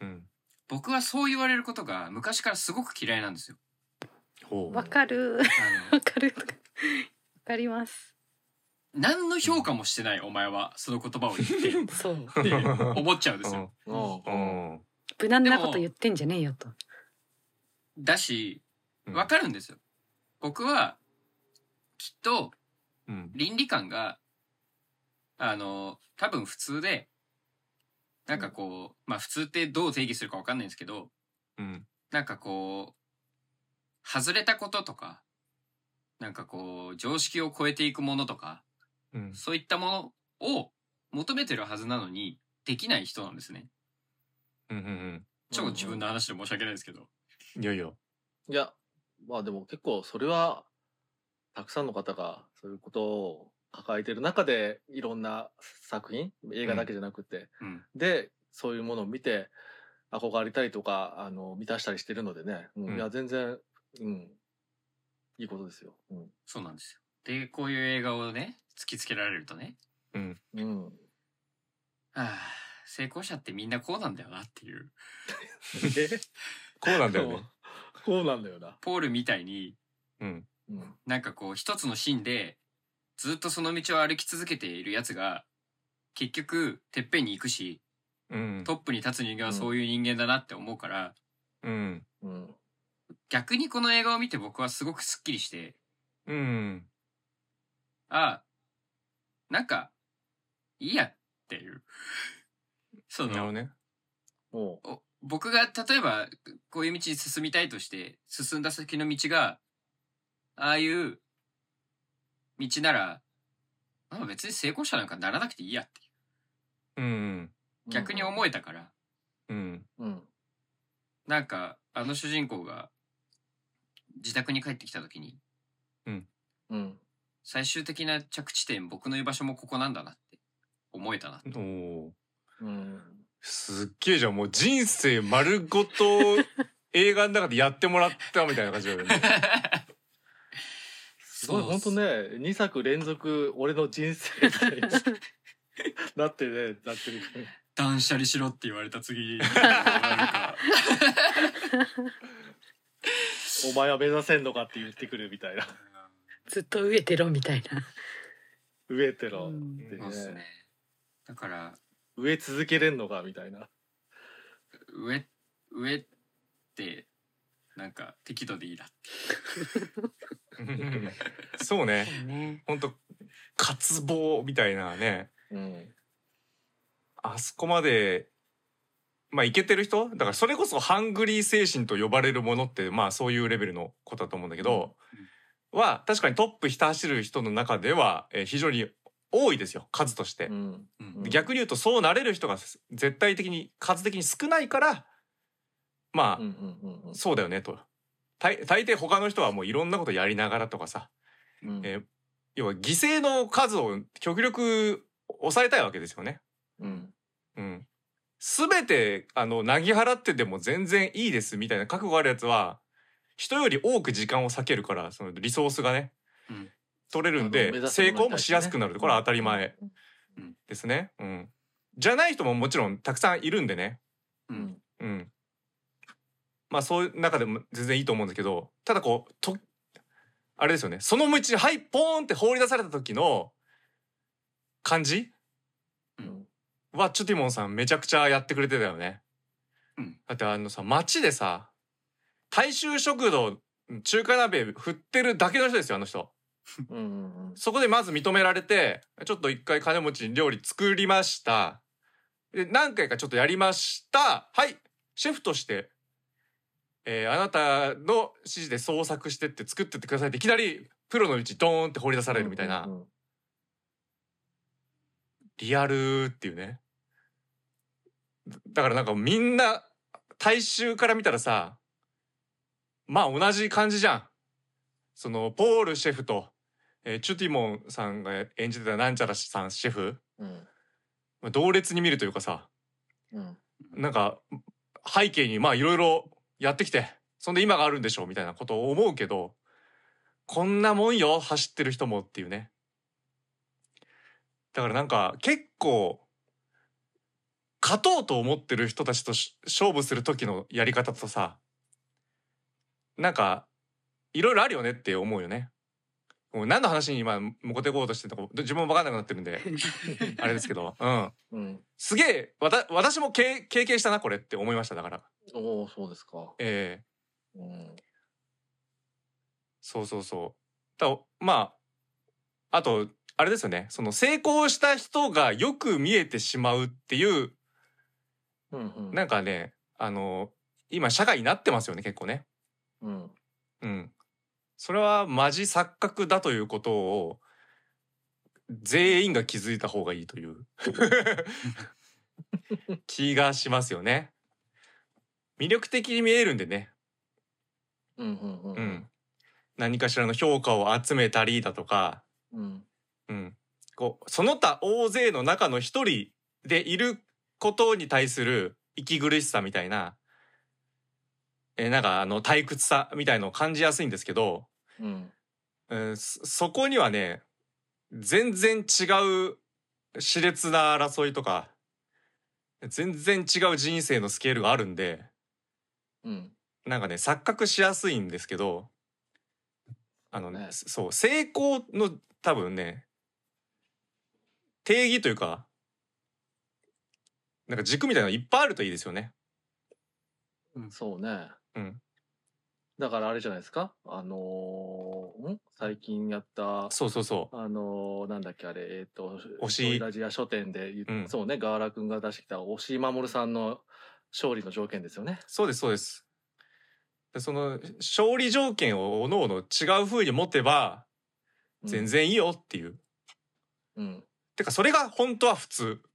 うん。
僕はそう言われることが昔からすごく嫌いなんですよ。
ほう。
わかる。
あ
わかる。わかります。
の、何の評価もしてないお前は、その言葉を言って、
そう。
って思っちゃうんですよ。
無難なこと言ってんじゃねえよと。
だし、
うん。
わかるんですよ。僕は、きっと、
うん。
倫理観が、あの、多分普通で、なんかこう、まあ普通ってどう定義するかわかんないんですけど、
うん。
なんかこう、外れたこととか、なんかこう、常識を超えていくものとか、
うん。
そういったものを求めてるはずなのに、できない人なんですね。
うんうん
超自分の話で申し訳ないですけど。
うんいやいや。
いや、まあでも結構それは、たくさんの方がそういうことを抱えてる中で、いろんな作品、映画だけじゃなくて、
うん。
で、そういうものを見て、憧れたりとか、あの、満たしたりしてるのでね、うん
うん
いや、全然、うん、いいことですよ。うん。
そうなんですよ。で、こういう映画をね、突きつけられるとね、
うん
うん。
はあ、成功者ってみんなこうなんだよなっていう。
え？
こうなんだよね
こうなんだよな。
ポールみたいに、
うん
うん。
なんかこう一つのシーンでずっとその道を歩き続けているやつが結局てっぺんに行くし
うん。
トップに立つ人間はそういう人間だなって思うから、
うん。
うん。
逆にこの映画を見て僕はすごくスッキリして
うん。
ああなんかいいやっていう。その
ね。
僕が例えばこういう道に進みたいとして進んだ先の道がああいう道ならまあ別に成功者なんかならなくていいやって
う。ん
逆に思えたから、
うん
うん。
なんかあの主人公が自宅に帰ってきた時に
うん。
最終的な着地点僕の居場所もここなんだなって思えたな
おお
うん。
すっげえじゃん。もう人生丸ごと映画の中でやってもらったみたいな感じだよね
す。ごい本当ね2作連続俺の人生みたいになってねなってる
断捨離しろって言われた次。
お前は目指せんのかって言ってくるみたいな。
ずっと飢えてろみたいな。
植えてろ
うん
って
ね。
ね
だから
植え続けれんのかみたいな。
上上ってなんか適度でいいな。って
そうね。
そうね。
ほんと渇望みたいなね。
うん。
あそこまでまあいけてる人？だからそれこそハングリー精神と呼ばれるものってまあそういうレベルのことだと思うんだけど、は確かにトップひた走る人の中では、えー非常に多いですよ。数として。
う。ん。
うん。
うん
逆に言うとそうなれる人が絶対的に数的に少ないからまあ、
うんうんうん
そうだよねと大大抵他の人はもういろんなことやりながらとかさ
うん
えー要は犠牲の数を極力抑えたいわけですよね。
うん
うん。すべて、あの、なぎ払ってでも全然いいですみたいな覚悟あるやつは、人より多く時間を割けるから、そのリソースがね、
うん
取れるんで、成功もしやすくなる。これは当たり前ですね。うん。じゃない人ももちろんたくさんいるんでね。
うんうん
うん。まあそういう中でも全然いいと思うんですけど、ただこう、と、あれですよね。その道に、はい、ポーンって放り出された時の感じ？
うん
は、チュティモンさんめちゃくちゃやってくれてたよね。
うん
だってあのさ、街でさ、大衆食堂、中華鍋振ってるだけの人ですよ、あの人。そこでまず認められて、ちょっと一回金持ちに料理作りました。で、何回かちょっとやりました。はい、シェフとして、えーあなたの指示で創作してって作ってってくださいっていきなりプロの道ドーンって放り出されるみたいな
う。んうん
リアルっていうね。だからなんかみんな大衆から見たらさ、まあ同じ感じじゃん。そのポールシェフと、えーチュティモンさんが演じてたなんちゃらさんシェフ、
うん
まあ同列に見るというかさ、
うん
なんか背景にまあいろいろやってきて、そんで今があるんでしょうみたいなことを思うけど、こんなもんよ、走ってる人もっていうね。だからなんか結構、勝とうと思ってる人たちと勝負する時のやり方とさ、なんか、いろいろあるよねって思うよね。もう何の話に今、向こうてこうとしてるのか、自分も分かんなくなってるんで、あれですけど、うん。
うん
すげえ、わた、私も経経験したな、これって思いました、だから。
おおそうですか
ええ
うん
そうそうそう。だまあ、あと、あれですよね。その成功した人がよく見えてしまうっていう、
うんうん
なんかね、あの、今社会になってますよね、結構ね。
うん
うん。それはマジ錯覚だということを、全員が気づいた方がいいという 気がしますよね。魅力的に見えるんでね。
うんうんうん
うん。何かしらの評価を集めたりだとか、
うん
うん。こう、その他大勢の中の一人でいることに対する息苦しさみたいな、えーなんかあの退屈さみたいのを感じやすいんですけど、
うん。
うん、そそこにはね、全然違う熾烈な争いとか、全然違う人生のスケールがあるんで、
うん。
なんかね、錯覚しやすいんですけど、あのね、
ね
そう、成功の多分ね、定義というか、なんか軸みたいなのいっぱいあるといいですよね。
そうね。
うん。
だからあれじゃないですか？あのーん？最近やった
そうそうそ
あのーなんだっけあれ？えっ、と
押し。
ラジア書店で言っ
うん。
そうねガーラ君が出してきた押井守さんの勝利の条件ですよね。
そうですそうです。でその勝利条件をおのおの違う風に持てば
うん。
全。然いいよっていう、
うん。
てかそれが本当は普通。っ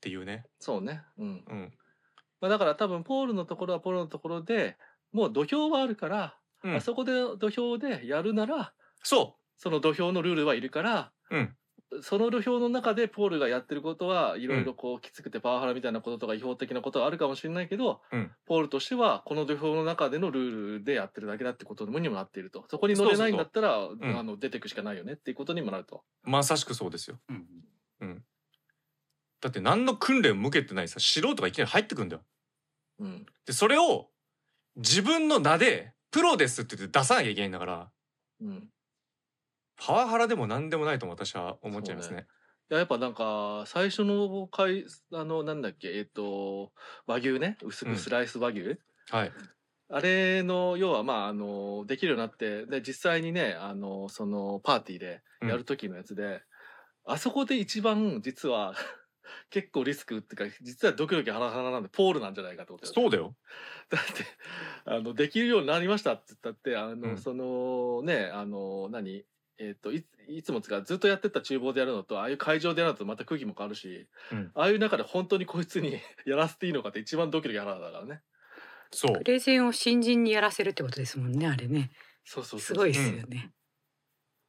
ていうね。
そうね。うん。
うん。
まあだから多分ポールのところはポールのところでもう土俵はあるから、
うん。
あそこで土俵でやるなら
そ
その土俵のルールはいるから、
うん。
その土俵の中でポールがやってることはいろいろこうきつくてパワハラみたいなこととか違法的なことはあるかもしれないけど、
うん。
ポールとしてはこの土俵の中でのルールでやってるだけだってことにもなっていると。そこに乗れないんだったらあの出てくしかないよねっていうことにもなると。
うまさしくそうですよ。
うん。
だって何の訓練も受けてないさ素人がいきなり入ってくんだよ。
うん。
でそれを自分の名でプロですって言って出さなきゃいけないんだから
うん。
パワハラでも何でもないと私は思っちゃいますね。
いややっぱなんか最初の回あのなんだっけえっ、と和牛ね。薄
うん。
くスライス和牛、
はい。
あれの要はまああのできるようになってで実際にねあのそのパーティーでやる時のやつで、あそこで一番実は結構リスクっていうか実はドキドキハラハラなんでポールなんじゃないかってこと
そうだよ。
だってあのできるようになりましたって言ったってあの、
うん。
そのねあの何？えっ、といいつもつかずっとやってた厨房でやるのとああいう会場でやるのとまた空気も変わるし、
うん。
ああいう中で本当にこいつに やらせていいのかって一番ドキドキハラハラだからね。
そう。
プレゼンを新人にやらせるってことですもんねあれね。
そうそうそう
すごいですよね、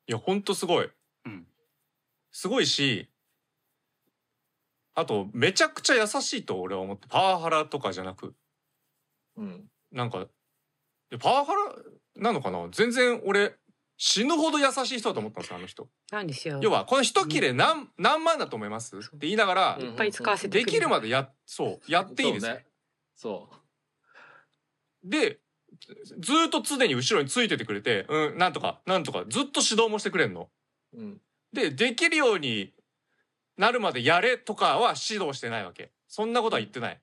いやほんとすごい。
うん。
すごいしあとめちゃくちゃ優しいと俺は思ってパワハラとかじゃなく。
うん。
なんかパワハラなのかな？全然俺死ぬほど優しい人だと思ったんですよあの人。
なんですよ。
要はこの一切れ何,、何万だと思います？って言いながら、
うん
いっぱい使わせて
できるまでやそうやっていいです。よ、
そうね。そう。
でずーっと常に後ろについててくれてうんなんとかなんとかずっと指導もしてくれんの。
うん。
でできるようになるまでやれとかは指導してないわけ。そんなことは言ってない。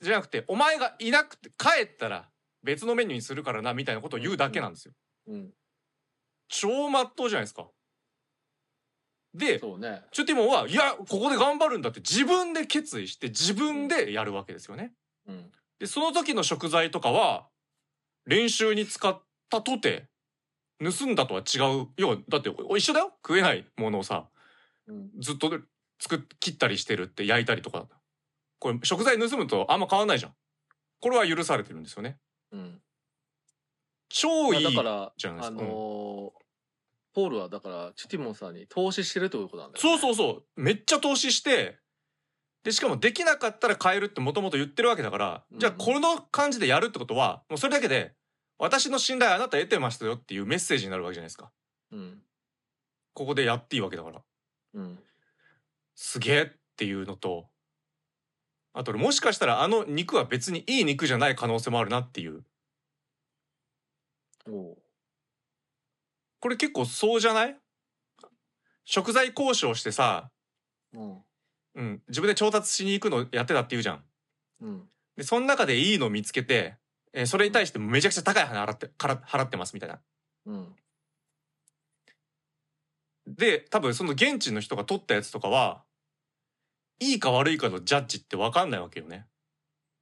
じゃなくてお前がいなくて帰ったら別のメニューにするからなみたいなことを言うだけなんですよ。
うん。
超まっとうじゃないですか。で
ね。
チュティモンはいやここで頑張るんだって自分で決意して自分でやるわけですよね。
うん。
でその時の食材とかは練習に使ったとて盗んだとは違う要はだって一緒だよ。食えないものをさ。
うん
ずっと作っ切ったりしてるって焼いたりとかこれ食材盗むとあんま変わんないじゃん。これは許されてるんですよね。
うん。
超いい
まあだから
じゃないですか、
あのーポールはだからチュティモンさんに投資してるってことなんだよ、ね、
そうそうそう。めっちゃ投資してでしかもできなかったら変えるってもともと言ってるわけだから、
うん。
じゃあこの感じでやるってことはもうそれだけで私の信頼あなた得てましたよっていうメッセージになるわけじゃないですか。
うん。
ここでやっていいわけだから
うん。
すげえっていうのとあと俺もしかしたらあの肉は別にいい肉じゃない可能性もあるなっていう。
おう。
これ結構そうじゃない？食材交渉してさ、
うん。
うん、自分で調達しに行くのやってたって言うじゃん。
うん。
でその中でいいの見つけて、えーそれに対してめちゃくちゃ高い金払ってから払ってますみたいな。
うん
で多分その現地の人が取ったやつとかはいいか悪いかのジャッジって分かんないわけよね。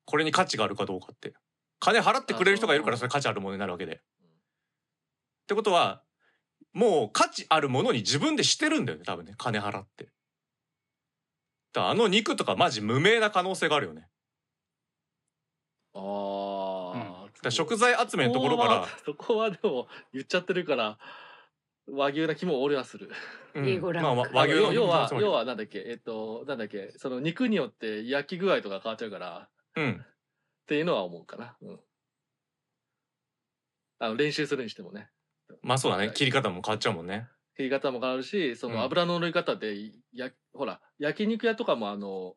これに価値があるかどうかって。金払ってくれる人がいるからそれ価値あるものになるわけで。ってことはもう価値あるものに自分でしてるんだよね多分ね金払って。だあの肉とかマジ無名な可能性があるよね。
ああ、
うん
食材集めのところから、
そこはでも言っちゃってるから和牛な気も俺はする。
まあまあ和牛の
要は要はなんだっけ？えっとなんだっけ？その肉によって焼き具合とか変わっちゃうから。
うん。
っていうのは思うかな。うん。あの練習するにしてもね。
まあそうだね。切り方も変わっちゃうもんね。
切り方も変わるしそ
うん。
の油の乗り方でやほら焼肉屋とかもあの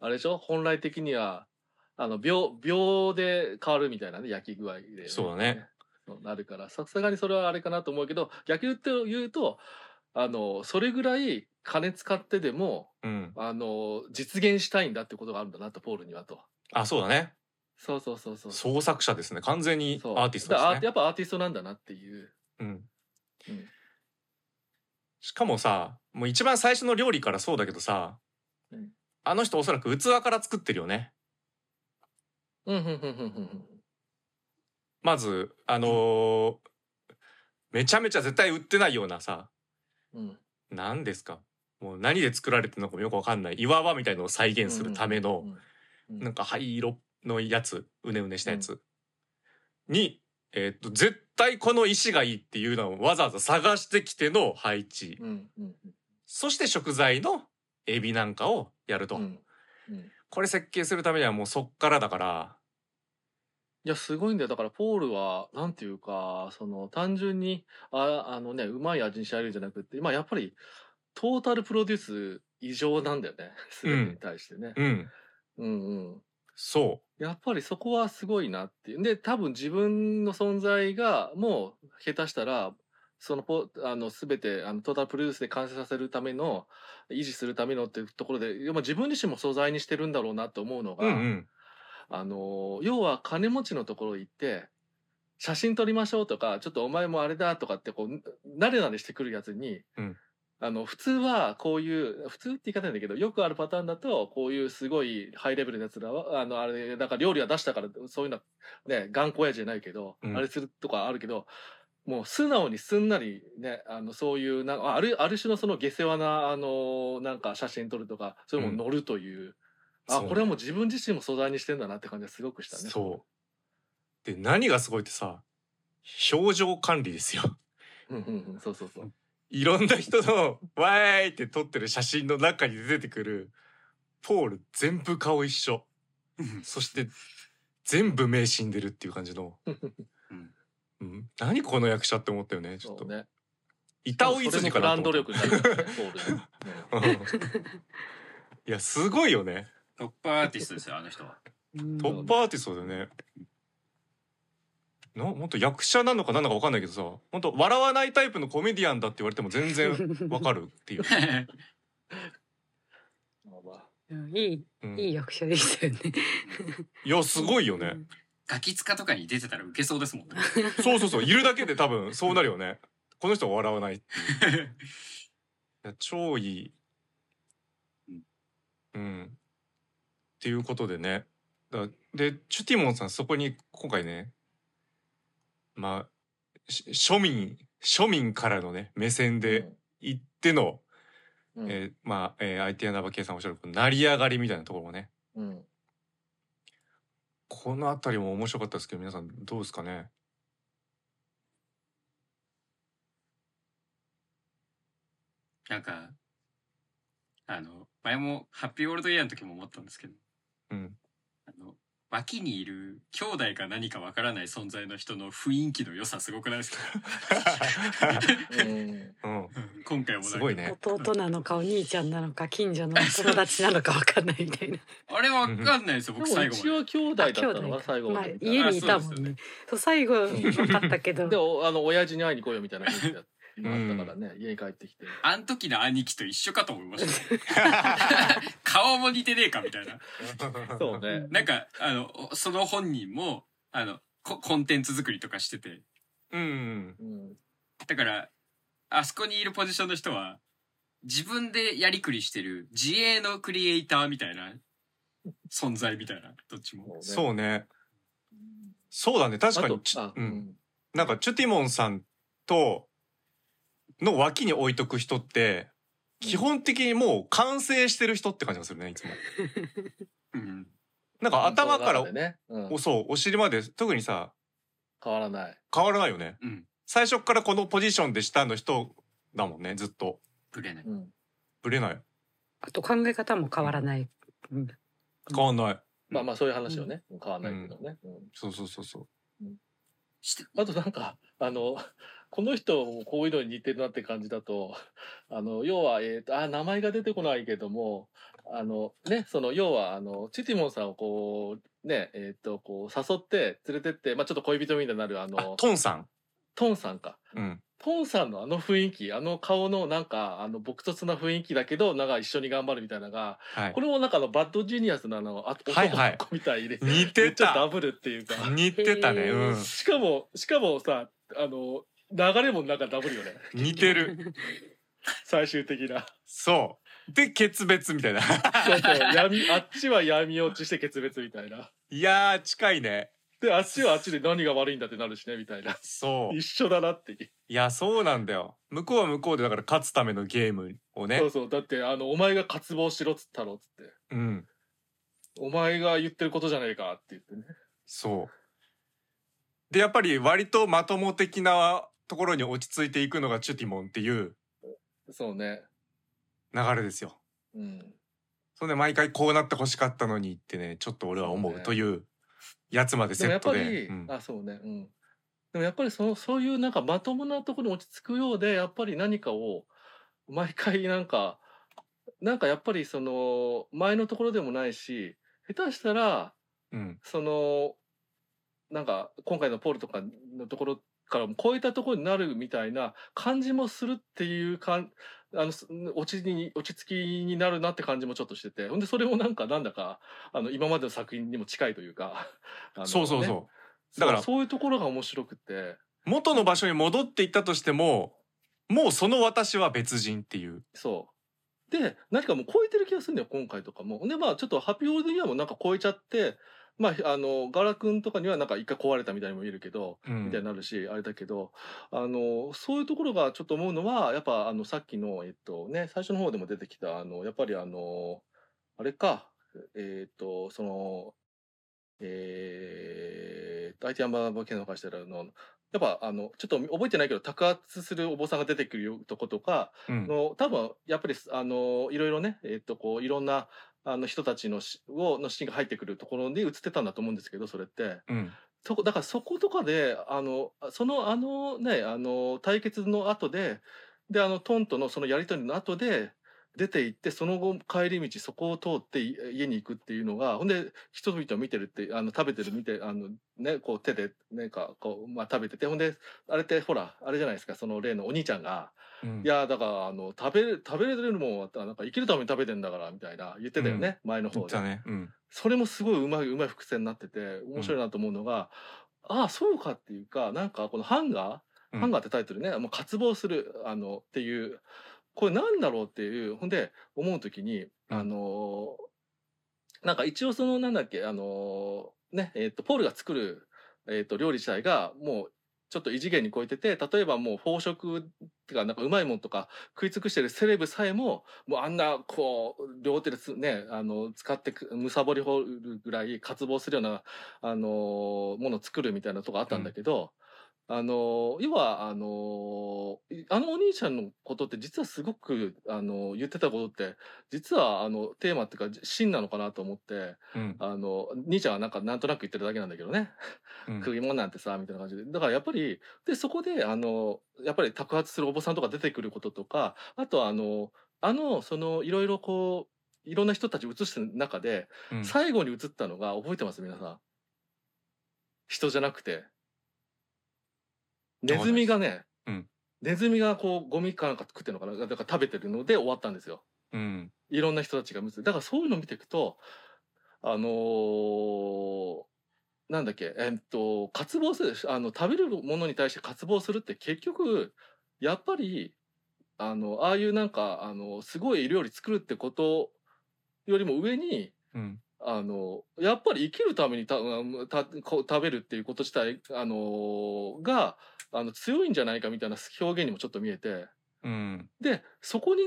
あれでしょ？本来的にはあの秒秒で変わるみたいなね焼き具合で、
そうだね
なるからさすがにそれはあれかなと思うけど逆に言って言うとあのそれぐらい金使ってでも
うん。
あの実現したいんだってことがあるんだなとポールにはと。
あそうだね。
そうそうそうそう。
創作者ですね。完全にアーティストですね。
やっぱアーティストなんだなっていう、
うん。
うん。
しかもさもう一番最初の料理からそうだけどさ、
うん。
あの人おそらく器から作ってるよね。
うんうんうんうんうん
まずあのーめちゃめちゃ絶対売ってないようなさ
うん。
何ですか？もう何で作られてるのかもよくわかんない。岩場みたいのを再現するための
うん。
なんか灰色のやつうねうねしたやつ。に、えっと絶対この石がいいっていうのをわざわざ探してきての配置。
うん。うん。
そして食材のエビなんかをやると、
うん。うん。
これ設計するためにはもうそっからだから
いやすごいんだよ。だからポールはなんていうかその単純にああのねうまい味に仕上げるんじゃなくてまあやっぱりトータルプロデュース異常なんだよね。全てに対してね。
うん。
うんうん。
そ
やっぱりそこはすごいなっていう。で、多分自分の存在がもう下手したら、そのポ、あの、すべて、あの、トータルプロデュースで完成させるための、維持するためのっていうところで、まあ自分自身も素材にしてるんだろうなと思うの
う
が、
うんうん
あの、要は金持ちのところ行って、写真撮りましょうとか、ちょっとお前もあれだとかって、こう、慣れ慣れしてくるやつに、
うん。
あの、普通はこういう、普通って言い方なんだけど、よくあるパターンだと、こういうすごいハイレベルなやつらは、あの、あれ、だから料理は出したから、そういうのは、ね、頑固親父じゃないけど、
うん。
あれするとかあるけど、もう素直にすんなりね、あの、そういう、なある、ある種のその下世話な、あの、なんか写真撮るとか、そういうのも乗るという、あ、これはもう自分自身も素材にしてんだなって感じがすごくしたね。
そう。で何がすごいってさ表情管理ですよ。
うんうんうん、そうそうそう。
いろんな人の「わーい!」って撮ってる写真の中に出てくるポール全部顔一緒。そして全部目死んでるっていう感じの、うん、何この役者って思ったよねちょっと、
そうね。
板尾いつじか
ブランド
なと思ったいやすごいよね
トップアーティストですよあの人は。
うん
トップアーティストだよね。な本当役者なのか何なのか分かんないけどさ本当笑わないタイプのコメディアンだって言われても全然 わかるっていう、
いい
うん。
いい役者でしたよね。
いやすごいよね、
ガキ使とかに出てたらウケそうですもんね。
そうそうそういるだけで多分そうなるよね。この人は笑わないってい や超いい。
うん。
うんっていうことでね。だでチュティモンさんそこに今回ねまあし庶民庶民からのね目線で行っての、
うん、
えーまあ、えー、IT アナバケイさんおっしゃるこの成り上がりみたいなところもね。
うん。
このあたりも面白かったですけど皆さんどうですかね？
なんかあの前もハッピーオールドイヤーの時も思ったんですけど
うん
あの脇にいる兄弟か何かわからない存在の人の雰囲気の良さすごくないですか？
うん。
うん
今回も
すごいね
弟なのかお兄ちゃんなのか近所の友達なのかわかんないみたいな。
あれわかんないですよ僕最後まで
一応兄弟だったの
兄弟
が最後
まあ
まで。
家にいたもんね。そう最後分かったけど
で、。おあの、親父に会いに来いよみたいな雰囲気だったからね、家に帰ってきて。
あん時の兄貴と一緒かと思いました。顔も似てねえかみたいな。
そうね。
なんかあのその本人もあのココンテンツ作りとかしてて。
うん。
うん。
だからあそこにいるポジションの人は自分でやりくりしてる自営のクリエイターみたいな存在みたいなどっちも。
う
そうね。そうだね。確かに。なんかチュティモンさんとの脇に置いとく人って基本的にもう完成してる人って感じがするねいつも。
うん
なんか頭から
ね、うん
おそうお尻まで特にさ
変わらない。
変わらないよね。
うん
最初からこのポジションで下の人だもんねずっと
ぶれない
うん。
ぶれない
あと考え方も変わらない。うん
変わんない。
まあまあそういう話をね、変わらないけどね。うん
そうそうそうそう。
して
あとなんか、あの、この人もこういうのに似てるなって感じだと、あの、要は、えっ、と、あ、名前が出てこないけども、あの、ね、その、要は、あの、チティモンさんをこう、ね、えっ、と、こう、誘って、連れてって、まあちょっと恋人みたいになる、あ
あ
の、
トンさん？
トンさんか。
うん。
トンさんのあの雰囲気、あの顔のなんか、あの、朴突な雰囲気だけど、なんか一緒に頑張るみたいなのが、
はい
こ。れもなんかあの、バッドジニアスのあの、あ
はいはい
男の子みたいで、
似
めってちゃダ
た。
ブルっていうか。
似てたね。う
しかも、しかもさ、あの、流れもなんかダブルよね。
ん。似てる。
最終的な。
そう。で決別みたいな。
そうそう。闇あっちは闇落ちして決別みたいな。い
やー近いね。
であっちはあっちで何が悪いんだってなるしねみたいな。
そう。
一緒だなって。いう
いやそうなんだよ。向こうは向こうでだから勝つためのゲームをね。
そうそう。だってあのお前が渇望しろっつったろっつって。
うん。
お前が言ってることじゃねえかって言ってね。
そう。でやっぱり割とまとも的なところに落ち着いていくのがチュティモンっていう
そうね。
流れですよ。
うん。
そんで毎回こうなってほしかったのにってねちょっと俺は思
そ
うというやつまで
で。もやっ
セットで
ぱり、
うん。
あそうね。うん。でもやっぱりそのそういうなんかまともなところに落ち着くようでやっぱり何かを毎回なんかなんかやっぱりその前のところでもないし下手したら
うん。
そのなんか今回のポールとかのところからも超えたところになるみたいな感じもするっていうかんあのす落ちに落ち着きになるなって感じもちょっとしてて。ほんでそれもなんかなんだかあの今までの作品にも近いというか。あの
そうそう。
ね
そうだから
そうそういうところが面白くて。
元の場所に戻っていったとしてももうその私は別人っていう。
そう。で何かもう超えてる気がするんだよ今回とかも。でまあちょっとハッピーオールドイヤーもなんか超えちゃってまああのガラ君とかにはなんか一回壊れたみたいにも言えるけど
うん。
みたいになるし、あれだけどあのそういうところがちょっと思うのはやっぱあのさっきのえっとね最初の方でも出てきたあのやっぱりあのあれかえっとそのえー、IT アンバーバー系の会社のやっぱあのちょっと覚えてないけど托圧するお坊さんが出てくるとことか
うん。
の多分やっぱりあのいろいろねえっとこういろんなあの人たちのしをのシーンが入ってくるところに映ってたんだと思うんですけどそれって。
うん
そこだからそことかであのそのあのねあの対決の後でであのトンとのそのやり取りの後で出て行ってその後帰り道そこを通ってい家に行くっていうのがほんで人々を見てるってあの食べてる見てあのねこう手でなんかこうまあ食べててほんであれってほらあれじゃないですかその例のお兄ちゃんが
うん。
いやだからあの食べる食べれるもんはなんか生きるために食べてんだからみたいな言ってたよね、前の
言っ
方で
たね。うん。
それもすごいうまいうまい伏線になってて面白いなと思うのが、ああそうかっていうかなんかこのハンガー、
うん。
ハンガーってタイトルねもう渇望するあのっていうこれなんだろうっていうほんで思う時に、
うん。
あのーなんか一応そのなんだっけあのーねえっ、とポールが作る、えー、と料理自体がもうちょっと異次元に超えてて例えばもう飽食っていうかなんかうまいもんとか食い尽くしてるセレブさえももうあんなこう両手ですねあの使ってくむさぼり掘るぐらい渇望するようなあのものを作るみたいなとこあったんだけど、あの要はあのあのお兄ちゃんのことって実はすごくあの言ってたことって実はあのテーマっていうか真なのかなと思って
うん。
あの兄ちゃんはなんかなんとなく言ってるだけなんだけどね。
うん。
食い物なんてさみたいな感じで。だからやっぱりでそこであのやっぱり托発するお坊さんとか出てくることとかあとはあのあのそのいろいろこういろんな人たち映してる中で、
うん。
最後に映ったのが覚えてます？皆さん。人じゃなくてネズミがね、
うん。
ネズミがこうゴミかなんか食ってるのかな？だから食べてるので終わったんですよ。
うん。
いろんな人たちが映ってだからそういうのを見ていくとあのーなんだっけえっと渇望するあの食べるものに対して渇望するって結局やっぱりあのああいうなんかあのすごい料理作るってことよりも上に
うん
あのやっぱり生きるためにたた食べるっていうこと自体あのがあの強いんじゃないかみたいな表現にもちょっと見えて。
うん
でそこに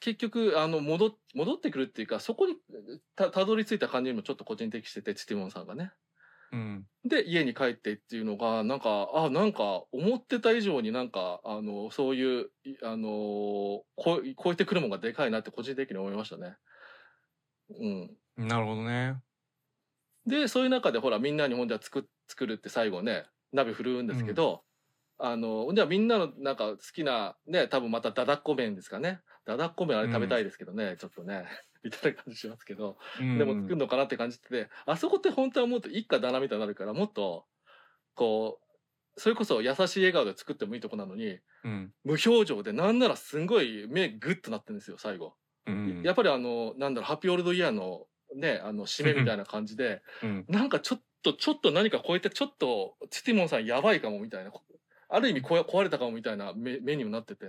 結局あの戻っ戻ってくるっていうかそこにたたどり着いた感じにもちょっと個人的しててチティモンさんがね。
うん
で家に帰ってっていうのがなんかあなんか思ってた以上になんかあのそういういあのこ超えてくるものがでかいなって個人的に思いましたね。うん、
なるほどね。
でそういう中でほらみんなにほんじゃ作作るって最後ね鍋振るうんですけど、あのほんじゃみんなのなんか好きなね多分まただだっこ麺ですかね。だだっこ麺あれ食べたいですけどね、ちょっとね みたいな感じしますけど、
うん。
でも作るのかなって感じててあそこって本当はもっと一家だなみたいになるからもっとこうそれこそ優しい笑顔で作ってもいいとこなのに
うん。
無表情でなんならすんごい目グッとなってるんですよ最後。
うん。
やっぱりあのなんだろうハッピーオールドイヤーのねあの締めみたいな感じで。
うん。
なんかちょっとちょっと何か超えてちょっとチティモンさんやばいかもみたいなある意味壊れたかもみたいな目目にもなってて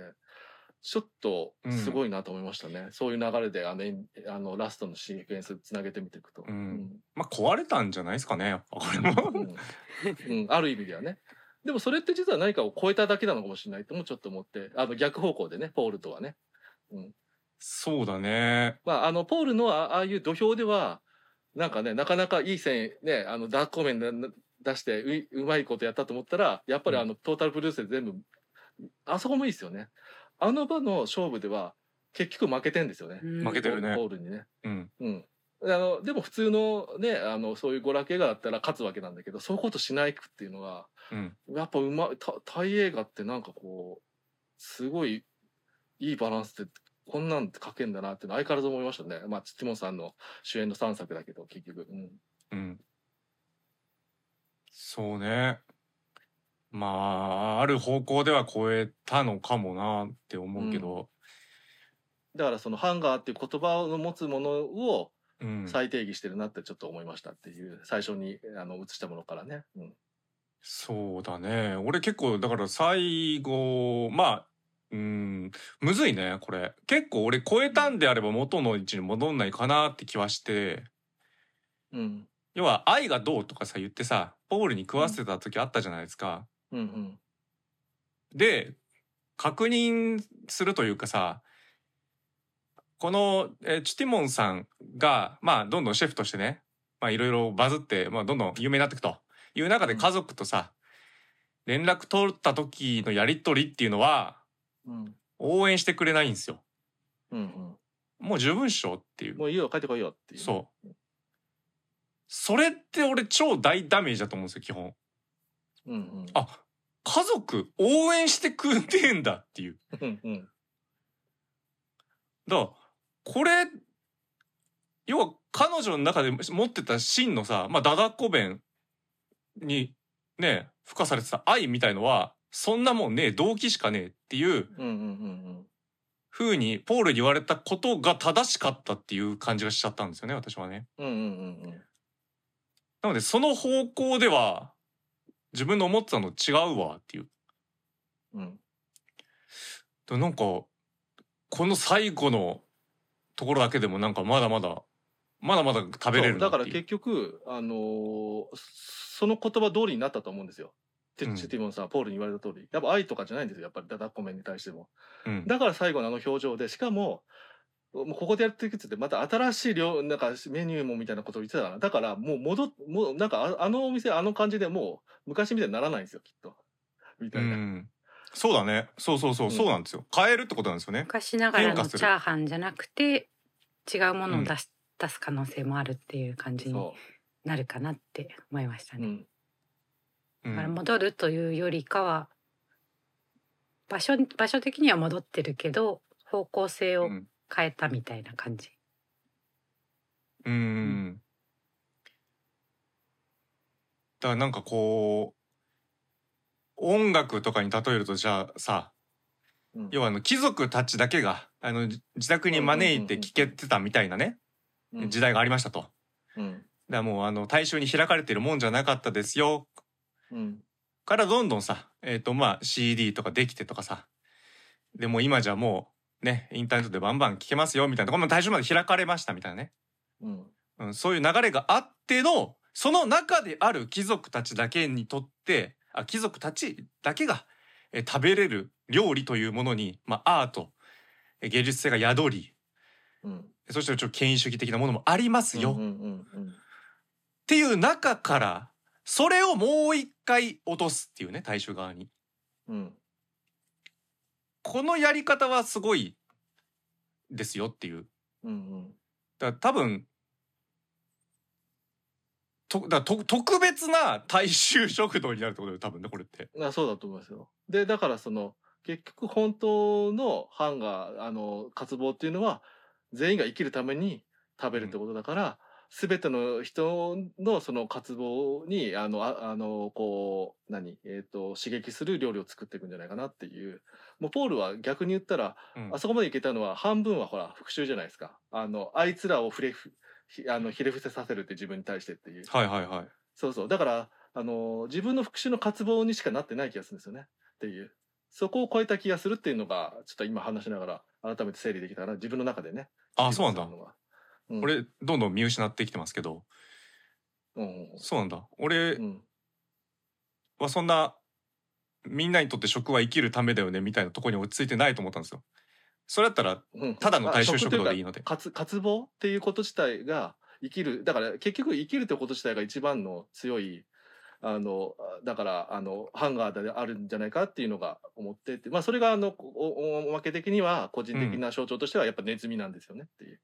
ちょっとすごいなと思いましたね、そういう流れであのあのラストのシークエンスつなげてみていくと、
うん。まあ壊れたんじゃないですかねやっぱこれも。
うん。うんある意味ではね。でもそれって実は何かを超えただけなのかもしれないともちょっと思ってあの逆方向でねポールとはね
そうだね。
まああのポールのあああいう土俵ではなんかねなかなかいい線ねあのダークコメンで出してううまいことやったと思ったらやっぱりあの、トータルプロデュースで全部あそこもいいですよね。あの場の勝負では結局負けてんですよね、
負けてるね。
ポールにね。
うん。
うん。あのでも普通のねあのそういう娯楽映画だったら勝つわけなんだけどそういうことしないくっていうのが
うん。
やっぱうまいたタイ映画ってなんかこうすごいいいバランスでこんなんって書けんだなって相変わらず思いましたね。まあティモンさんの主演の3作だけど結局、うん、
うん。そうね。まあある方向では超えたのかもなって思うけど。
だからそのハンガーっていう言葉の持つものを
うん、
再定義してるなってちょっと思いましたっていう最初にあの映したものからね、うん。
そうだね。俺結構だから最後まあうん。むずいねこれ。結構俺超えたんであれば元の位置に戻んないかなって気はして。
うん。
要は愛がどうとかさ言ってさポールに食わせてた時あったじゃないですか。
うんうん。
で確認するというかさこの、えーチュティモンさんがまあどんどんシェフとしてねまあいろいろバズって、まあ、どんどん有名になっていくと。いう中で家族とさ、連絡取った時のやり取りっていうのは
うん
応援してくれないんですよ。
うん
もう十分っしょっていう
うん。もういいよ帰ってこいよっていうね、
そうそれって俺超大ダメージだと思うんですよ基本。
うんうん
あ家族応援してくんでんだっていう。
うんうん
だからこれ要は彼女の中で持ってた真のさ、まあ、ダダっ子弁にね付加されてた愛みたいのはそんなもんねえ動機しかねえっていう
うんう
にポールに言われたことが正しかったっていう感じがしちゃったんですよね私はね。なのでその方向では自分の思ってたの違うわっていう。
うん
でなんかこの最後のところだけでもなんかまだまだまだまだ食べれる
だから結局あのーその言葉通りになったと思うんですよ。テ
うん。
チティモンさんはポールに言われた通りやっぱ愛とかじゃないんですよやっぱりダダっ子面に対しても。
うん。
だから最後のあの表情でしかももうここでやっていくっつってまた新しい量なんかメニューもみたいなことを言ってたからだからもう戻っもうなんかああのお店あの感じでもう昔みたいにならないんですよきっと。みたいな。
うん。そうだね。そうそうそう、
うん。
そうなんですよ。変えるってことなんですよね。
昔ながらのチャーハンじゃなくて違うものを出し、出す可能性もあるっていう感じに
そ
なるかなって思いました
う、う
ね。
ん
うん
だから戻るというよりかは場所場所的には戻ってるけど方向性を
うん。
変えたみたいな感じ。
うんだからなんかこう音楽とかに例えるとじゃあさ
うん。
要はあの貴族たちだけがあのじ自宅に招いて聞けてたみたいなね
うん
時代がありましたと。だか
うん
らもうあの大衆に開かれてるもんじゃなかったですよ
うん。
からどんどんさえっ、とまあ CD とかできてとかさ。でもう今じゃもうねインターネットでバンバン聞けますよみたいなところ。も大衆まで開かれましたみたいなね。
うん。
うん、そういう流れがあってのその中である貴族たちだけにとってあ貴族たちだけがえ食べれる料理というものに、まあ、アートえ芸術性が宿り。
うん。
そしてちょっと権威主義的なものもありますよ、っ
うんうんうん。
ていう中からそれをもう一回落とすっていうね大衆側に
うん
このやり方はすごいですよっていう
うんうん
だから多分とだと特別な大衆食堂になるってことよ多分ねこれって。
あそうだと思いますよ。でだからその結局本当のハンガーあの渇望っていうのは全員が生きるために食べるってことだから、全ての人のその渇望にあのああのこう何？えっ、と刺激する料理を作っていくんじゃないかなっていう。もうポールは逆に言ったら、
うん。
あそこまでいけたのは半分はほら復讐じゃないですか。あのあいつらをふれふひあのひれ伏せさせるって自分に対してっていう。
はいはいはい。
そうそう。だからあの自分の復讐の渇望にしかなってない気がするんですよね。っていう。そこを超えた気がするっていうのがちょっと今話しながら改めて整理できたから自分の中でね。
あそうなんだ
うん。
俺どんどん見失ってきてますけど。
うん。
そうなんだ。俺
うん。
はそんなみんなにとって食は生きるためだよねみたいなところに落ち着いてないと思ったんですよ。それだったら
うん。
ただの大衆食堂でいいので。
渇渇望っていうこと自体が生きる。だから結局生きるってこと自体が一番の強いあのだからあのハンガーであるんじゃないかっていうのが思ってて。まあそれがあのおおおまけ的には個人的な象徴としてはやっぱネズミなんですよねっていう。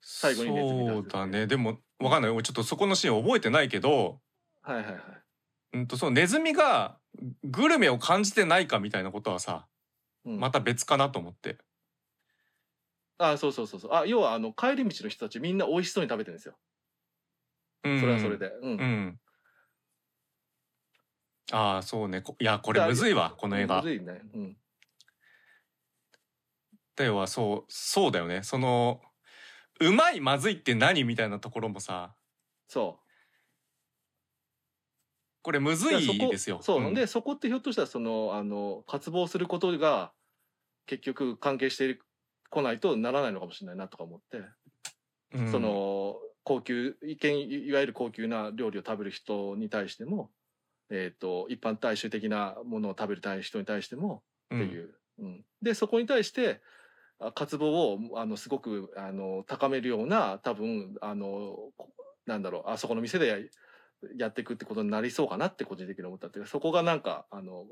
最後にネズミ
そうだね。でもわかんない。俺ちょっとそこのシーン覚えてないけど
はいはいはい。
うんとそのネズミがグルメを感じてないかみたいなことはさ
うん。
また別かなと思って。
あそうそうそうそう。あ要はあの帰り道の人たちみんな美味しそうに食べてるんですよ。
うん。
それはそれで。うん。
うん。ああそうね。こいやこれむずいわこの映画。
むずいね。うん。
だよはそうそうだよね。そのうまいまずいって何みたいなところもさ。
そう。
これむずいですよ。
そう、
ん。
でそこってひょっとしたらそのあの渇望することが結局関係してこないとならないのかもしれないなとか思って、
うん。
その高級一見いわゆる高級な料理を食べる人に対しても、えー、と一般大衆的なものを食べる人に対しても
うん
っていう、うん。でそこに対してあ渇望をあのすごくあの高めるような多分あのこなんだろうあそこの店でややっていくってことになりそうかなって個人的に思ったっていうかそこがなんかあの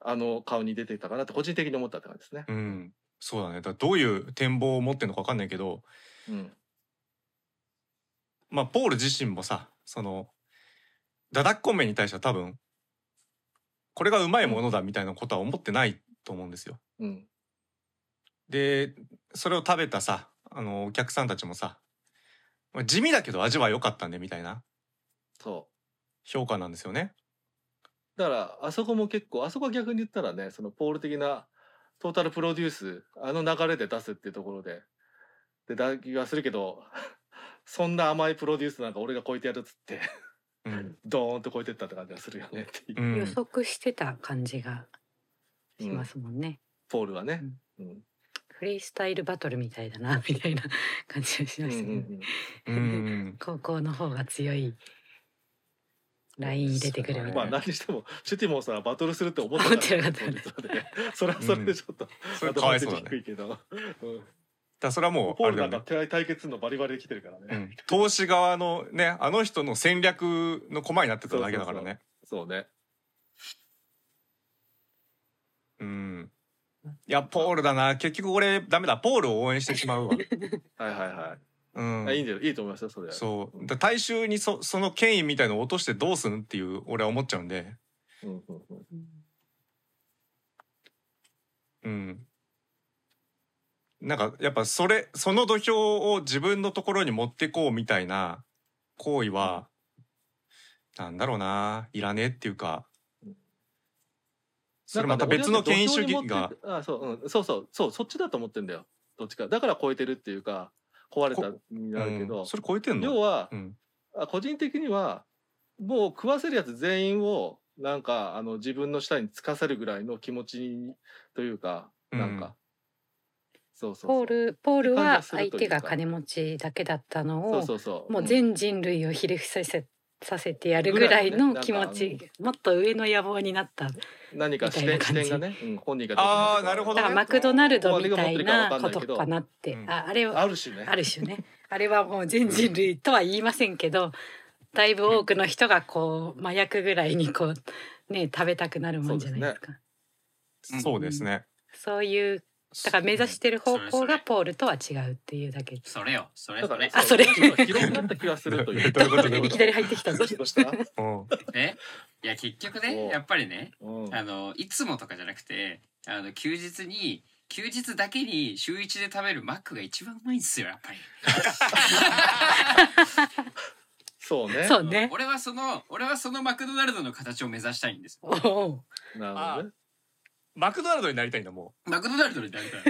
あの顔に出てたかなって個人的に思ったって感じですね。
うんそうだねだどういう展望を持ってるのか分かんないけど
うん
まあポール自身もさそのダダッコンメに対しては多分これがうまいものだみたいなことは思ってないと思うんですよ。
うん
でそれを食べたさあのお客さんたちもさまあ地味だけど味は良かったねみたいな。
そう。
評価なんですよね。
だからあそこも結構あそこは逆に言ったらねそのポール的なトータルプロデュースあの流れで出すっていうところででだ気がするけど そんな甘いプロデュースなんか俺が超えてやるっつって
うん。
ドーンと超えてったって感じがするよねっていう、
うん。
予測してた感じがしますもんね、
ポールはね。うん
フリースタイルバトルみたいだな みたいな感じがし
うん
ましたね、
うん
うん
高校の方が強いライン入れてくるみ
うんまあ
たいな、
何にしてもシュティモンさんはバトルするって思って
思ってなかった
ね。それはそれでちょっと、
それかわいそうだね。
低いけど、うん。
だそれはもう
ポール
あれだよね。
なんか対決のバリバリで来てるからね。
うん、投資側のねあの人の戦略の駒になってただけだからね。
そうね。
うんいやポールだな。結局俺ダメだ。ポールを応援してしまうわ。
はいはいはい。
うん。
あいいんじゃないいいと思いますよそれ。は。
そう。だ大衆にそその権威みたいのを落としてどうするっていう俺は思っちゃうんで。
うんうんうん。
うん。なんかやっぱそれその土俵を自分のところに持ってこうみたいな行為は、なんだろうな。いらねえっていうかそれまた別の権威主義が。
あそう、うん、そうそうそうそっちだと思ってんだよ。どっちか。だから超えてるっていうか壊れたになるけど、
うんそれ超えてんの？
要は、
うん。
あ個人的にはもう食わせるやつ全員をなんかあの自分の下につかせるぐらいの気持ちにというかなんか、
うん
そうそう。
ポールポールは相手が金持ちだけだったのを
そうそうそう。
もう全人類をひれ伏させさせてやるぐらいの気持ち、もっと上の野望になった
何か視点
みたいな感じ。
視点がね、うん、本人が
あーなるほど。ね
だからマクドナルドみたいな
こ
とかなって、
うん。
ああれは
ある種ね。
ある種ね。あれはもう全人類とは言いませんけどだいぶ多くの人がこう麻薬ぐらいにこうね食べたくなるもんじゃないですか。
うん
そうですね。
そういうだから目指してる方向がポールとは違うっていうだけ。で
それよ。それそれ。
あそれ。
広くなった気がするという
どうい
きなり入ってきたぞ。
どうしたどうした
うん。
え？いや結局
お
ねやっぱりね
うん。
あのいつもとかじゃなくてあの休日に休日だけに週一で食べるマックが一番うまいんですよやっぱり。
そうね。
そうね。
俺はその俺はそのマクドナルドの形を目指したいんです。
なるほどね
マクドナルドになりたいんだも
マクドナルドになりたい。
う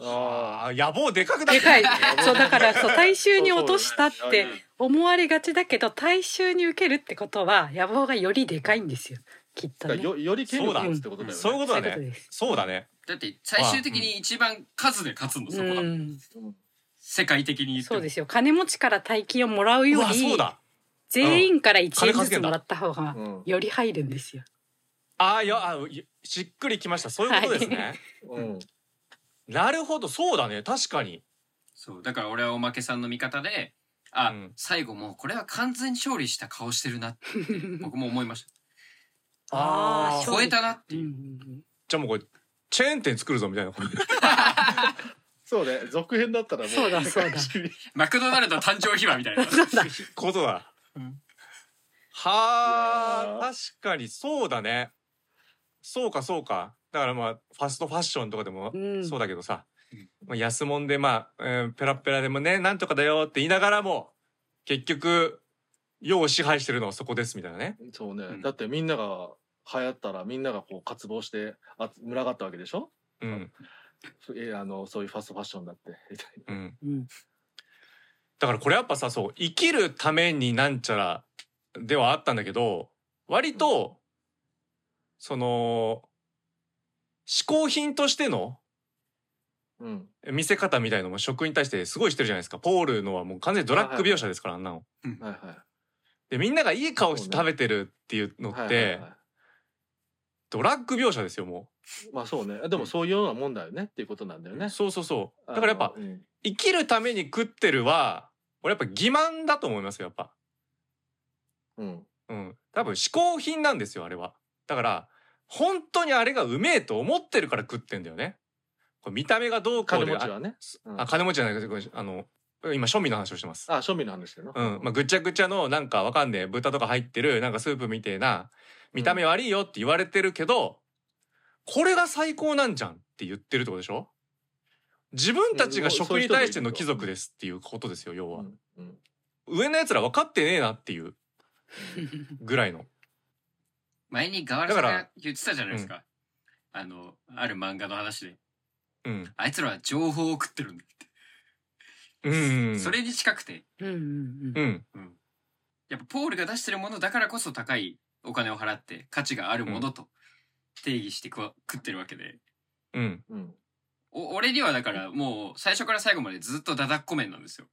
あ
あー野望でかくなって
でかい。そうだからそう大衆に落としたって思われがちだけど大衆に受けるってことは野望がよりでかいんですよ。きっとね。
よより権力を持つってことだよね。
そういうことだね。
そういうことです。
そうだね。
だって最終的に一番数で勝つのそこだ、
うん。
世界的に言っても。
そうですよ。金持ちから大金をもらうよ
うわそう
り
だ。
全員から1円ずつもらった方が
うん。
より入るんですよ。
あーいやあいしっくりきました。そういうことですね、
うん。
なるほど。そうだね。確かに。
そう。だから俺はおまけさんの味方であ、
うん。
最後もうこれは完全に勝利した顔してるなって僕も思いました。
あー
勝
超えたなって
うん
いう。う、
ん
じゃあもうこれチェーン店作るぞみたいな。
そうね。続編だったらもう
そうだ。そうだ
マクドナルド誕生秘話みたいな。
そうだ。
ことだ、
うん。
はあ確かにそうだねそうかそうか。だからまあファストファッションとかでも
うん。
そうだけどさ、
うん。
まあ、安物でまあ、えーペラッペラでもねなんとかだよって言いながらも結局世を支配してるのはそこですみたいなね。
そうね、
うん。
だってみんなが流行ったらみんながこう渇望してあ群がったわけでしょ？
うん。
えあのそういうファストファッションだって。みたいな
うん。
うん。
だからこれやっぱさそう生きるためになん。ちゃらではあったんだけど割とその嗜好品としての
うん。
見せ方みたいのも食に対してすごいしてるじゃないですか。ポールのはもう完全にドラッグ描写ですからあんなの。
はいはい。
でみんながいい顔して食べてるっていうのって
はい
ドラッグ描写ですよも
まあそうね。でもそういうようなもんだよねっていうことなんだよね。
う。そうそうそう。だからやっぱ生きるために食ってるは俺やっぱ欺瞞だと思いますよやっぱ。
うん。
うん、多分嗜好品なんですよあれはだから本当にあれがうめえと思ってるから食ってんだよね。これ見た目がどうこう
金
で
持ちはね。うん。
あ金持ちじゃないですごめんあの今庶民の話をしてます。
あ庶民の話だよな
うん。まあ、ぐちゃぐちゃのなんかわかんねえ豚とか入ってるなんかスープみてえな見た目悪いよって言われてるけど、これが最高なんじゃんって言ってるってことでしょ？自分たちが食に対しての貴族ですっていうことですよ要は、
うんうん。
上のやつら分かってねえなっていうぐらいの
前にガワラさん
だから
が言ってたじゃないですか、あのある漫画の話で。
うん。
あいつらは情報を食ってるんだって、
うん。
それに近くて。
うんうん
うん。
やっぱポールが出してるものだからこそ高いお金を払って価値があるものと定義して食ってるわけで。
うん。
うん。
お俺にはだからもう最初から最後までずっとダダっこ麺なんですよ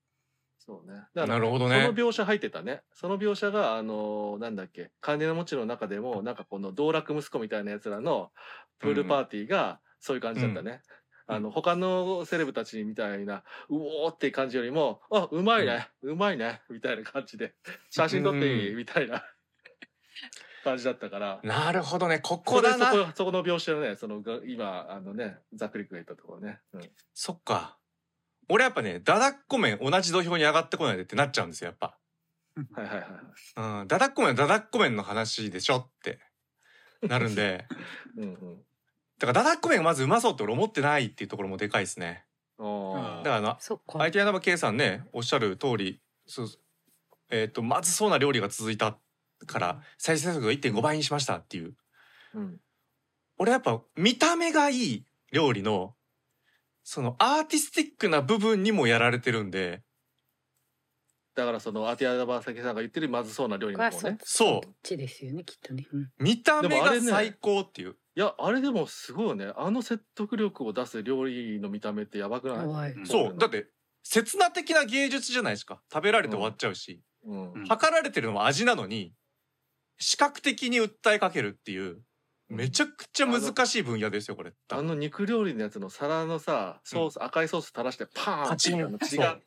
そうね。だから
なるほどね。
その描写入ってたね。その描写があのなんだっけ金持ちの中でもなんかこの道楽息子みたいなやつらのプールパーティーがそういう感じだったね、あの他のセレブたちみたいなうおーって感じよりも「あうまいね、うまいね」みたいな感じで「写真撮っていい?」
うん。
みたいな。感じだったから。
なるほどね。こ
こ
だな。
そこそこの描写のねそのが今あのねざっくりくが言ったところね、うん。
そっか俺やっぱねダダっこ麺同じ土俵に上がってこないでってなっちゃうんですよやっぱ。
はいはいはいはい。
うんダダっこ麺はダダっこ麺の話でしょって。なるんで。
うんうん。
だからダダっこ麺がまずうまそうって俺思ってないっていうところもでかいですね。
おー。
だからあの
そっか。
IT 柳葉圭さんねおっしゃる通りそうえっ、とまずそうな料理が続いたから再生速度を1.5倍にしましたっていう。
うん。
俺やっぱ見た目がいい料理のそのアーティスティックな部分にもやられてるんで。
だからそのアティアダバーサキさんが言ってるまずそうな料理の方ね
そう。
ちですよねきっとね。うん。
見た目が最高っていう、
いやあれでもすごいよね。あの説得力を出す料理の見た目ってやばくない、
そう。だって刹那的な芸術じゃないですか。食べられて終わっちゃうし、
うん。
うん。
測られてるのは味なのに視覚的に訴えかけるっていうめちゃくちゃ難しい分野ですよこれ。
あの肉料理のやつの皿のさソース、赤いソース垂らしてパーン
パチン。
あの血が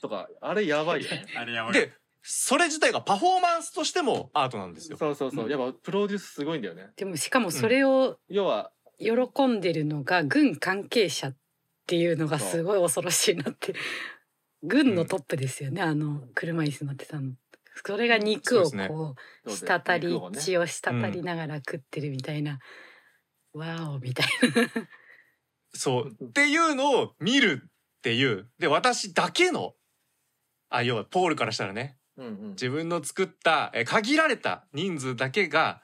とかあれやばいよね。
あれやばい。
でそれ自体がパフォーマンスとしてもアートなんですよ。
そうそうそう、
うん。
やっぱプロデュースすごいんだよね。
でもしかもそれを
要は
喜んでるのが軍関係者っていうのがすごい恐ろしいなって。軍のトップですよね、あの車椅子乗ってたの。それが肉をこう滴り
ね。
血を滴りながら食ってるみたいな、わおみたいな。
そう。っていうのを見るっていう。で私だけの。あ要はポールからしたらね。
うんうん。
自分の作ったえ限られた人数だけが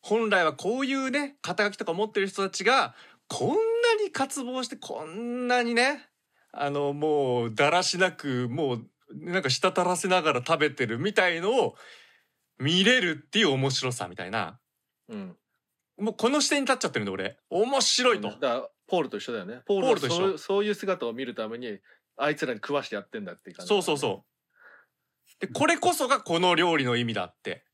本来はこういうね肩書きとか持ってる人たちがこんなに渇望してこんなにねあのもうだらしなくもうなんか滴らせながら食べてるみたいのを見れるっていう面白さみたいな。
うん。
もうこの視点に立っちゃってるんで俺。面白いと。
だからポールと一緒だよね。ポール
と一緒。
そういう姿を見るためにあいつらに食わしてやってんだっていう感じ
そうそうそう。でこれこそがこの料理の意味だって。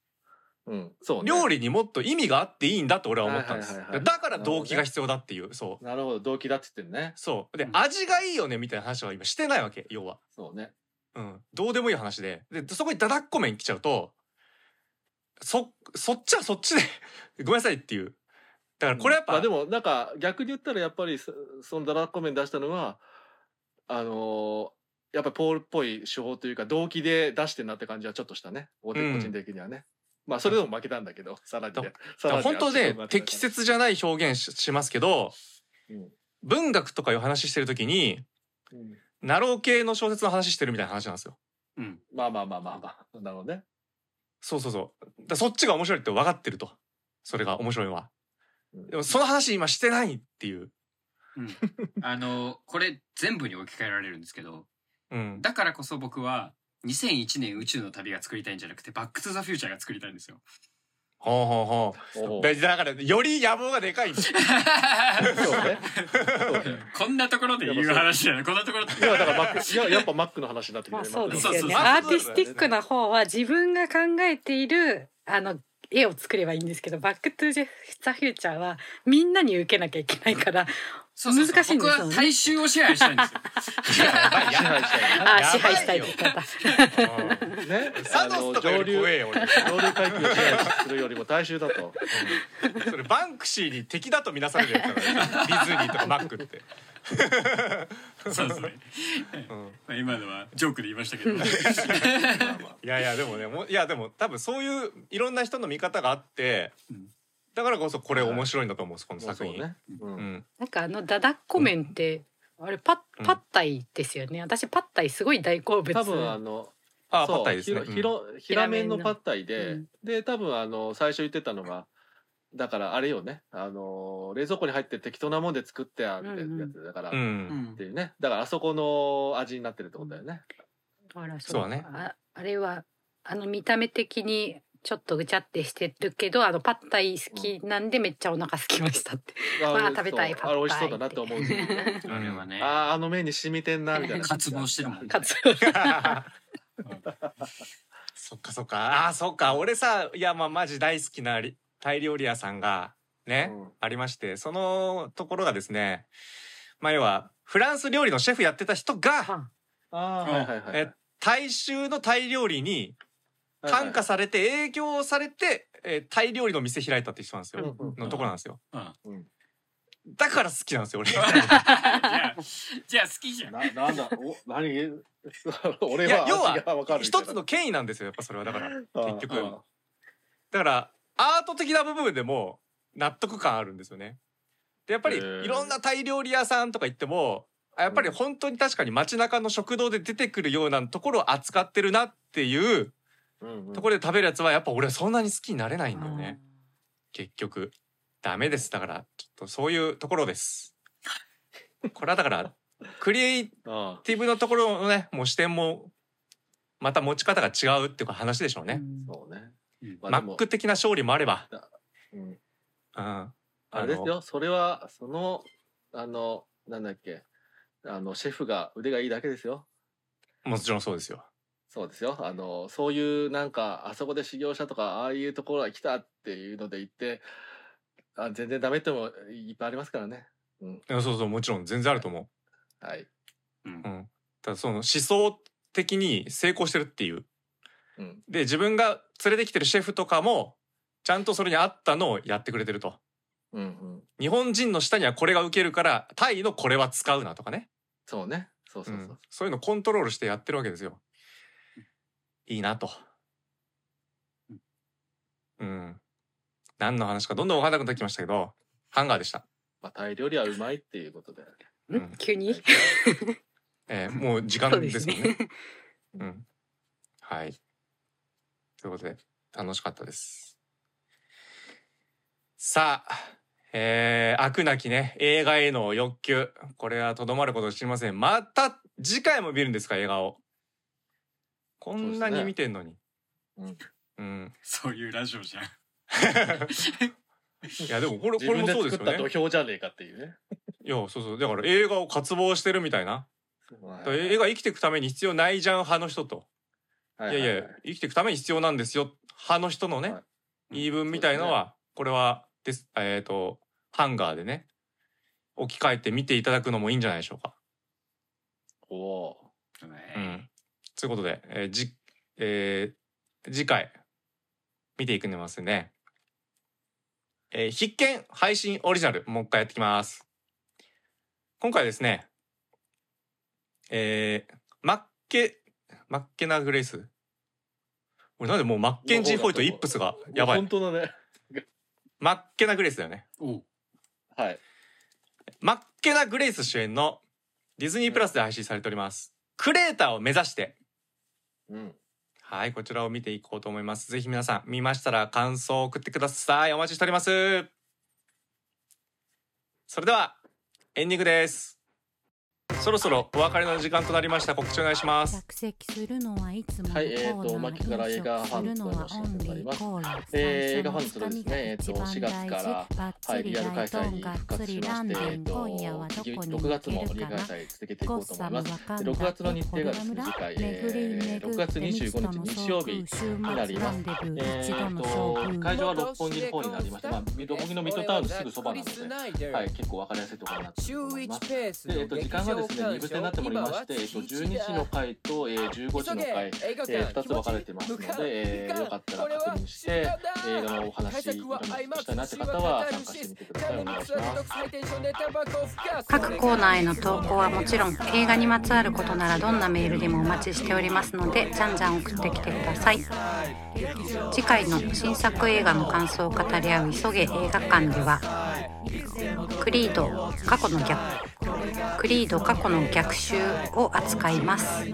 う、うん、そう、ね、
料理にもっと意味があっていいんだと俺は思ったんです。
はいはいはいはい
だから動機が必要だっていう。そう。
なるほど。動機だって言ってんね。
そう。で
うん。
味がいいよねみたいな話は今してないわけ要は。
そうね
うん。どうでもいい話で。でそこにダダっこ麺来ちゃうとそそっちはそっちで ごめんなさいっていう。だからこれやっぱ、
まあ、でもなんか逆に言ったらやっぱりそそのダラッコメン出したのはあのーやっぱりポールっぽい手法というか動機で出してんなって感じはちょっとしたね。個人的にはね、まあそれでも負けたんだけどさらにね。
本当ね
には
適切じゃない表現ししますけど
うん。
文学とかいう話してる時に
うん
ナロー系の小説の話してるみたいな話なんですよ。
うん。
まあまあまあまあまあ。なるほどね。
そうそうそう。だそっちが面白いって分かってると。それが面白いのは。
うん。
でもその話今してないっていう。
うん。あのこれ全部に置き換えられるんですけど。
うん。
だからこそ僕は2001年宇宙の旅が作りたいんじゃなくてバックトゥザフューチャーが作りたいんですよ。
ほうほうほう。
おう。
でだからより野望がでかいんですよ
こんなところで言う話じゃない。こんなところで。
いやだからマックいややっぱマックの話になってきて
まあ
ね。
そうですよね。アーティスティックな方は自分が考えているあの絵を作ればいいんですけど、バックトゥザフューチャーはみんなに受けなきゃいけないから、
そうそうそう。
難しいんですよね。
僕は大衆を支配したいんですよ。
支配したいね
あ
やばいよ
支配したいって言っ
ね
サドスとかより怖えよ俺
上流階級を支配するよりも大衆だと。
それバンクシーに敵だと見なされるやつだからディズニーとかマックって、
そうですね。
うん
まあ今のはジョークで言いましたけど。
まあまあ
いやいやでもねもういやでも多分そういういろんな人の見方があって、
うん
だからこそこれ面白いんだと思うんですこの作品、
ね、うん。
うん、
なんかあのダダッコ麺って、あれパッ
うん
パッタイですよね。私パッタイすごい大好物。
多分あの
あパッタイですね、
ひろ平麺のパッタイで、
うん
で多分あの最初言ってたのがだからあれよね。あの冷蔵庫に入って適当なもんで作ってあるってやつだから、
う
っ
ん
ていうね。だからあそこの味になってるってことだよね、
あら
そうだね。
ああれはあの見た目的にちょっとぐちゃってしてるけどあのパッタイ好きなんでめっちゃお腹空きましたって、
あ
まあ食べたい
そうあれ美味し
パッタイ
そうだなって思う
あれはね。
あーあの麺に染みてんなみたいな。
渇望してるもんね。
かつ
そっかそっか。あーそっか。俺さいやまあマジ大好きなりタイ料理屋さんがね、
うん。
ありましてそのところがですねまあ要はフランス料理のシェフやってた人が
あ
あー。はいはいはい
え大衆のタイ料理に感化されて営業されて、えータイ料理の店開いたって人なんですよ、
うんうん
のところなんですよ。
うん。
だから好きなんですよ俺。
じゃあじゃあ好きじゃん。
ななんだお何？俺は
要は一つの権威なんですよやっぱそれは。だから結局。
あ
だからアート的な部分でも納得感あるんですよね。でやっぱりいろんなタイ料理屋さんとか行ってもあやっぱり本当に確かに街中の食堂で出てくるようなところを扱ってるなっていうところで食べるやつはやっぱ俺はそんなに好きになれないんだよね。結局。ダメです。だからちょっとそういうところです。これはだからクリエイ
あ
ティブのところのねもう視点もまた持ち方が違うっていう話でしょうね、
あそうね。
うん。
まあ
マック的な勝利もあれば、
うん。
うん、
あれですよ。それはそのあのなんだっけ。あのシェフが腕がいいだけですよ。
もちろんそうですよ
そうですよ。あのそういうなんかあそこで修行したとかああいうところが来たっていうので言ってあ全然ダメってもいっぱいありますからね。うん。
いやそうそうもちろん全然あると思
はい、
うん。
う、うん、ただその思想的に成功してるっていう。
うん、
で自分が連れてきてるシェフとかもちゃんとそれに合ったのをやってくれてると。
うんうん。
日本人の下にはこれが受けるからタイのこれは使うなとかね。
そうね。そうそうそう、
うん。そういうのコントロールしてやってるわけですよいいなとうん何の話かどんどん分かんなくなってきましたけどハンガーでした
まあ、タイ料理はうまいっていうことで
うん
急に？
えーもう時間でもんね
ですすね。
うん。はい。ということで、楽しかったです。さあ、えー、飽くなきね、映画への欲求。これはとどまること知りません。また次回も見るんですか、映画を。こんなに見てんのに。
うん。
うん。
そういうラジオじゃん。
いやでもこれこれもそうですよ
作った土
ね
俵じゃねえかっていうね。
いやそうそう。だから映画を渇望してるみたいな。映画生きていくために必要ないじゃん派の人と。
はい
やいや生きていくために必要なんですよ。派の人のね、
はい。
言い分みたいのは、これはですえっ、とハンガーでね置き換えて見ていただくのもいいんじゃないでしょうか。
おお
うん、ということで、えーじえー次回見ていくんでますね。えー必見配信オリジナルもう一回やってきます。今回ですね、えー、マッケマッケナグレイス俺なんでもうマッケンジー・ホイとイップスがやばい
本。当だね。
マッケナグレイスだよね。
はい。
マッケナグレイス主演のディズニープラスで配信されております。クレーターを目指して
うん。
はい、こちらを見ていこうと思います。ぜひ皆さん見ましたら感想を送ってください。お待ちしております。それではエンディングです。そろそろお別れの時間となりました。告知お願いします。
着席するのはいつもの
はいえーと
コーナ
マキから映画ファンとのお知らせになりますえー映画ファンとですねえーと4月からはい、リアル開催に復活しまして、えっと、6月もリアル開催続けていこうと思います。で6月の日程がですね、次回、えー、6月25日日曜日になります。えー、と、会場は六本木の方になりまして、まあ、六本木のミッドタウンのすぐそばなので、はい、結構わかりやすいところになっていると思います。で、えっと、時間がですね、2部制になっておりまして、えっと、12時の回と、えー、15時の回、えー、2つ分かれてますので、えー、よかったら確認して、映画のお話、したいなって方は参加してみてください。お願いします。
各コーナーへの投稿はもちろん映画にまつわることならどんなメールでもお待ちしておりますのでじゃんじゃん送ってきてください。次回の新作映画の感想を語り合う急げ映画館ではクリード過去の逆クリード過去の逆襲を扱います。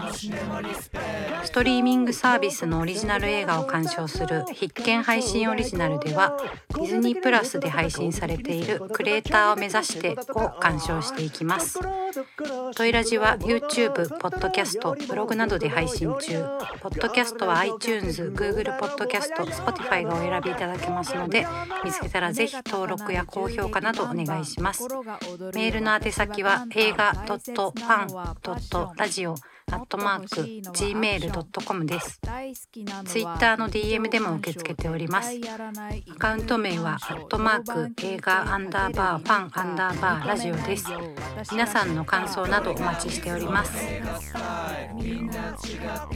ストリーミングサービスのオリジナル映画を鑑賞する必見配信オリジナルではディズニープラスで配信されているクレーターを目指してを鑑賞していきます。トイラジは YouTube、ポッドキャスト、ブログなどで配信中。ポッドキャストは iTunes、Google ポッドキャスト、Spotify がお選びいただけますので見つけたらぜひ登録や高評価などお願いします。メールの宛先は映画ットパンドッラジオアットマーク gmail.com です。ツイッターの DM でも受け付けております。アカウント名はアットマーク映画アンダーバーファンアンダーバーラジオです。皆さんの感想などお待ちしております。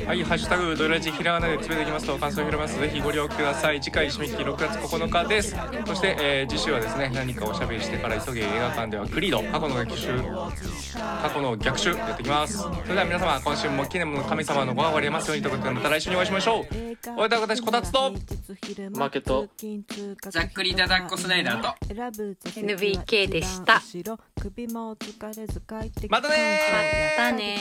はい、ハッシュタグドラジひらがなでつぶやいていきますと感想を広めます。ぜひご利用ください。次回締め切り6月9日です。そして、えー次週はですね、何かおしゃべりしてから急げ映画館ではクリード過去の逆襲過去の逆襲やっていきます。それでは皆様今週も記念の神様のご飯をありますようにということでまた来週にお会いしましょう。お相手は私こたつと
マーケット。
ざっくりだだっこスナイダーと
NBK でした。
またね
またね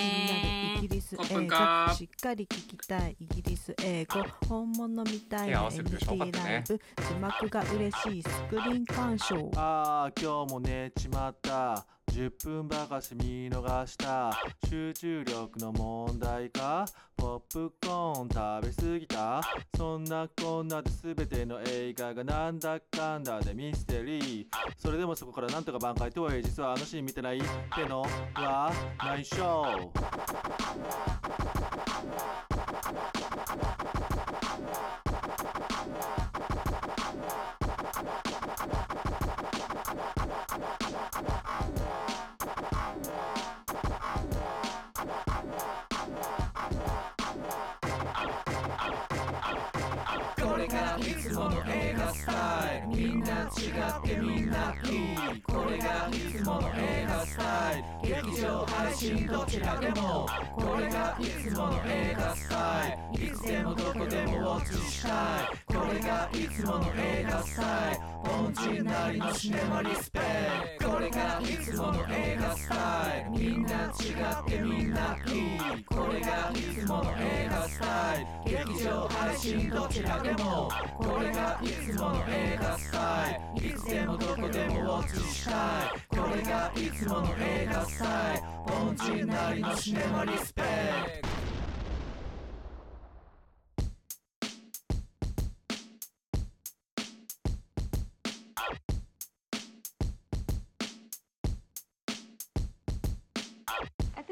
コップンカー。
しっかり聞きたいイギリス英語本物みたいな
手合わせるでしょ。よかった
NT
ね。
ライブ字幕が嬉しいスクリー。ン鑑賞
ああ今日も寝ちまった10分ばかし見逃した。集中力の問題か。ポップコーン食べ過ぎた。そんなこんなで全ての映画がなんだかんだでミステリー。それでもそこからなんとか挽回とはいえ実はあのシーン見てないってのは内緒
劇場配信どちらでも。これがいつもの映画スタイル。いつでもどこでもウォッチしたい。これがいつもの映画スタイル。本人なりのシネマリスペこれがいつもの映画スタイル。みんな違ってみんないいこれがいつもの映画スタイル。劇場配信どちらでも。これがいつもの映画スタイル。いつでもどこでも。ウォッチしたいこれがいつもの映画スタイル。本人なりのシネマリスペ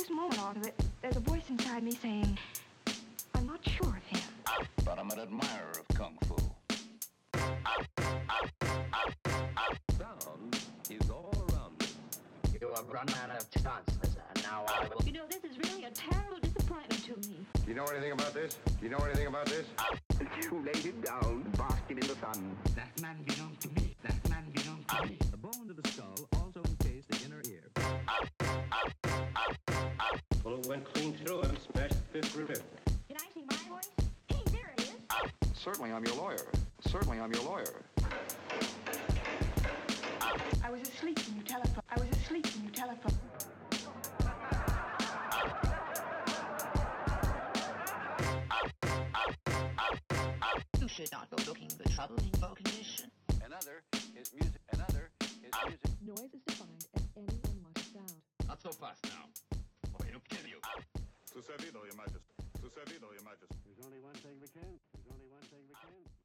クト
this moment, Arthur, there's a voice inside me saying, I'm not sure of him.
But I'm an admirer of Kung Fu.
Sound is all around me.
You have run out of chances, and now I will.
You know, this is really a terrible disappointment to me.
Do you know anything about this? Do you know anything about this?
You laid him down, basking in the sun.
That man belonged to me. That man belonged to me. The bone of the skull
Bullet went clean through him, smashed the fifth rib.
Can I see my voice? Hey, there it is.
Certainly I'm your lawyer. Certainly I'm your lawyer.
I was asleep when you telephoned. I was asleep when you telephoned.
You should not go looking for trouble in your condition.
Another is music. Another is music.
Noise is defined as any unwanted sound.
Not so fast now. Or he'll kill you.
To servidor, your majesty. To servidor, your majesty.
There's only one thing we can. There's only one thing we can.